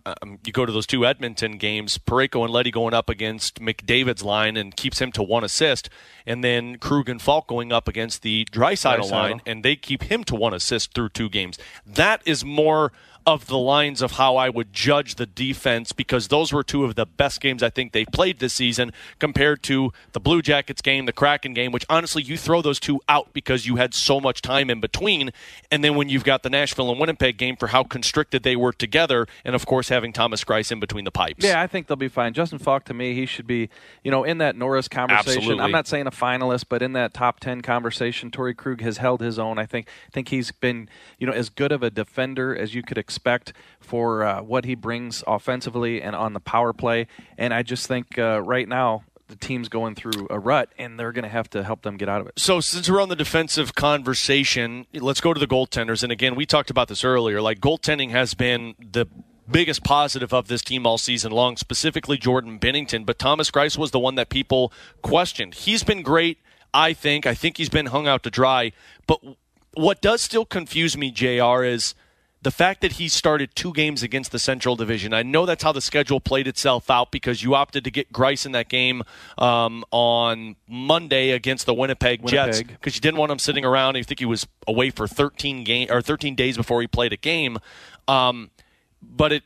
um, you go to those two Edmonton games, Parayko and Leddy going up against McDavid's line and keeps him to one assist, and then Krug and Faulk going up against the Draisaitl. line and they keep him to one assist through two games. That is more of the lines of how I would judge the defense because those were two of the best games I think they played this season compared to the Blue Jackets game, the Kraken game, which honestly you throw those two out because you had so much time in between. And then when you've got the Nashville and Winnipeg game for how constricted they were together, and of course having Thomas Greiss in between the pipes. Yeah, I think they'll be fine. Justin Faulk, to me, he should be, you know, in that Norris conversation. Absolutely. I'm not saying a finalist, but in that top ten conversation, Torey Krug has held his own. I think think he's been, you know, as good of a defender as you could expect for uh, what he brings offensively and on the power play. And I just think uh, right now the team's going through a rut, and they're going to have to help them get out of it. So since we're on the defensive conversation, let's go to the goaltenders. And again, we talked about this earlier. Like goaltending has been the biggest positive of this team all season long, specifically Jordan Binnington. But Thomas Greiss was the one that people questioned. He's been great, I think. I think he's been hung out to dry. But what does still confuse me, JR, is the fact that he started two games against the Central Division. I know that's how the schedule played itself out because you opted to get Greiss in that game um, on Monday against the Winnipeg, Jets because you didn't want him sitting around. You think he was away for 13 game or 13 days before he played a game. Um, but it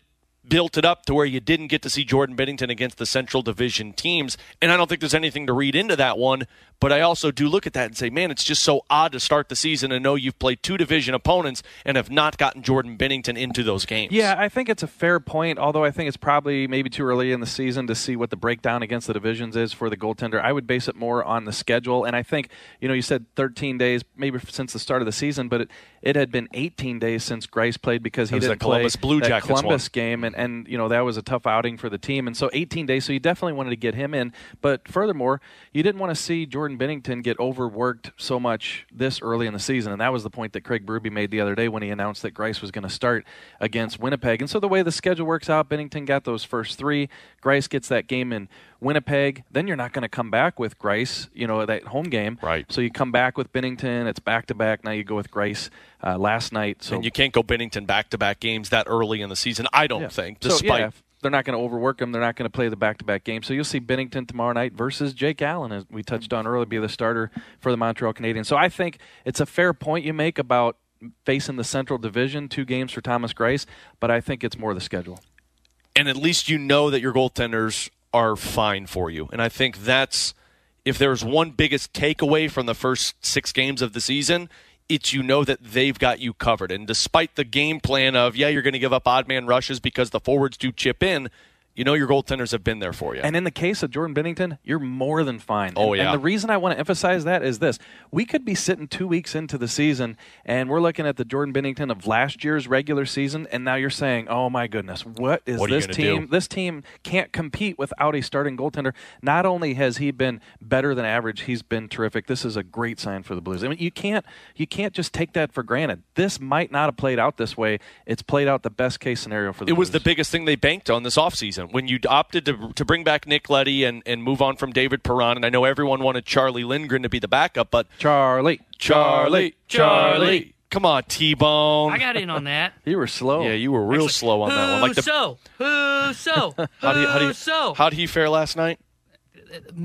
built it up to where you didn't get to see Jordan Binnington against the Central Division teams. And I don't think there's anything to read into that one. But I also do look at that and say, man, it's just so odd to start the season and know you've played two division opponents and have not gotten Jordan Binnington into those games. Yeah, I think it's a fair point, although I think it's probably maybe too early in the season to see what the breakdown against the divisions is for the goaltender. I would base it more on the schedule. And I think, you know, you said 13 days, maybe since the start of the season, but it, it had been 18 days since Greiss played because he didn't Columbus play Blue that Columbus one. game. And, and, you know, that was a tough outing for the team. And so 18 days, so you definitely wanted to get him in. But furthermore, you didn't want to see Jordan Binnington get overworked so much this early in the season. And that was the point that Craig Berube made the other day when he announced that Greiss was going to start against Winnipeg. And so the way the schedule works out, Binnington got those first three. Greiss gets that game in Winnipeg. Then you're not going to come back with Greiss, you know, that home game. Right. So you come back with Binnington. It's back to back. Now you go with Greiss uh, last night. So and you can't go Binnington back to back games that early in the season, I don't yeah. think, So, despite. yeah, they're not going to overwork him. They're not going to play the back-to-back game. So you'll see Binnington tomorrow night versus Jake Allen, as we touched on earlier, be the starter for the Montreal Canadiens. So I think it's a fair point you make about facing the Central Division, two games for Thomas Greiss, but I think it's more the schedule. and at least you know that your goaltenders are fine for you. And I think that's if there's one biggest takeaway from the first six games of the season, it's you know that they've got you covered. And despite the game plan of yeah, you're going to give up odd man rushes because the forwards do chip in, you know your goaltenders have been there for you. And in the case of Jordan Binnington, you're more than fine. Oh, And- yeah. And the reason I want to emphasize that is this: we could be sitting two weeks into the season, and we're looking at the Jordan Binnington of last year's regular season, and now you're saying, "Oh my goodness, what is What this team? do? This team can't compete without a starting goaltender." Not only has he been better than average, he's been terrific. This is a great sign for the Blues. I mean, you can't you can't just take that for granted. This might not have played out this way. It's played out the best case scenario for the it was the biggest thing they banked on this offseason when you opted to, to bring back Nick Leddy and, and move on from David Perron. And I know everyone wanted Charlie Lindgren to be the backup, but Charlie, Charlie, Charlie. Come on, T Bone. I got in on that. You were slow. Yeah, you were real slow on that one. Like the, so? Who so? how do you, how do Who you, so? how did he fare last night?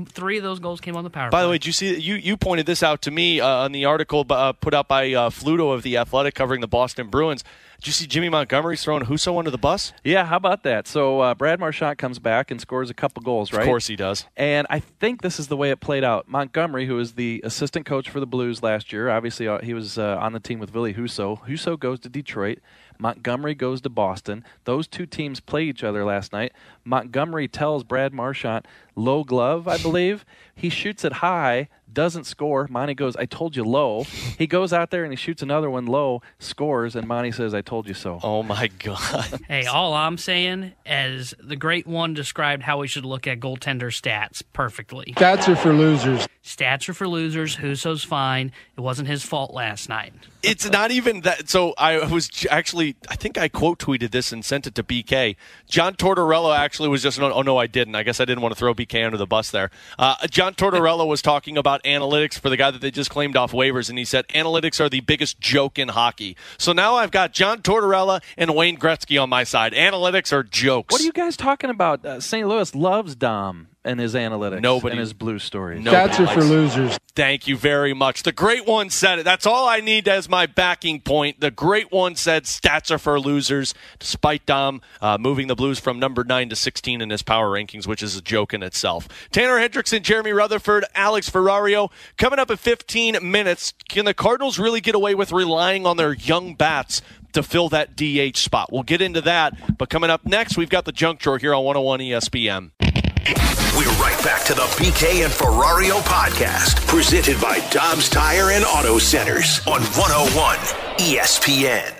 Three of those goals came on the power By the way, did you see you you pointed this out to me uh, on the article uh, put out by uh, Fluto of the Athletic covering the Boston Bruins? Did you see Jimmy Montgomery's throwing Husso under the bus? Yeah, how about that? So uh, Brad Marchand comes back and scores a couple goals, right? Of course he does. And I think this is the way it played out. Montgomery, who was the assistant coach for the Blues last year, obviously uh, he was uh, on the team with Willie Husso. Husso goes to Detroit. Montgomery goes to Boston. Those two teams play each other last night. Montgomery tells Brad Marchand, low glove, I believe. he shoots it high. Doesn't score. Monty goes, I told you low. He goes out there and he shoots another one low, scores, and Monty says, I told you so. Oh my God. Hey, all I'm saying is the great one described how we should look at goaltender stats perfectly. Stats are for losers. Stats are for losers. Husso's fine. It wasn't his fault last night. It's not even that. So I was actually, I think I quote tweeted this and sent it to BK. John Tortorella actually was just, oh no, I didn't. I guess I didn't want to throw BK under the bus there. Uh, John Tortorella was talking about analytics for the guy that they just claimed off waivers, and he said analytics are the biggest joke in hockey. So now I've got John Tortorella and Wayne Gretzky on my side. Analytics are jokes. What are you guys talking about? Uh, St. Louis loves Dom and his analytics Nobody- and his blue stories. Nobody Stats are for losers. Thank you very much. The great one said it. That's all I need as my backing point. The great one said stats are for losers, despite Dom uh, moving the Blues from number 9 to 16 in his power rankings, which is a joke in itself. Tanner Hendrickson, Jeremy Rutherford, Alex Ferrario. Coming up in 15 minutes, can the Cardinals really get away with relying on their young bats to fill that DH spot? We'll get into that. But coming up next, we've got the junk drawer here on 101 ESPN. Right back to the BK and Ferrario podcast, presented by Dobbs Tire and Auto Centers on 101 ESPN.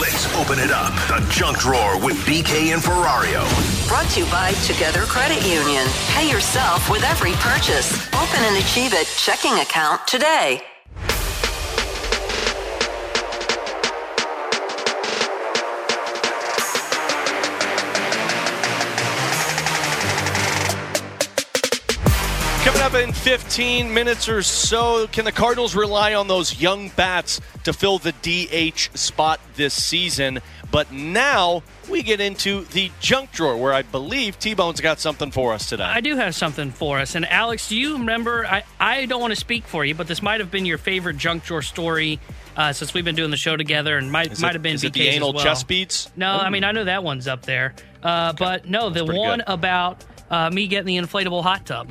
Let's open it up. The junk drawer with BK and Ferrario. Brought to you by Together Credit Union. Pay yourself with every purchase. Open an Achieve It checking account today. Coming up in 15 minutes or so, can the Cardinals rely on those young bats to fill the DH spot this season? But now we get into the junk drawer, where I believe T Bone's got something for us today. I do have something for us. And Alex, do you remember? I, I don't want to speak for you, but this might have been your favorite junk drawer story uh, since we've been doing the show together, and might Is might have been it BK's the anal well. chest beads? No, I mean I know that one's up there, uh, but no, the one good. about uh, me getting the inflatable hot tub,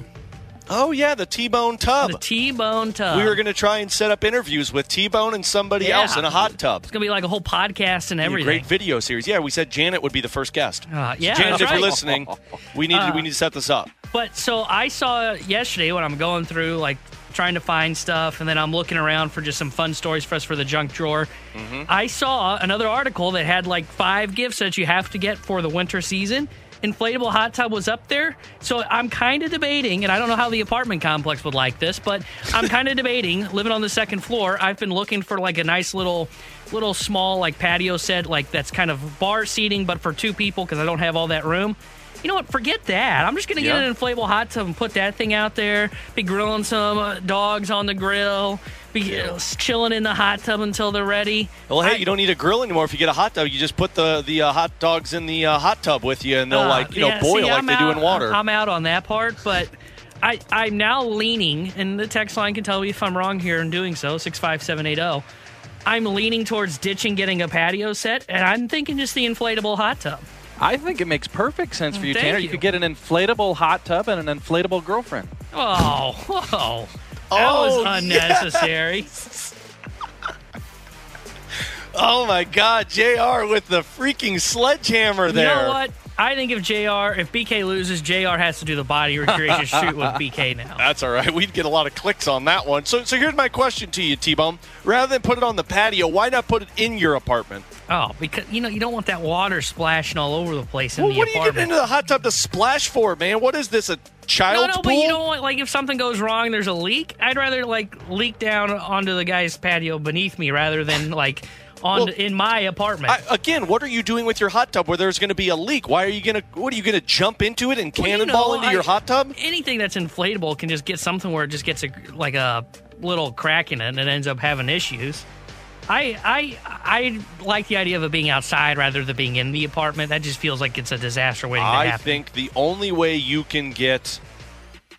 Oh, yeah, the T Bone tub. the T-bone tub. we were going to try and set up interviews with T Bone and somebody Yeah. else in a hot tub. It's gonna be like a whole podcast and everything. great video series. Yeah, we said Janet would be the first guest. Uh, yeah, Janet, that's if you're listening, we need to, Uh, we need to set this up. But so I saw yesterday when I'm going through like trying to find stuff and then I'm looking around for just some fun stories for us for the junk drawer. Mm-hmm. I saw another article that had like five gifts that you have to get for the winter season. Inflatable hot tub was up there. So I'm kind of debating, and I don't know how the apartment complex would like this, but I'm kind of debating living on the second floor. I've been looking for like a nice little little small like patio set like that's kind of bar seating but for two people because I don't have all that room. You know what? Forget that. I'm just going to get an inflatable hot tub and put that thing out there. Be grilling some uh, dogs on the grill. Be uh, chilling in the hot tub until they're ready. Well, hey, I- you don't need a grill anymore if you get a hot tub. You just put the the uh, hot dogs in the uh, hot tub with you, and they'll Uh, like you know boil see, like I'm they do out- in water. I'm out on that part, but I, I'm now leaning, and the text line can tell me if I'm wrong here in doing so, 65780. oh. I'm leaning towards ditching getting a patio set, and I'm thinking just the inflatable hot tub. I think it makes perfect sense for you, Thank Tanner. You. you. could get an inflatable hot tub and an inflatable girlfriend. Oh, whoa. That Oh, was unnecessary. oh my God, Jr. with the freaking sledgehammer there. You know what? I think if JR, if BK loses, JR has to do the body recreation shoot with BK now. That's all right. We'd get a lot of clicks on that one. So, so here's my question to you, T-Bone. Rather than put it on the patio, why not put it in your apartment? Oh, because you know you don't want that water splashing all over the place in Well, the what are you apartment. getting into the hot tub to splash for, man? What is this, a no, child's no, pool? but you don't want like if something goes wrong, there's a leak. I'd rather like leak down onto the guy's patio beneath me rather than like on Well, in my apartment. I, again, what are you doing with your hot tub where there's going to be a leak? Why are you going to? What are you going to jump into it and Well, you cannonball know, into I- your hot tub? Anything that's inflatable can just get something where it just gets a like a little crack in it and it ends up having issues. I I I like the idea of it being outside rather than being in the apartment. That just feels like it's a disaster waiting to happen. I think the only way you can get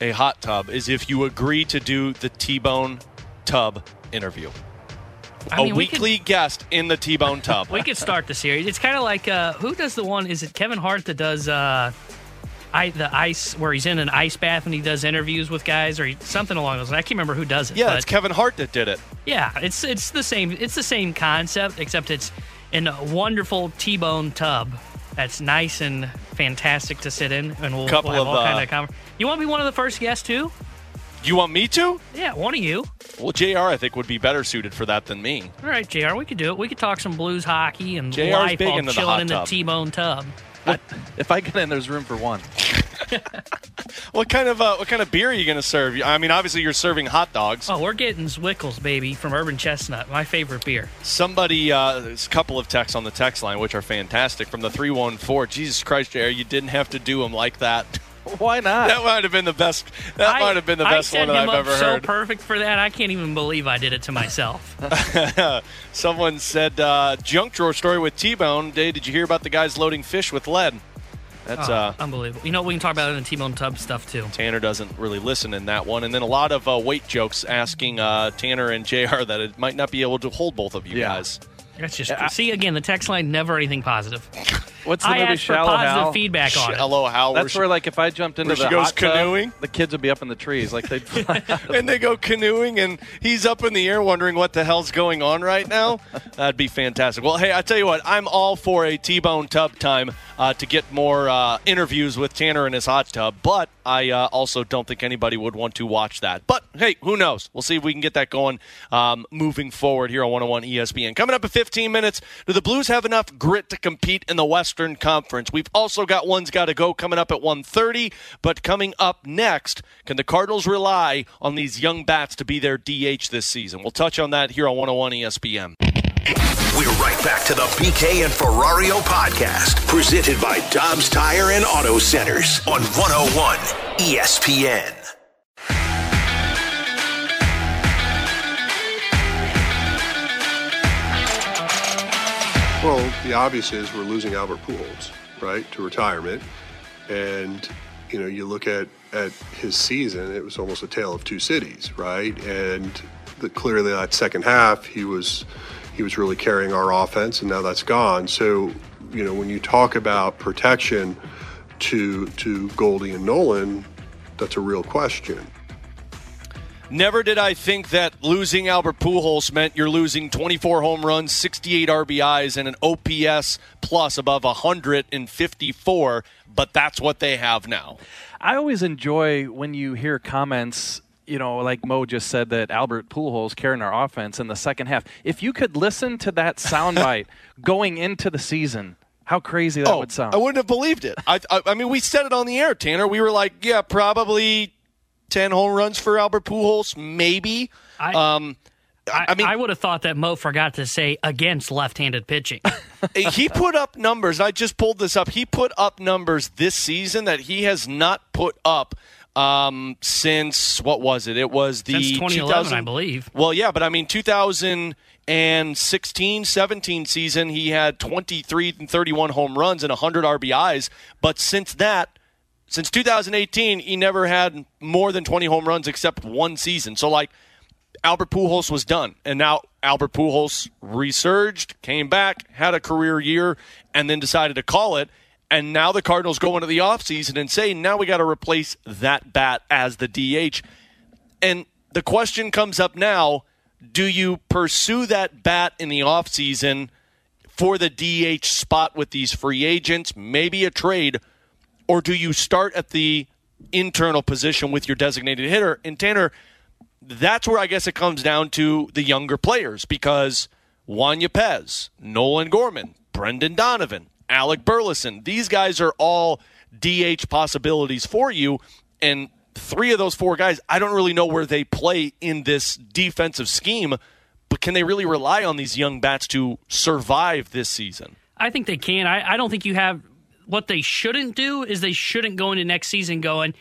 a hot tub is if you agree to do the T-Bone tub interview. I a mean, we could- weekly guest in the T-Bone tub. We could start the series. It's kind of like uh, who does the one? Is it Kevin Hart that does uh, I, the ice where he's in an ice bath and he does interviews with guys or he, something along those lines? I can't remember who does it. yeah, but it's Kevin Hart that did it. yeah, it's it's the same. It's the same concept except it's in a wonderful T-bone tub that's nice and fantastic to sit in, and we'll, Couple we'll have of, all uh, kind of. Con- you want to be one of the first guests too? You want me to? Yeah, one of you. Well, JR, I think, would be better suited for that than me. All right, JR, we could do it. We could talk some blues hockey and JR 's life big while into the chilling hot in the tub. T-bone tub. if I get in, there's room for one. What kind of uh, what kind of beer are you going to serve? I mean, obviously you're serving hot dogs. Oh, we're getting Zwickels, baby, from Urban Chestnut, my favorite beer. Somebody, uh, there's a couple of texts on the text line, which are fantastic. From the 314, Jesus Christ, JR, you didn't have to do them like that. Why not? That might have been the best. That I- might have been the best one that him I've up ever so heard. perfect for that. I can't even believe I did it to myself. Someone said uh, junk drawer story with T-Bone. Dave, did you hear about the guys loading fish with lead? That's Oh, uh, unbelievable. You know, we can talk about it in the T-bone tub stuff too. Tanner doesn't really listen in that one, and then a lot of uh, weight jokes asking uh, Tanner and Jr. that it might not be able to hold both of you Yeah. guys. That's just Yeah, I- see again. The text line never anything positive. What's the I movie asked for positive Hal? feedback on it. Hello, Hal. That's where, like, if I jumped into where the goes hot tub, canoeing? the kids would be up in the trees, like they'd fly. and they go canoeing, and he's up in the air wondering what the hell's going on right now. That'd be fantastic. Well, hey, I tell you what, I'm all for a T-bone tub time uh, to get more uh, interviews with Tanner in his hot tub, but I uh, also don't think anybody would want to watch that. But hey, who knows? We'll see if we can get that going um, moving forward here on 101 ESPN. Coming up in 15 minutes, do the Blues have enough grit to compete in the Western Conference? We've also got one's got to go coming up at 1:30, but coming up next, can the Cardinals rely on these young bats to be their DH this season? We'll touch on that here on 101 ESPN. We're right back to the BK and Ferrario podcast, presented by Dobbs Tire and Auto Centers on 101 ESPN. Well, the obvious is we're losing Albert Pujols, right, to retirement, and you know you look at at his season, it was almost a tale of two cities, right? And the, clearly that second half, he was he was really carrying our offense, and now that's gone. So you know when you talk about protection to to Goldie and Nolan, that's a real question. Never did I think that losing Albert Pujols meant you're losing 24 home runs, 68 RBIs, and an OPS plus above 154. But that's what they have now. I always enjoy when you hear comments. You know, like Mo just said that Albert Pujols carrying our offense in the second half. If you could listen to that soundbite going into the season, how crazy that would sound. Oh, I wouldn't have believed it. I, I, I mean, we said it on the air, Tanner. We were like, yeah, probably 10 home runs for Albert Pujols, maybe. I, um, I, mean, I would have thought that Mo forgot to say against left-handed pitching. he put up numbers. I just pulled this up. He put up numbers this season that he has not put up um, since what was it? It was the Since 2011, 2000 I believe. Well, yeah, but I mean 2016, 17 season, he had 23 and 31 home runs and 100 RBIs. But since that, since 2018, he never had more than 20 home runs except one season. So like Albert Pujols was done, and now Albert Pujols resurged, came back, had a career year, and then decided to call it. And now the Cardinals go into the offseason and say, now we got to replace that bat as the DH. And the question comes up now do you pursue that bat in the offseason for the DH spot with these free agents, maybe a trade, or do you start at the internal position with your designated hitter? And Tanner, that's where I guess it comes down to the younger players because Juan Yepez, Nolan Gorman, Brendan Donovan, Alec Burleson, these guys are all DH possibilities for you. And three of those four guys, I don't really know where they play in this defensive scheme, but can they really rely on these young bats to survive this season? I think they can. I, I don't think you have what they shouldn't do is they shouldn't go into next season going,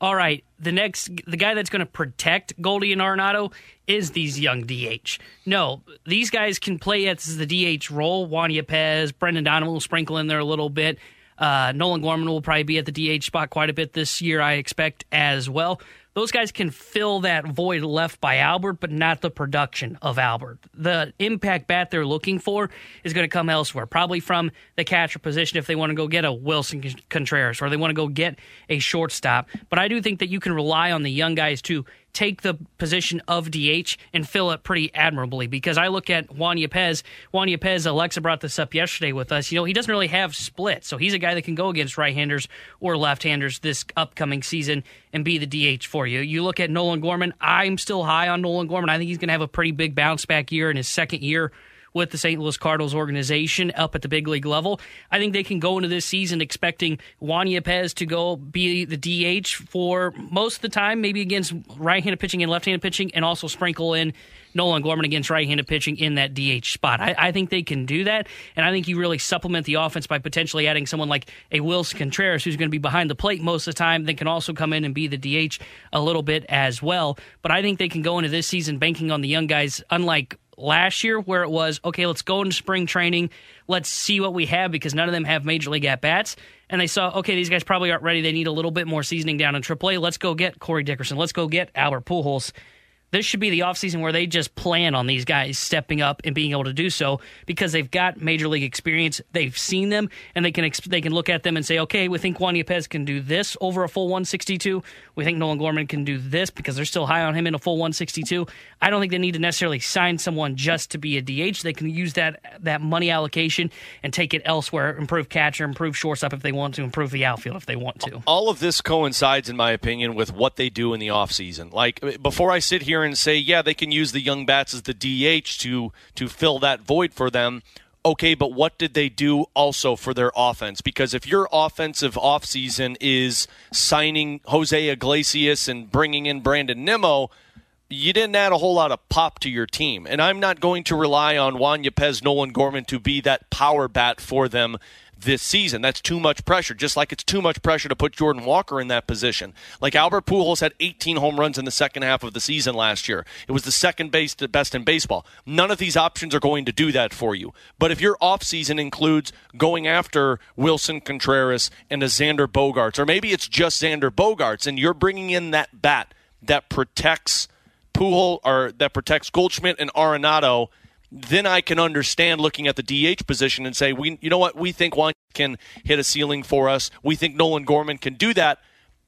all right, the next the guy that's going to protect Goldie and Arenado is these young DH. No, these guys can play as the DH role. Juan Yepez, Brendan Donovan will sprinkle in there a little bit. Uh, Nolan Gorman will probably be at the DH spot quite a bit this year, I expect as well. Those guys can fill that void left by Albert, but not the production of Albert. The impact bat they're looking for is going to come elsewhere, probably from the catcher position if they want to go get a Willson Contreras or they want to go get a shortstop. But I do think that you can rely on the young guys to take the position of DH and fill it pretty admirably because I look at Juan Yepez. Juan Yepez, Alexa brought this up yesterday with us. You know, he doesn't really have splits. So he's a guy that can go against right handers or left handers this upcoming season and be the DH for you. You look at Nolan Gorman. I'm still high on Nolan Gorman. I think he's going to have a pretty big bounce back year in his second year with the St. Louis Cardinals organization up at the big league level. I think they can go into this season expecting Juan Yepez to go be the DH for most of the time, maybe against right handed pitching and left handed pitching, and also sprinkle in Nolan Gorman against right handed pitching in that DH spot. I, I, think they can do that, and I think you really supplement the offense by potentially adding someone like a Willson Contreras who's going to be behind the plate most of the time, that can also come in and be the DH a little bit as well. But I think they can go into this season banking on the young guys, unlike last year where it was okay let's go into spring training. Let's see what we have because none of them have major league at bats. And they saw okay these guys probably aren't ready. They need a little bit more seasoning down in AAA let's go get Corey Dickerson. Let's go get Albert Pujols this should be the offseason where they just plan on these guys stepping up and being able to do so because they've got major league experience. They've seen them, and they can they can look at them and say, okay, we think Juan Yepez can do this over a full 162. We think Nolan Gorman can do this because they're still high on him in a full 162. I don't think they need to necessarily sign someone just to be a DH. They can use that that money allocation and take it elsewhere, improve catcher, improve shortstop if they want to, improve the outfield if they want to. All of this coincides, in my opinion, with what they do in the offseason. Like before I sit here here and say, yeah, they can use the young bats as the DH to to fill that void for them. Okay, but what did they do also for their offense? Because if your offensive offseason is signing Jose Iglesias and bringing in Brandon Nimmo, you didn't add a whole lot of pop to your team. And I'm not going to rely on Juan Yepez, Nolan Gorman to be that power bat for them this season. That's too much pressure, just like it's too much pressure to put Jordan Walker in that position. Like Albert Pujols had 18 home runs in the second half of the season last year. It was the second best in baseball. None of these options are going to do that for you. But if your offseason includes going after Willson Contreras and a Xander Bogaerts, or maybe it's just Xander Bogaerts, and you're bringing in that bat that protects Pujol or that protects Goldschmidt and Arenado – then I can understand looking at the DH position and say, we, you know what, we think Juan can hit a ceiling for us. We think Nolan Gorman can do that,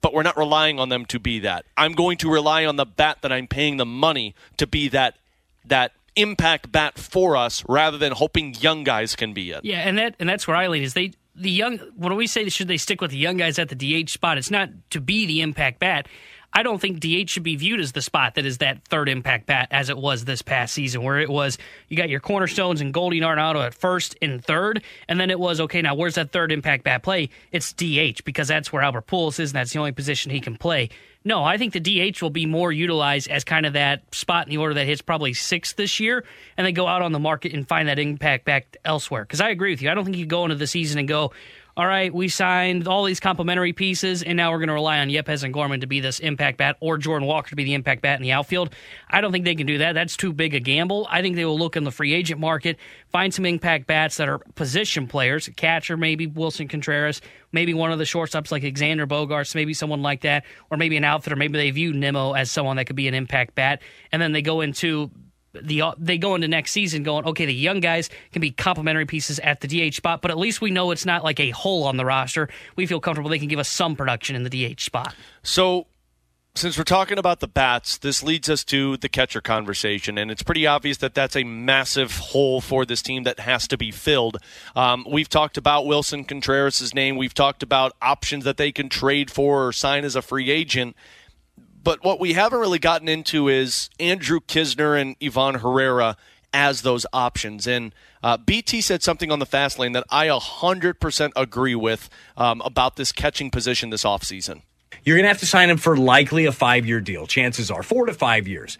but we're not relying on them to be that. I'm going to rely on the bat that I'm paying the money to be that that impact bat for us, rather than hoping young guys can be it. Yeah, and that and that's where I lean is they the young. When we say should they stick with the young guys at the DH spot, it's not to be the impact bat. I don't think DH should be viewed as the spot that is that third impact bat as it was this past season, where it was you got your cornerstones and Goldie Arenado at first and third, and then it was okay. Now where's that third impact bat play? It's DH because that's where Albert Pujols is, and that's the only position he can play. No, I think the DH will be more utilized as kind of that spot in the order that hits probably sixth this year, and then go out on the market and find that impact back elsewhere. Because I agree with you. I don't think you go into the season and go, all right, we signed all these complementary pieces, and now we're going to rely on Yepez and Gorman to be this impact bat or Jordan Walker to be the impact bat in the outfield. I don't think they can do that. That's too big a gamble. I think they will look in the free agent market, find some impact bats that are position players, catcher, maybe Willson Contreras, maybe one of the shortstops like Xander Bogaerts, maybe someone like that, or maybe an outfitter. Maybe they view Nimmo as someone that could be an impact bat, and then they go into the uh, they go into next season going, okay, the young guys can be complementary pieces at the DH spot, but at least we know it's not like a hole on the roster. We feel comfortable they can give us some production in the DH spot. So, since we're talking about the bats, this leads us to the catcher conversation, and it's pretty obvious that that's a massive hole for this team that has to be filled. Um, we've talked about Willson Contreras' name. We've talked about options that they can trade for or sign as a free agent but what we haven't really gotten into is Andrew Knizner and Ivan Herrera as those options. And uh, BT said something on the fast lane that I 100% agree with um, about this catching position this offseason. You're going to have to sign him for likely a five year deal. Chances are four to five years.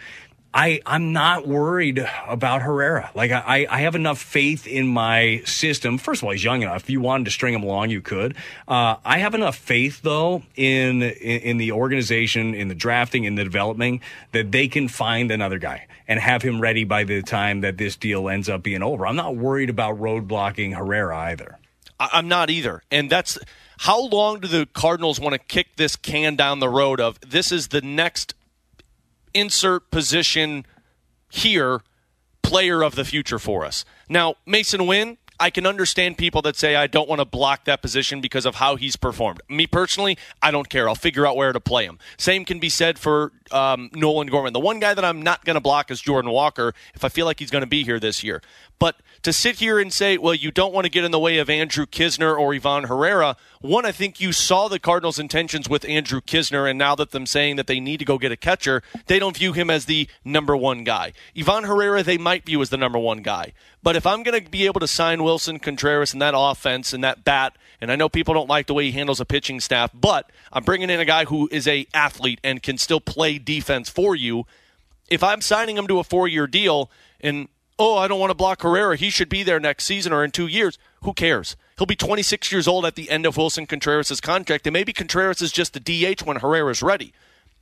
I, I'm not worried about Herrera. Like I, I have enough faith in my system. First of all, he's young enough. If you wanted to string him along, you could. Uh, I have enough faith though in, in, in the organization, in the drafting, in the developing that they can find another guy and have him ready by the time that this deal ends up being over. I'm not worried about roadblocking Herrera either. I'm not either, and that's how long do the Cardinals want to kick this can down the road of this is the next insert position here player of the future for us. Now, Masyn Winn, I can understand people that say I don't want to block that position because of how he's performed. Me personally, I don't care. I'll figure out where to play him. Same can be said for um, Nolan Gorman. The one guy that I'm not going to block is Jordan Walker if I feel like he's going to be here this year. But to sit here and say, well, you don't want to get in the way of Andrew Knizner or Ivan Herrera, one, I think you saw the Cardinals' intentions with Andrew Knizner, and now that them saying that they need to go get a catcher, they don't view him as the number one guy. Ivan Herrera, they might view as the number one guy. But if I'm going to be able to sign Willson Contreras and that offense and that bat, and I know people don't like the way he handles a pitching staff, but I'm bringing in a guy who is a athlete and can still play defense for you. If I'm signing him to a four year deal and oh, I don't want to block Herrera. He should be there next season or in two years. Who cares? He'll be 26 years old at the end of Willson Contreras' contract, and maybe Contreras is just the DH when Herrera's ready.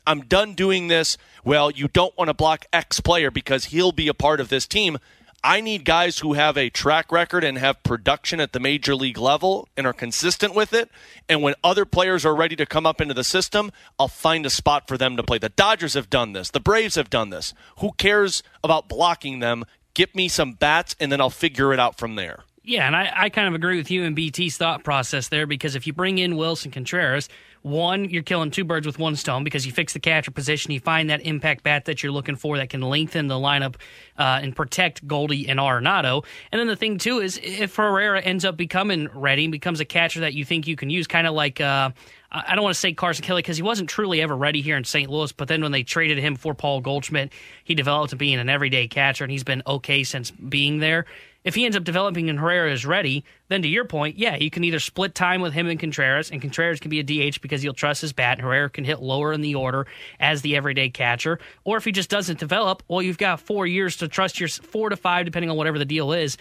I'm done doing this. Well, you don't want to block X player because he'll be a part of this team. I need guys who have a track record and have production at the major league level and are consistent with it. And when other players are ready to come up into the system, I'll find a spot for them to play. The Dodgers have done this, the Braves have done this. Who cares about blocking them? Get me some bats, and then I'll figure it out from there. Yeah, and I, I kind of agree with you and BT's thought process there because if you bring in Willson Contreras, one, you're killing two birds with one stone because you fix the catcher position. You find that impact bat that you're looking for that can lengthen the lineup uh, and protect Goldie and Arenado. And then the thing, too, is if Herrera ends up becoming ready and becomes a catcher that you think you can use, kind of like. Uh, I don't want to say Carson Kelly because he wasn't truly ever ready here in St. Louis. But then when they traded him for Paul Goldschmidt, he developed to being an everyday catcher, and he's been okay since being there if he ends up developing and Herrera is ready, then to your point, yeah, you can either split time with him and Contreras, and Contreras can be a DH because he'll trust his bat, and Herrera can hit lower in the order as the everyday catcher. Or if he just doesn't develop, well, you've got four years to trust your four to five, depending on whatever the deal is.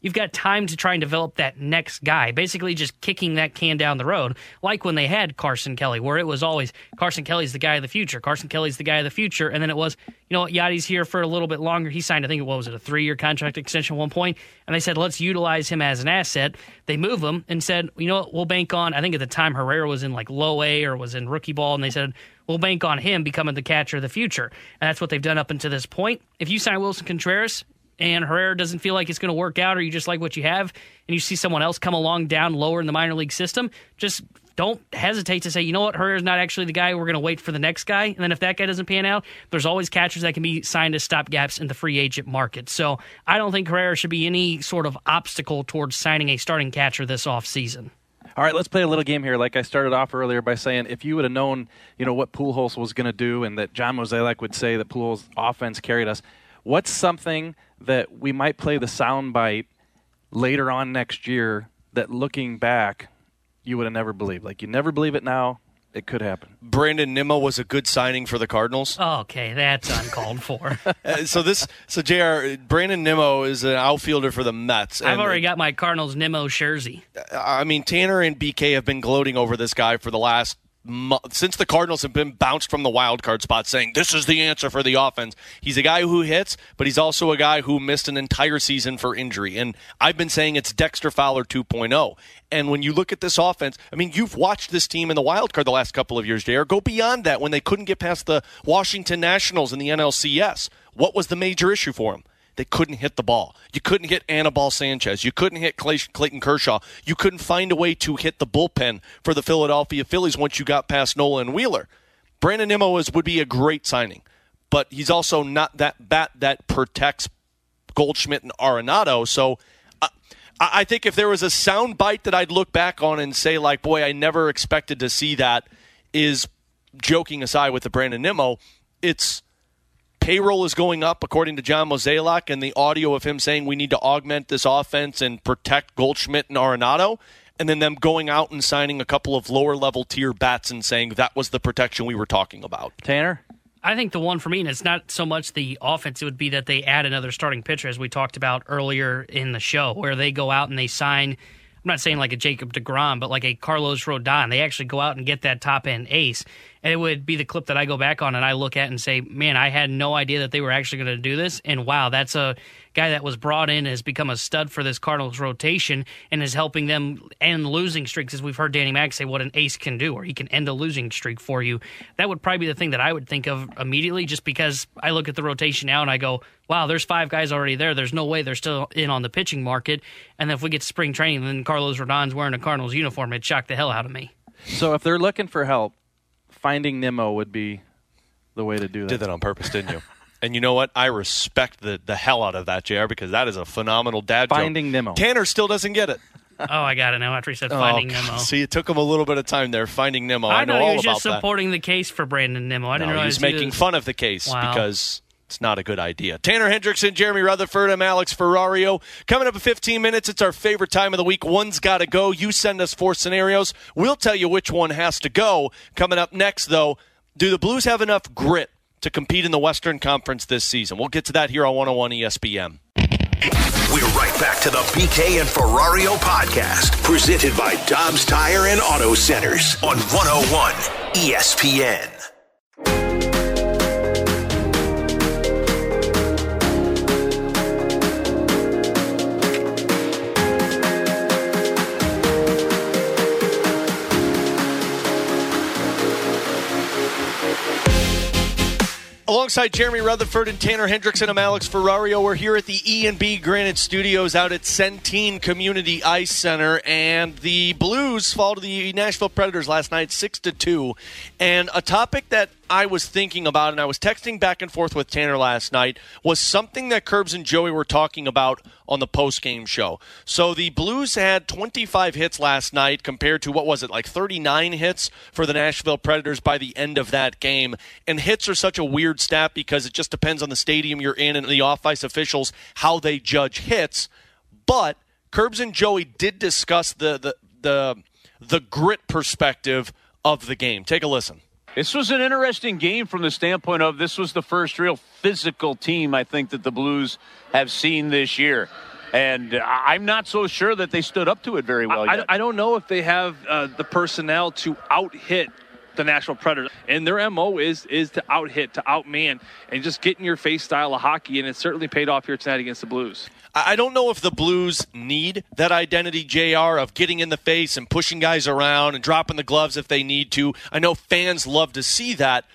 You've got time to try and develop that next guy, basically just kicking that can down the road, like when they had Carson Kelly, where it was always Carson Kelly's the guy of the future, Carson Kelly's the guy of the future, and then it was, you know Yadi's here for a little bit longer. He signed, I think, what was it, a three year contract extension at one point, and they said, let's utilize him as an asset. They move him and said, you know what, we'll bank on, I think at the time Herrera was in like low A or was in rookie ball, and they said, we'll bank on him becoming the catcher of the future. And that's what they've done up until this point. If you sign Willson Contreras, and Herrera doesn't feel like it's going to work out, or you just like what you have, and you see someone else come along down lower in the minor league system, just don't hesitate to say, you know what, Herrera's not actually the guy. We're going to wait for the next guy. And then if that guy doesn't pan out, there's always catchers that can be signed as stopgaps in the free agent market. So I don't think Herrera should be any sort of obstacle towards signing a starting catcher this offseason. All right, let's play a little game here. Like I started off earlier by saying, if you would have known, you know, what Pujols was going to do, and that John Mozeliak would say that Pujols' offense carried us, what's something that we might play the soundbite later on next year that looking back you would have never believed. Like you never believe it now. It could happen. Brandon Nimmo was a good signing for the Cardinals. Okay, that's uncalled for. Uh, so this, so Jr. Brandon Nimmo is an outfielder for the Mets. I've already got my Cardinals Nimmo jersey. I mean, Tanner and BK have been gloating over this guy for the last since the Cardinals have been bounced from the wild card spot, saying this is the answer for the offense. He's a guy who hits, but he's also a guy who missed an entire season for injury. And I've been saying it's Dexter Fowler 2.0. And when you look at this offense, I mean, you've watched this team in the wild card the last couple of years, JR. Go beyond that when they couldn't get past the Washington Nationals in the NLCS. What was the major issue for them? They couldn't hit the ball. You couldn't hit Anibal Sanchez. You couldn't hit Clayton Kershaw. You couldn't find a way to hit the bullpen for the Philadelphia Phillies once you got past Nola Wheeler. Brandon Nimmo is, would be a great signing, but he's also not that bat that protects Goldschmidt and Arenado. So uh, I think if there was a sound bite that I'd look back on and say, like, boy, I never expected to see that, is joking aside with the Brandon Nimmo, it's payroll is going up, according to John Mozeliak, and the audio of him saying we need to augment this offense and protect Goldschmidt and Arenado, and then them going out and signing a couple of lower level tier bats and saying that was the protection we were talking about. Tanner? I think the one for me, and it's not so much the offense, it would be that they add another starting pitcher, as we talked about earlier in the show, where they go out and they sign. I'm not saying like a Jacob DeGrom, but like a Carlos Rodon. They actually go out and get that top end ace and it would be the clip that I go back on and I look at and say, man, I had no idea that they were actually going to do this. And wow, that's a guy that was brought in has become a stud for this Cardinals rotation and is helping them end losing streaks. As we've heard Danny Mack say, what an ace can do, or he can end a losing streak for you. That would probably be the thing that I would think of immediately, just because I look at the rotation now and I go, wow, there's five guys already there. There's no way they're still in on the pitching market. And if we get to spring training, then Carlos Rodon's wearing a Cardinals uniform, it shocked the hell out of me. So if they're looking for help, finding Nimmo would be the way to do that. Did that on purpose, didn't you? And you know what? I respect the, the hell out of that, JR, because that is a phenomenal dad joke. Finding Nemo. Tanner still doesn't get it. oh, I got it now after he said oh, Finding oh, Nemo. See, it took him a little bit of time there. Finding Nemo. I, I know thought all he was about just that. supporting the case for Brandon Nemo. I didn't no, he realize was making was- fun of the case Wow. because it's not a good idea. Tanner Hendrickson, Jeremy Rutherford, I'm Alex Ferrario. Coming up in 15 minutes, it's our favorite time of the week. One's got to go. You send us four scenarios. We'll tell you which one has to go. Coming up next, though, do the Blues have enough grit to compete in the Western Conference this season? We'll get to that here on 101 ESPN. We're right back to the BK and Ferrario podcast, presented by Dobbs Tire and Auto Centers on 101 ESPN. Alongside Jeremy Rutherford and Tanner Hendrickson, I'm Alex Ferrario. We're here at the E and B Granite Studios out at Centene Community Ice Center, and the Blues fall to the Nashville Predators last night, six to two. And a topic that I was thinking about, and I was texting back and forth with Tanner last night, was something that Curbs and Joey were talking about on the post game show. So the Blues had 25 hits last night compared to what was it, like 39 hits for the Nashville Predators by the end of that game. And hits are such a weird stat because it just depends on the stadium you're in and the off ice officials how they judge hits. But Curbs and Joey did discuss the the the, the grit perspective of the game. Take a listen. This was an interesting game from the standpoint of this was the first real physical team I think that the Blues have seen this year. And I'm not so sure that they stood up to it very well I, yet. I don't know if they have uh, the personnel to out hit the Nashville Predators, and their mo is is to out hit, to outman, and just get in your face style of hockey. And it certainly paid off here tonight against the Blues. I don't know if the Blues need that identity, JR, of getting in the face and pushing guys around and dropping the gloves if they need to. I know fans love to see that,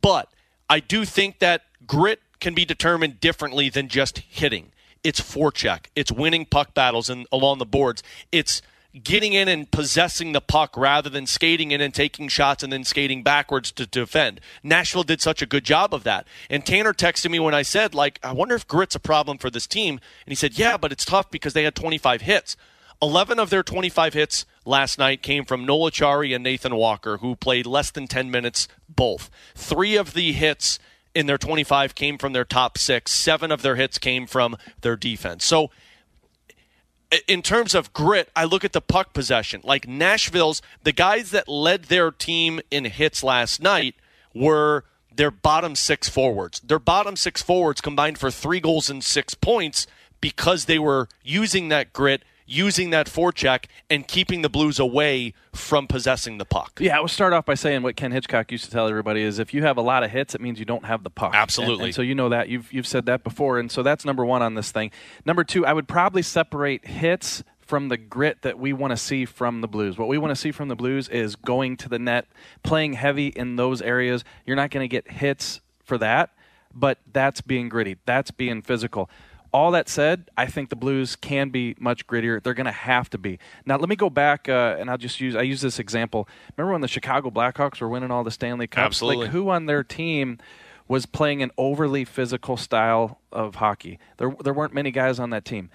but I do think that grit can be determined differently than just hitting. It's forecheck. It's winning puck battles and along the boards. It's getting in and possessing the puck rather than skating in and taking shots and then skating backwards to defend. Nashville did such a good job of that. And Tanner texted me when I said, like, I wonder if grit's a problem for this team. And he said, yeah, but it's tough because they had 25 hits. 11 of their 25 hits last night came from Noel Acciari and Nathan Walker, who played less than 10 minutes both. Three of the hits in their 25 came from their top six. Seven of their hits came from their defense. So in terms of grit, I look at the puck possession. Like Nashville's, the guys that led their team in hits last night were their bottom six forwards. Their bottom six forwards combined for three goals and six points because they were using that grit, using that forecheck, and keeping the Blues away from possessing the puck. Yeah, I will start off by saying what Ken Hitchcock used to tell everybody is if you have a lot of hits, it means you don't have the puck. Absolutely. And, and so you know that you've you've said that before, and so that's number one on this thing. Number two, I would probably separate hits from the grit that we want to see from the Blues. What we want to see from the Blues is going to the net, playing heavy in those areas. You're not going to get hits for that, but that's being gritty. That's being physical. All that said, I think the Blues can be much grittier. They're going to have to be. Now, let me go back, uh, and I'll just use I use this example. Remember when the Chicago Blackhawks were winning all the Stanley Cups? Absolutely. Like who on their team was playing an overly physical style of hockey? There, there weren't many guys on that team.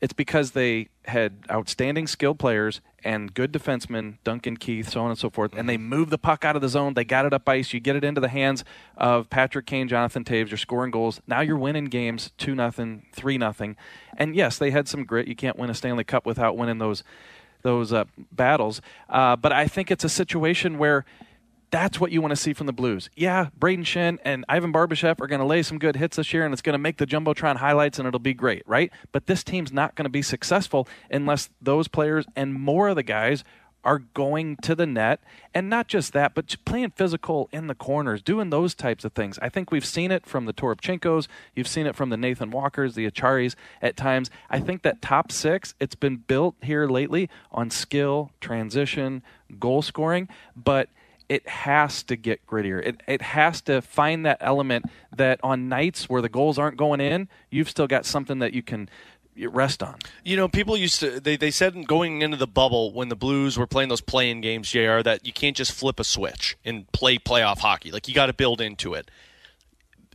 It's because they had outstanding skilled players and good defensemen, Duncan Keith, so on and so forth, and they moved the puck out of the zone. They got it up ice. You get it into the hands of Patrick Kane, Jonathan Toews. You're scoring goals. Now you're winning games two nothing, three nothing. And yes, they had some grit. You can't win a Stanley Cup without winning those those uh, battles. Uh, but I think it's a situation where that's what you want to see from the Blues. Yeah, Brayden Schenn and Ivan Barbashev are going to lay some good hits this year, and it's going to make the Jumbotron highlights, and it'll be great, right? But this team's not going to be successful unless those players and more of the guys are going to the net, and not just that, but playing physical in the corners, doing those types of things. I think we've seen it from the Toropchenkos, you've seen it from the Nathan Walkers, the Acciaris at times. I think that top six, it's been built here lately on skill, transition, goal scoring, but it has to get grittier. It, it has to find that element that on nights where the goals aren't going in, you've still got something that you can rest on. You know, people used to they, they said going into the bubble when the Blues were playing those playing games, JR, that you can't just flip a switch and play playoff hockey. Like you got to build into it.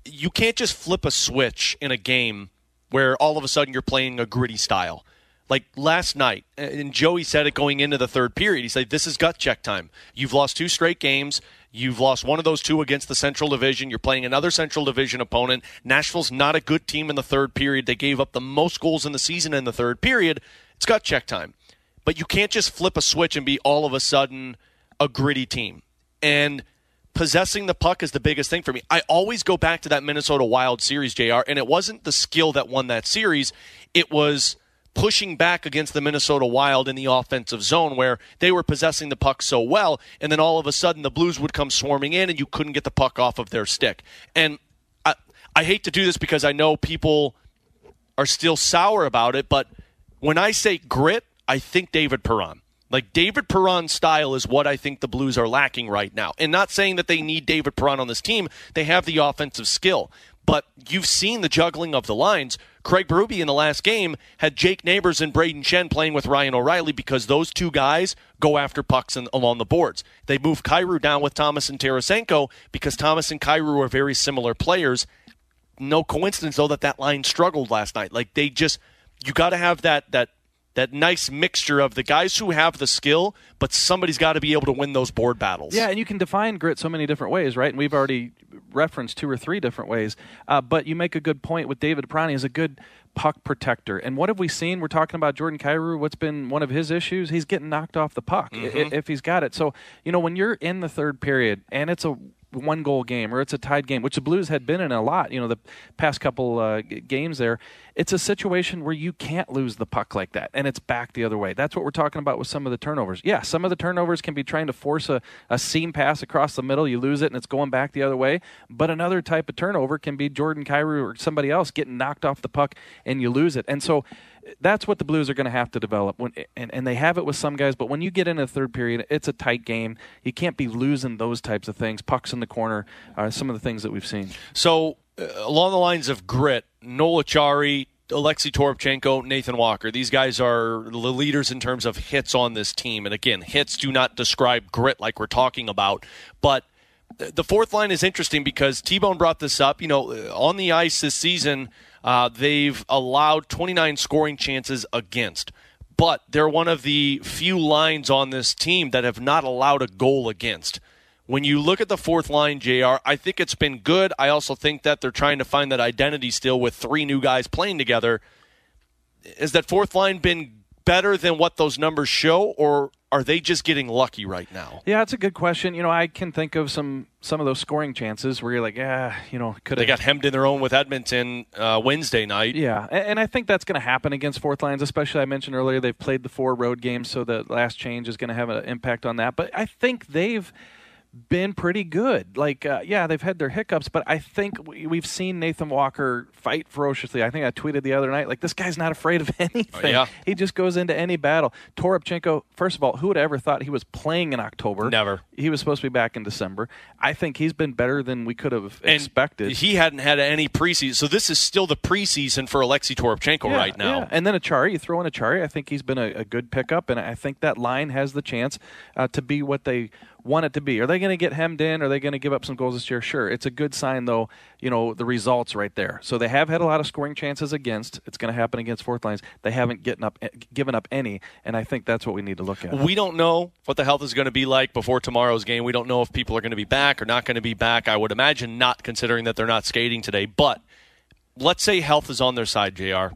you can't just flip a switch in a game where all of a sudden you're playing a gritty style. Like last night, and Joey said it going into the third period. He said, This is gut check time. You've lost two straight games. You've lost one of those two against the Central Division. You're playing another Central Division opponent. Nashville's not a good team in the third period. They gave up the most goals in the season in the third period. It's gut check time. But you can't just flip a switch and be all of a sudden a gritty team. And possessing the puck is the biggest thing for me. I always go back to that Minnesota Wild series, JR, and it wasn't the skill that won that series. It was pushing back against the Minnesota Wild in the offensive zone where they were possessing the puck so well, and then all of a sudden the Blues would come swarming in and you couldn't get the puck off of their stick. And I, I hate to do this because I know people are still sour about it, but when I say grit, I think David Perron. Like David Perron's style is what I think the Blues are lacking right now. And not saying that they need David Perron on this team, they have the offensive skill. But you've seen the juggling of the lines. Craig Berube in the last game had Jake Neighbors and Brayden Schenn playing with Ryan O'Reilly because those two guys go after pucks in, along the boards. They move Kyrou down with Thomas and Tarasenko because Thomas and Kyrou are very similar players. No coincidence though that that line struggled last night. Like they just you got to have that that that nice mixture of the guys who have the skill, but somebody's got to be able to win those board battles. Yeah, and you can define grit so many different ways, right? And we've already referenced two or three different ways. Uh, but you make a good point with David Perron is a good puck protector. And what have we seen? We're talking about Jordan Kyrou. What's been one of his issues? He's getting knocked off the puck Mhm. if he's got it. So, you know, when you're in the third period and it's a one goal game or it's a tied game, which the Blues had been in a lot, you know, the past couple uh, games there, it's a situation where you can't lose the puck like that and it's back the other way. That's what we're talking about with some of the turnovers. Yeah, some of the turnovers can be trying to force a, a seam pass across the middle, you lose it and it's going back the other way. But another type of turnover can be Jordan Kyrou or somebody else getting knocked off the puck and you lose it. And so that's what the Blues are going to have to develop. When, and, and they have it with some guys, but when you get in a third period, it's a tight game. You can't be losing those types of things. Pucks in the corner are some of the things that we've seen. So, uh, along the lines of grit, Noel Acciari, Alexei Toropchenko, Nathan Walker, these guys are the leaders in terms of hits on this team. And again, hits do not describe grit like we're talking about. But the fourth line is interesting because T Bone brought this up. You know, on the ice this season, uh, they've allowed 29 scoring chances against. But they're one of the few lines on this team that have not allowed a goal against. When you look at the fourth line, JR, I think it's been good. I also think that they're trying to find that identity still with three new guys playing together. Has that fourth line been better than what those numbers show, or are they just getting lucky right now? Yeah, that's a good question. You know, I can think of some some of those scoring chances where you're like, yeah, you know, could They got hemmed in their own with Edmonton uh, Wednesday night. Yeah, a- and I think that's going to happen against fourth lines, especially I mentioned earlier they've played the four road games, so the last change is going to have an impact on that. But I think they've been pretty good. Like, uh, yeah, they've had their hiccups, but I think we, we've seen Nathan Walker fight ferociously. I think I tweeted the other night, like, this guy's not afraid of anything. yeah. He just goes into any battle. Toropchenko, first of all, who would have ever thought he was playing in October? Never. He was supposed to be back in December. I think he's been better than we could have And expected. He hadn't had any preseason, so this is still the preseason for Alexei Toropchenko Yeah, right now. yeah. And then Acciari, you throw in Acciari. I think he's been a, a good pickup, and I think that line has the chance uh, to be what they want it to be. Are they going to get hemmed in? Are they going to give up some goals this year? Sure. It's a good sign, though. You know the results right there. So they have had a lot of scoring chances against. It's going to happen against fourth lines. They haven't getting up, given up any, and I think that's what we need to look at. We don't know what the health is going to be like before tomorrow's game. We don't know if people are going to be back or not going to be back. I would imagine not, considering that they're not skating today. But let's say health is on their side, JR.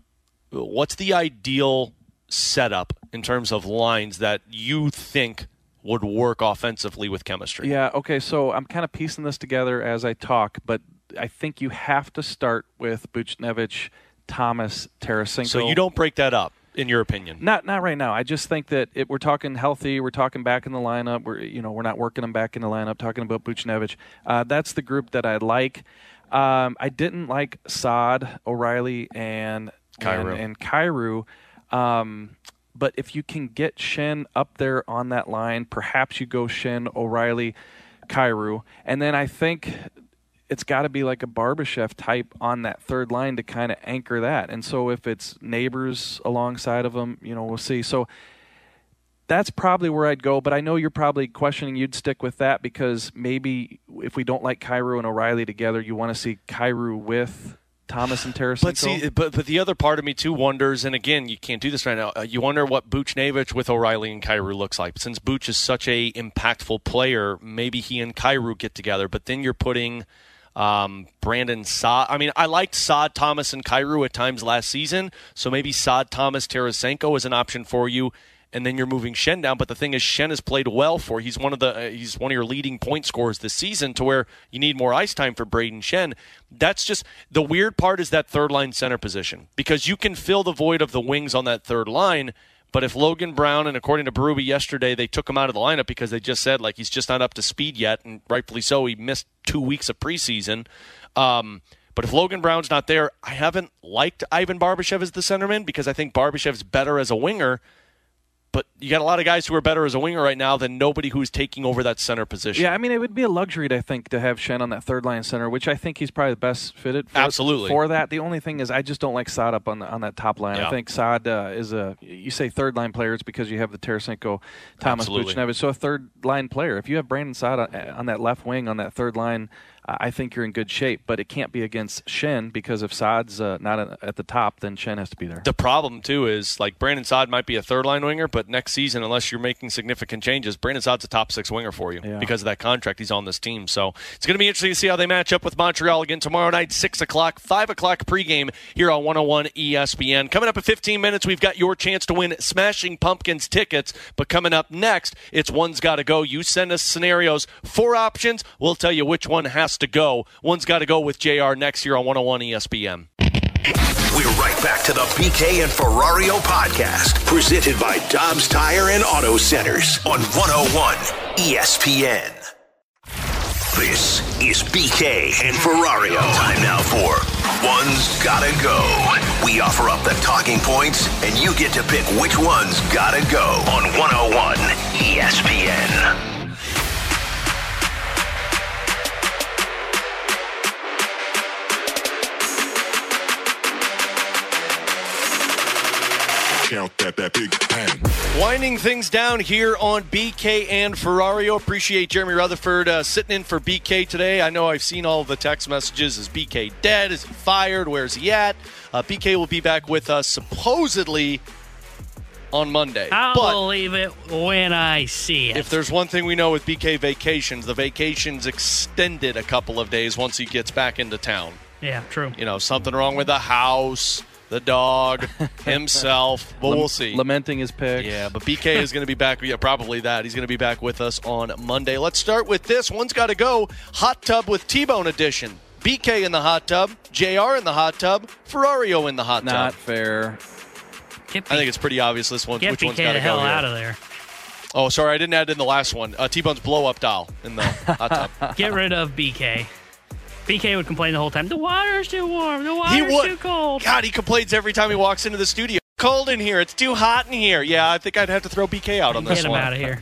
What's the ideal setup in terms of lines that you think would work offensively with chemistry? Yeah, okay, so I'm kind of piecing this together as I talk, but I think you have to start with Buchnevich, Thomas, Tarasenko. So you don't break that up, in your opinion. Not not right now. I just think that it, we're talking healthy. We're talking back in the lineup. We're you know we're not working them back in the lineup. Talking about Buchnevich. Uh, that's the group that I like. Um, I didn't like Saad, O'Reilly, and Kyrou. and, and Kyrou. Um, but if you can get Schenn up there on that line, perhaps you go Schenn, O'Reilly, Kyrou, and then I think it's got to be like a Barbashev type on that third line to kind of anchor that. And so if it's neighbors alongside of them, you know, we'll see. So that's probably where I'd go. But I know you're probably questioning you'd stick with that because maybe if we don't like Kyrou and O'Reilly together, you want to see Kyrou with Thomas and Tarasenko. But see, but but the other part of me too wonders, and again, you can't do this right now. Uh, you wonder what Buchnevich with O'Reilly and Kyrou looks like. Since Buch is such a impactful player, maybe he and Kyrou get together. But then you're putting um, Brandon Saad. I mean, I liked Saad, Thomas, and Kyrou at times last season. So maybe Saad, Thomas, Tarasenko is an option for you. And then you're moving Schenn down, but the thing is, Schenn has played well for. He's one of the uh, he's one of your leading point scorers this season. To where you need more ice time for Brayden Schenn. That's just the weird part is that third line center position because you can fill the void of the wings on that third line. But if Logan Brown and according to Berube yesterday, they took him out of the lineup because they just said like he's just not up to speed yet, and rightfully so. He missed two weeks of preseason. Um, but if Logan Brown's not there, I haven't liked Ivan Barbashev as the centerman because I think Barbashev's better as a winger. But you got a lot of guys who are better as a winger right now than nobody who's taking over that center position. Yeah, I mean, it would be a luxury, I think, to have Schenn on that third line center, which I think he's probably the best fitted for, Absolutely. for that. The only thing is, I just don't like Saad up on the, on that top line. Yeah. I think Saad uh, is a you say third line player, it's because you have the Tarasenko, Thomas Absolutely. Buchnevich, so a third line player. If you have Brandon Saad on, on that left wing on that third line, I think you're in good shape. But it can't be against Schenn because if Saad's uh, not at the top, then Schenn has to be there. The problem too is like Brandon Saad might be a third line winger, but next season, unless you're making significant changes, Brandon Saad's a top six winger for you Yeah. because of that contract he's on this team. So it's going to be interesting to see how they match up with Montreal again tomorrow night, six o'clock, five o'clock pregame here on 101 ESPN. Coming up in 15 minutes, we've got your chance to win Smashing Pumpkins tickets. But coming up next, it's one's got to go. You send us scenarios, four options. We'll tell you which one has to go. One's got to go with JR next year on 101 ESPN. We're right back to the BK and Ferrario podcast, presented by Dobbs Tire and Auto Centers on 101 ESPN. This is BK and Ferrario. Time now for One's Gotta Go. We offer up the talking points, and you get to pick which one's gotta go on 101 ESPN. Count that, that big bang. Winding things down here on BK and Ferrario. Appreciate Jeremy Rutherford uh, sitting in for BK today. I know I've seen all the text messages. Is BK dead? Is he fired? Where's he at? Uh, BK will be back with us supposedly on Monday. I'll but believe it when I see it. if there's one thing we know with BK vacations, the vacation's extended a couple of days once he gets back into town. yeah, true. You know, something wrong with the house, the dog, himself. But Lem- we'll see. Lamenting his pick. Yeah, but BK is going to be back. Yeah, probably that. He's going to be back with us on Monday. Let's start with this. One's got to go. Hot tub with T-Bone edition. BK in the hot tub, JR in the hot tub, Ferrario in the hot Not tub. Not fair. Get, I think it's pretty obvious this one. get which one's BK got to go here. out of there. Oh, sorry, I didn't add in the last one. Uh, T-Bone's blow up doll in the hot tub. Get rid of BK. BK would complain the whole time. The water's too warm. The water's he would. too cold. God, he complains every time he walks into the studio. Cold in here. It's too hot in here. Yeah, I think I'd have to throw BK out on this Get him one. out of here.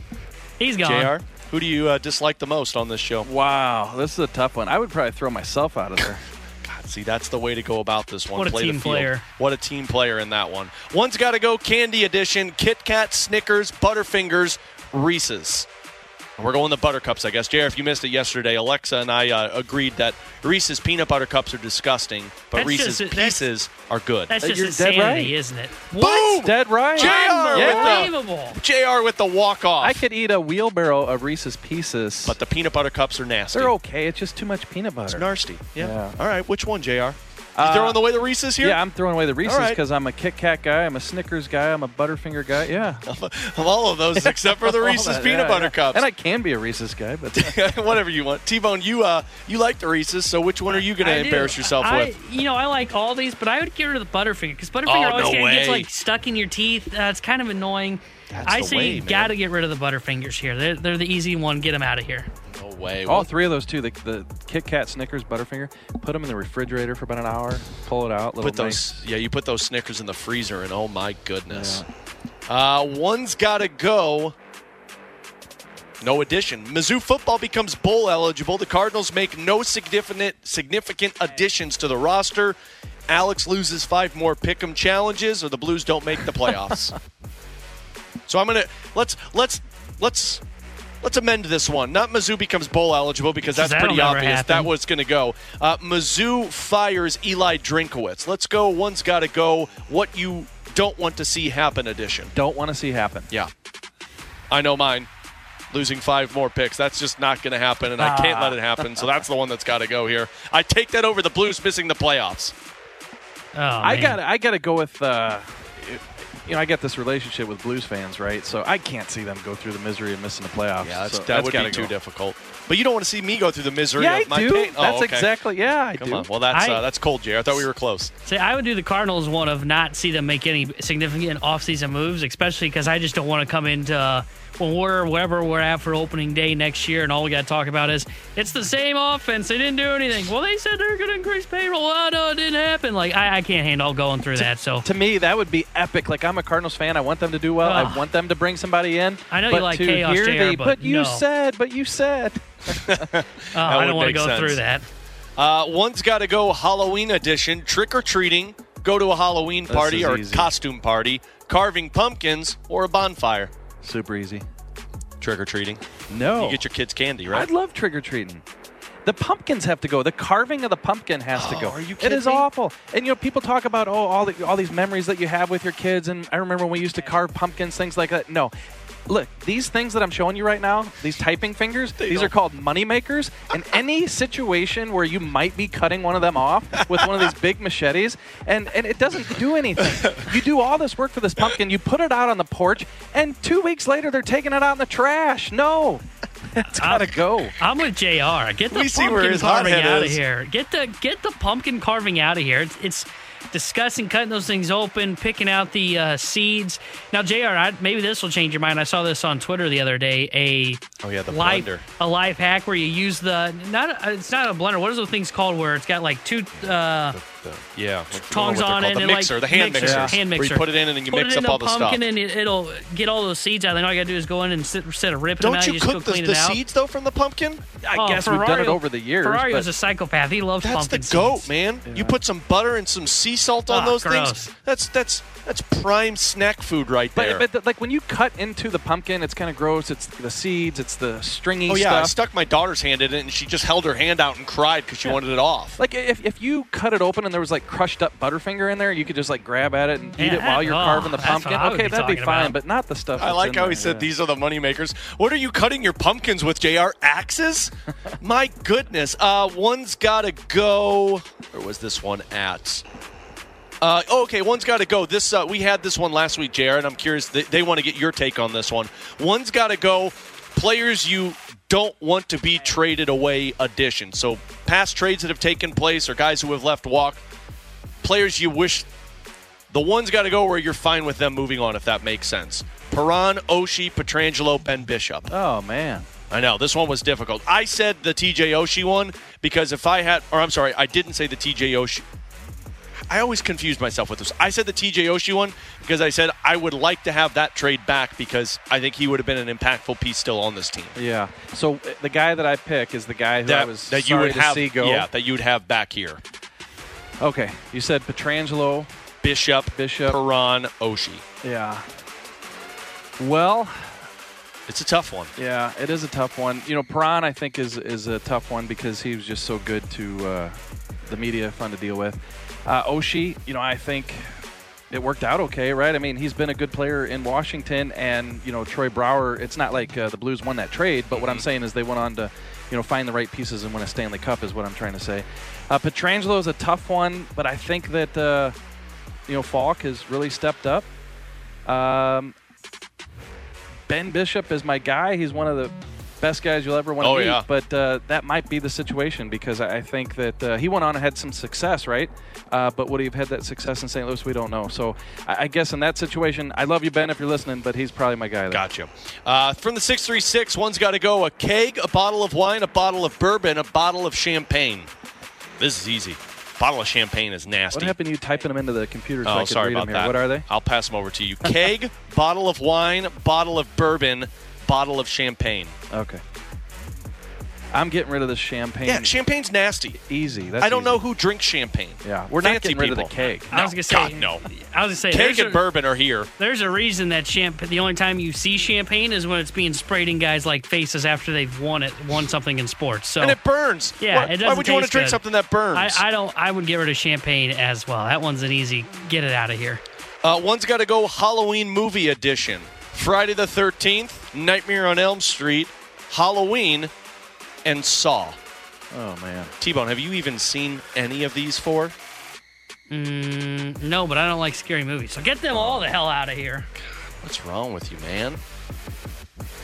He's gone. JR, who do you uh, dislike the most on this show? Wow, this is a tough one. I would probably throw myself out of there. God, see, that's the way to go about this one. What a Play team field. player. What a team player in that one. One's got to go candy edition Kit Kat, Snickers, Butterfingers, Reese's. We're going the Buttercups, I guess. JR, if you missed it yesterday, Alexa and I uh, agreed that Reese's peanut butter cups are disgusting, but That's Reese's just- that's- Pieces are good. That's Uh, just you're dead insanity, right. isn't it? Boom! Dead right. JR with Unbelievable. the, JR with the walk-off. I could eat a wheelbarrow of Reese's Pieces. but the peanut butter cups are nasty. they're okay. It's just too much peanut butter. It's nasty. Yeah. Yeah. All right, which one, JR? You Uh, throwing away the Reese's here? Yeah, I'm throwing away the Reese's right. because I'm a Kit Kat guy. I'm a Snickers guy. I'm a Butterfinger guy. Yeah. of all of those, except for the All Reese's that, peanut yeah, butter yeah. cups. And I can be a Reese's guy, but Whatever you want. T-Bone, you uh, you like the Reese's, so which one are you going to I do. embarrass yourself I, with? You know, I like all these, but I would get rid of the Butterfinger because Butterfinger Oh, always no gets like stuck in your teeth. Uh, it's kind of annoying. That's I the say way, you man. got to get rid of the Butterfingers here. They're, they're the easy one. Get them out of here. No way. all three of those too. The, the Kit Kat, Snickers, Butterfinger. Put them in the refrigerator for about an hour. Pull it out. Little put those, yeah, you put those Snickers in the freezer, and oh my goodness. Uh, one's got to go. No addition. Mizzou football becomes bowl eligible. The Cardinals make no significant significant additions to the roster. Alex loses five more pick'em challenges, or the Blues don't make the playoffs. So I'm gonna let's let's let's let's amend this one. Not Mizzou becomes bowl eligible because that's pretty obvious. happen. That was going to go. Uh, Mizzou fires Eli Drinkwitz. Let's go. One's got to go. What you don't want to see happen edition. Don't want to see happen. Yeah, I know mine. Losing five more picks. That's just not going to happen, and I can't Ah. let it happen. So that's the one that's got to go here. I take that over the Blues missing the playoffs. Oh, I got I got to go with. Uh, you know, I get this relationship with Blues fans, right? So I can't see them go through the misery of missing the playoffs. Yeah, that's, so that would be gotta too go. difficult. But you don't want to see me go through the misery Yeah, of I my do. pain. Oh, That's okay. exactly. Yeah, I Come do. on. Well, that's I- uh, that's cold, Jay. I thought we were close. See, I would do the Cardinals one of not see them make any significant offseason moves, especially because I just don't want to come into uh, when we're wherever we're at for opening day next year, and all we got to talk about is it's the same offense. They didn't do anything. Well, they said they're going to increase payroll. Oh no, it didn't happen. Like I, I can't handle going through that. So To me, that would be epic. Like I'm a Cardinals fan. I want them to do well. Ugh. I want them to bring somebody in. I know you but like to chaos, hear JR, the- but you no. said, but you said. oh, I don't want to go sense. through that. Uh, one's got to go Halloween edition, trick or treating, go to a Halloween party or easy. costume party, carving pumpkins, or a bonfire. Super easy. Trick or treating. No. You get your kids candy, right? I'd love trick or treating. The pumpkins have to go. The carving of the pumpkin has to oh, go. Oh, are you kidding is me? awful. And you know, people talk about oh, all the, all these memories that you have with your kids. And I remember when we used to carve pumpkins, things like that. No, look, these things that I'm showing you right now, these typing fingers, these are called money makers. In any situation where you might be cutting one of them off with one of these big machetes, and and it doesn't do anything. You do all this work for this pumpkin, you put it out on the porch, and two weeks later they're taking it out in the trash. No. It's gotta go. I'm with Jr. Get the We see where pumpkin his carving hothead out of here. Get the get the pumpkin carving out of here. It's, it's disgusting cutting those things open, picking out the uh, seeds. Now, Jr. I, maybe this will change your mind. I saw this on Twitter the other day. A Oh, yeah, the life blender. a life hack where you use the not a, it's not a blender. What are those things called? Where it's got like two. Uh, Yeah. tongs on it, The and mixer, like the hand mixer, mixer. hand Where mixer. you put it in and then you Put mix it in up all the the pumpkin stuff. and it, it'll get all those seeds out. Then all you gotta do is go in and sit, instead of ripping Don't out, you just go cook the, clean the it out. seeds though from the pumpkin? I Oh, guess we've done it over the years. Ferrario's but a psychopath. He loves pumpkin. That's the goat, seeds. man. You put some butter and some sea salt on Ah, those gross. things. That's that's that's prime snack food right there. But, but like when you cut into the pumpkin, it's kind of gross. It's the seeds. It's the stringy stuff. oh yeah, I stuck my daughter's hand in it and she just held her hand out and cried because she wanted it off. Like if, if you cut it open and there was like crushed up Butterfinger in there, you could just like grab at it and eat it while you're oh, carving the pumpkin. Okay, be that'd be fine, about. but not the stuff. I like in how he said yeah. these are the money makers. What are you cutting your pumpkins with, Jr. Axes? My goodness. Uh, one's got to go. Where was this one at? Uh, oh, okay, one's got to go. This uh, we had this one last week, Jr. And I'm curious. They, they want to get your take on this one. One's got to go. Players you don't want to be traded away. Addition. So past trades that have taken place or guys who have left walk. Players you wish the one's got to go where you're fine with them moving on, if that makes sense. Perron, Oshie, Pietrangelo, Ben Bishop. Oh man. I know this one was difficult. I said the TJ Oshie one because if I had, or I'm sorry, I didn't say the TJ Oshie. I always confused myself with this. I said the TJ Oshie one because I said I would like to have that trade back because I think he would have been an impactful piece still on this team. Yeah. So uh, the guy that I pick is the guy who I That, was that you would to have, see go. yeah, that you would have back here. Okay. You said Pietrangelo, Bishop, Bishop, Perron, Oshie. Yeah. Well, It's a tough one. Yeah, it is a tough one. You know, Perron, I think, is is a tough one because he was just so good to uh, the media, fun to deal with. Uh, Oshie, you know, I think it worked out okay, right? I mean, he's been a good player in Washington, and you know, Troy Brouwer. It's not like uh, the Blues won that trade, but what I'm saying is they went on to, you know, find the right pieces and win a Stanley Cup. Is what I'm trying to say. Uh, Pietrangelo is a tough one, but I think that uh, you know Faulk has really stepped up. Um, Ben Bishop is my guy. He's one of the best guys you'll ever want to Oh, meet. yeah. But uh, that might be the situation because I I think that uh, he went on and had some success, right? Uh, but would he have had that success in St. Louis? We don't know. So I, I guess in that situation, I love you, Ben, if you're listening, but he's probably my guy. There. Gotcha. Uh, from the 636, one's got to go a keg, a bottle of wine, a bottle of bourbon, a bottle of champagne. This is easy. Bottle of champagne is nasty. What happened to you typing them into the computer so I oh, could sorry read about them here? that. What are they? I'll pass them over to you. Keg, bottle of wine, bottle of bourbon, bottle of champagne. Okay. I'm getting rid of the champagne. Yeah, champagne's nasty. Easy. That's I don't easy. know who drinks champagne. Yeah, we're not Fancy getting rid of the keg. I was gonna say, God, no. I was gonna say, Keg and a, bourbon are here. there's a reason that champagne. The only time you see champagne is when it's being sprayed in guys like faces after they've won it, won something in sports. So and it burns. Yeah, Why, it doesn't why would you want to drink good. something that burns? I, I don't. I would get rid of champagne as well. That one's an easy. Get it out of here. Uh, one's got to go Halloween movie edition. Friday the 13th, Nightmare on Elm Street, Halloween, and Saw. Oh man. T Bone, have you even seen any of these four? Mm, no, but I don't like scary movies. So get them all the hell out of here. What's wrong with you, man?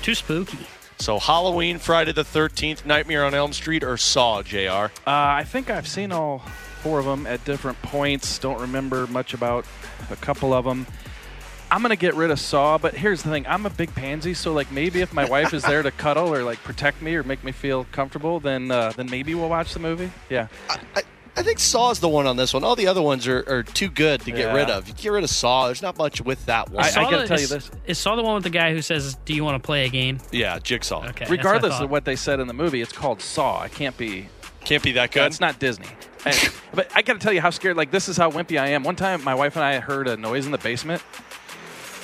Too spooky. So Halloween, Friday the 13th, Nightmare on Elm Street, or Saw, JR? Uh, I think I've seen all four of them at different points. Don't remember much about a couple of them. I'm gonna get rid of Saw, but here's the thing: I'm a big pansy, so like maybe if my wife is there to cuddle or like protect me or make me feel comfortable, then uh, then maybe we'll watch the movie. Yeah. I, I think Saw's the one on this one. All the other ones are, are too good to get Yeah. rid of. You get rid of Saw, there's not much with that one. I- Saw gotta the- tell you is- this. Is Saw the one with the guy who says, "Do you want to play a game?" yeah, Jigsaw. Okay. that's what I Regardless thought. of what they said in the movie, it's called Saw. It can't be. Can't be that good. It's not Disney. And- but I got to tell you how scared. Like this is how wimpy I am. One time, my wife and I heard a noise in the basement.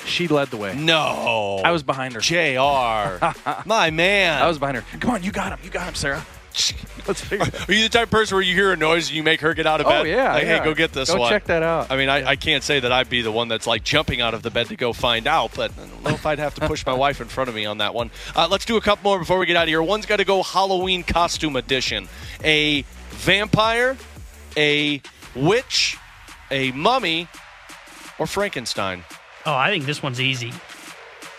She led the way. No. I was behind her. JR. My man. I was behind her. Come on, you got him. You got him, Sarah. Let's figure it Are you the type of person where you hear a noise and you make her get out of Oh, bed? yeah, Like, yeah. hey, go get this Go one. check that out. I mean, I, I can't say that I'd be the one that's like jumping out of the bed to go find out, but I don't know if I'd have to push my wife in front of me on that one. Uh, let's do a couple more before we get out of here. One's got to go Halloween costume edition. A vampire, a witch, a mummy, or Frankenstein. Oh, I think this one's easy.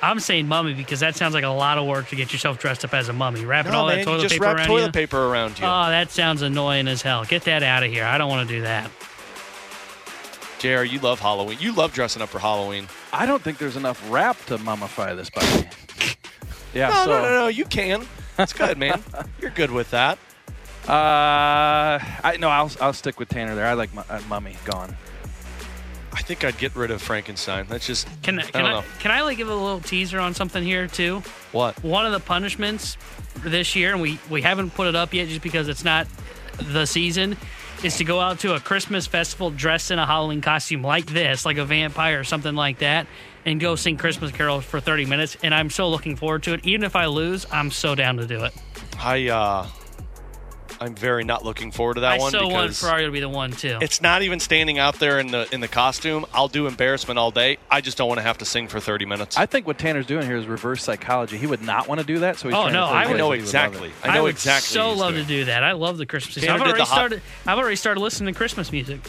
I'm saying mummy because that sounds like a lot of work to get yourself dressed up as a mummy. Wrapping No, all man, that you toilet just paper wrap around toilet you. paper around you. Oh, that sounds annoying as hell. Get that out of here. I don't want to do that. JR, you love Halloween. You love dressing up for Halloween. I don't think there's enough wrap to mummify this body. Yeah. no, so, no, no, no. You can. That's good, man. You're good with that. Uh, I no, I'll I'll stick with Tanner there. I like mu- uh, Mummy gone. I think I'd get rid of Frankenstein. That's just Can I can don't I, know. can I like give a little teaser on something here too? What? One of the punishments for this year, and we we haven't put it up yet just because it's not the season, is to go out to a Christmas festival dressed in a Halloween costume like this, like a vampire or something like that, and go sing Christmas carols for 30 minutes. And I'm so looking forward to it. Even if I lose, I'm so down to do it. I uh, I'm very not looking forward to that I one so want because Ferrari to be the one too. it's not even standing out there in the in the costume. I'll do embarrassment all day. I just don't want to have to sing for 30 minutes. I think what Tanner's doing here is reverse psychology. He would not want to do that, so he's Oh, trying no, to I would- know that would love exactly. I know would exactly So love doing. to do that. I love the Christmas season. Tanner I've already the hot- started. I've already started listening to Christmas music.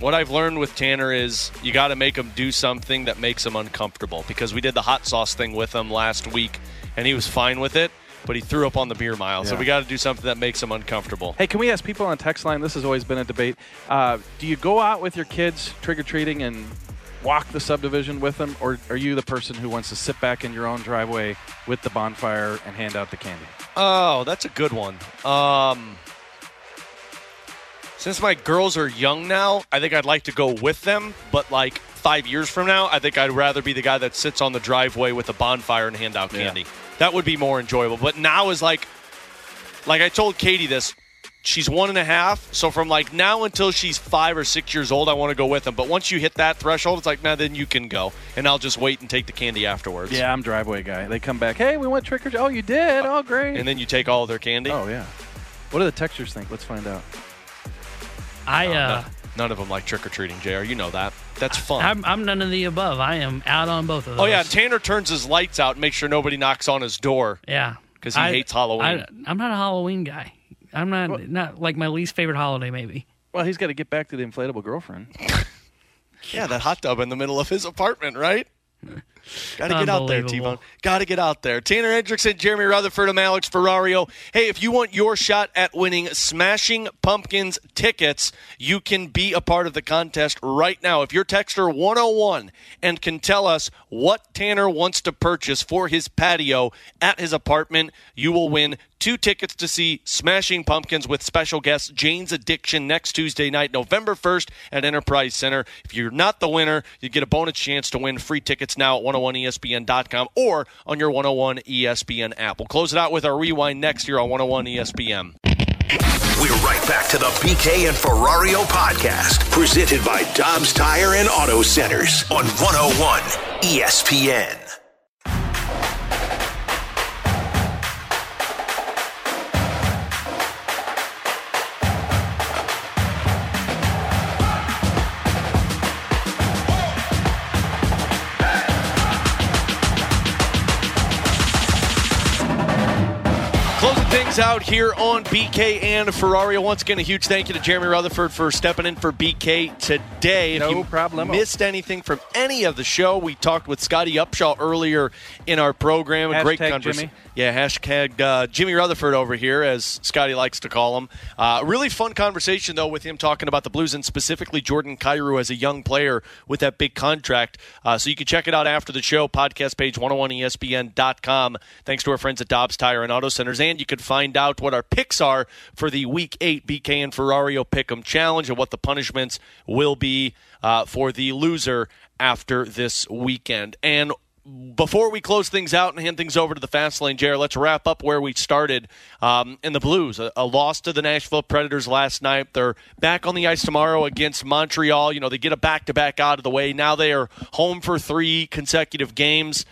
What I've learned with Tanner is you got to make him do something that makes him uncomfortable because we did the hot sauce thing with him last week and he was fine with it, but he threw up on the beer mile. So we got to do something that makes him uncomfortable. Hey, can we ask people on text line? This has always been a debate. Uh, do you go out with your kids trick or treating and walk the subdivision with them, or are you the person who wants to sit back in your own driveway with the bonfire and hand out the candy? Oh, that's a good one. Um, since my girls are young now, I think I'd like to go with them. But like five years from now, I think I'd rather be the guy that sits on the driveway with a bonfire and hand out Yeah. Candy. That would be more enjoyable. But now is like, like I told Katie this. She's one and a half, so from like now until she's five or six years old, I want to go with them. But once you hit that threshold, it's like, man, then you can go, and I'll just wait and take the candy afterwards. Yeah, I'm driveway guy. They come back. Hey, we went trick or treat. Oh, you did. Oh, great. And then you take all of their candy. oh yeah. What do the textures think? Let's find out. I No, uh, none of them like trick or treating, Jr. You know that. That's fun. I'm, I'm none of the above. I am out on both of those. oh yeah, Tanner turns his lights out and makes sure nobody knocks on his door yeah. because he I- hates Halloween. I, I'm not a Halloween guy. I'm not not like my least favorite holiday. Maybe. Well, he's got to get back to the inflatable girlfriend. yeah, that hot tub in the middle of his apartment, right? Got to get out there, T Bone. Got to get out there. Tanner Hendrickson, Jeremy Rutherford, I'm Alex Ferrario. Hey, if you want your shot at winning Smashing Pumpkins tickets, you can be a part of the contest right now. If you're Texter 101 and can tell us what Tanner wants to purchase for his patio at his apartment, you will win two tickets to see Smashing Pumpkins with special guest Jane's Addiction next Tuesday night, November 1st at Enterprise Center. If you're not the winner, you get a bonus chance to win free tickets now at oh 101ESPN.com or on your 101 ESPN app. We'll close it out with our rewind next year on 101 ESPN. We're right back to the BK and Ferrario podcast, presented by Dobbs Tire and Auto Centers on 101 ESPN. Things out here on BK and Ferrario. Once again, a huge thank you to Jeremy Rutherford for stepping in for BK today. If No you problemo. missed anything from any of the show, we talked with Scotty Upshall earlier in our program. A great conversation. Yeah, hashtag uh, Jimmy Rutherford over here, as Scotty likes to call him. Uh, really fun conversation, though, with him talking about the Blues and specifically Jordan Kyrou as a young player with that big contract. Uh, so you can check it out after the show, podcast page 101ESPN.com. Thanks to our friends at Dobbs Tire and Auto Centers. And you can find out what our picks are for the Week 8 BK and Ferrario Pick'em Challenge and what the punishments will be uh, for the loser after this weekend. And before we close things out and hand things over to the fast lane, Jared, let's wrap up where we started um, in the Blues. A, a loss to the Nashville Predators last night. They're back on the ice tomorrow against Montreal. You know, they get a back to back out of the way. Now they are home for three consecutive games.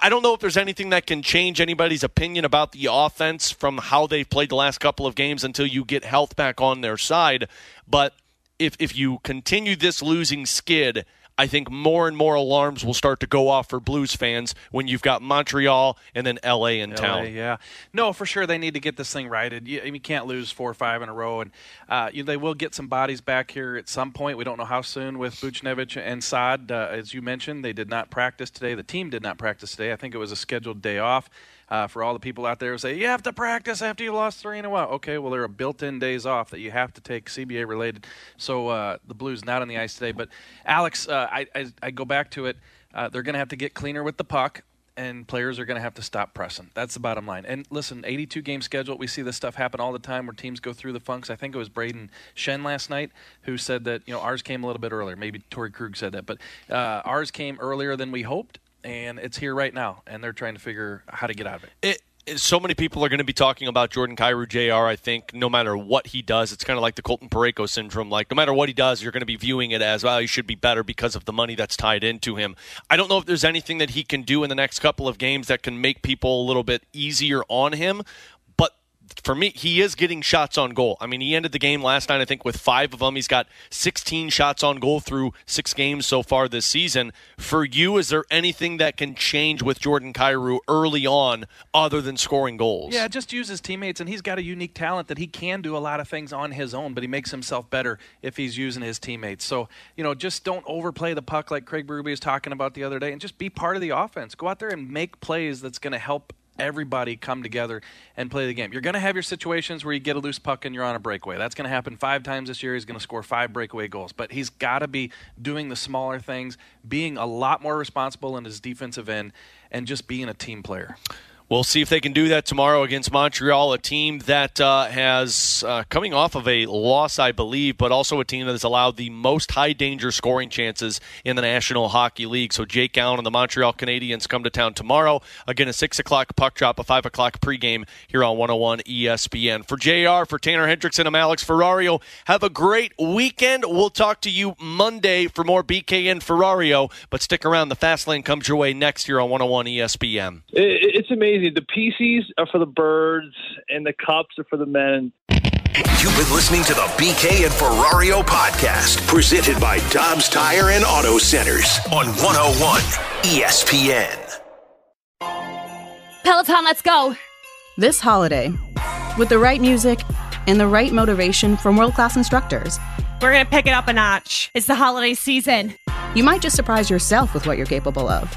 I don't know if there's anything that can change anybody's opinion about the offense from how they've played the last couple of games until you get health back on their side. But if if you continue this losing skid, I think more and more alarms will start to go off for Blues fans when you've got Montreal and then LA in LA, town. yeah. No, for sure they need to get this thing righted. You, you can't lose four or five in a row, and uh, you, they will get some bodies back here at some point. We don't know how soon with Buchnevich and Saad. Uh, as you mentioned, they did not practice today. The team did not practice today. I think it was a scheduled day off. Uh, for all the people out there who say you have to practice after you lost three in a row. Okay, well there are built-in days off that you have to take CBA related. So uh, the Blues not on the ice today. But Alex, uh, I, I I go back to it. Uh, they're going to have to get cleaner with the puck and players are going to have to stop pressing. That's the bottom line. And listen, 82 game schedule. We see this stuff happen all the time where teams go through the funks. I think it was Brayden Schenn last night who said that you know ours came a little bit earlier. Maybe Torey Krug said that, but uh, ours came earlier than we hoped, and it's here right now. And they're trying to figure how to get out of it. It, so many people are going to be talking about Jordan Kyrou Jr. I think no matter what he does, it's kind of like the Colton Parayko syndrome. Like no matter what he does, you're going to be viewing it as well. He should be better because of the money that's tied into him. I don't know if there's anything that he can do in the next couple of games that can make people a little bit easier on him. For me, he is getting shots on goal. I mean, he ended the game last night, I think, with five of them. He's got 16 shots on goal through six games so far this season. For you, is there anything that can change with Jordan Kyrou early on other than scoring goals? Yeah, just use his teammates, and he's got a unique talent that he can do a lot of things on his own, but he makes himself better if he's using his teammates. So, you know, just don't overplay the puck like Craig Berube was talking about the other day, and just be part of the offense. Go out there and make plays that's going to help everybody come together and play the game. You're going to have your situations where you get a loose puck and you're on a breakaway. That's going to happen five times this year. He's going to score five breakaway goals. But he's got to be doing the smaller things, being a lot more responsible in his defensive end, and just being a team player. We'll see if they can do that tomorrow against Montreal, a team that uh, has uh, coming off of a loss, I believe, but also a team that has allowed the most high danger scoring chances in the National Hockey League. So Jake Allen and the Montreal Canadiens come to town tomorrow. Again, a six o'clock puck drop, a five o'clock pregame here on 101 ESPN. For JR, for Tanner Hendrickson, I'm Alex Ferrario. Have a great weekend. We'll talk to you Monday for more BKN Ferrario, but stick around. The fast lane comes your way next year on 101 ESPN. It's amazing. The PCs are for the birds, and the cups are for the men. You've been listening to the BK and Ferrario podcast, presented by Dobbs Tire and Auto Centers on 101 ESPN. Peloton, let's go. This holiday, with the right music and the right motivation from world class instructors, We're going to pick it up a notch. It's the holiday season. you might just surprise yourself with what you're capable of.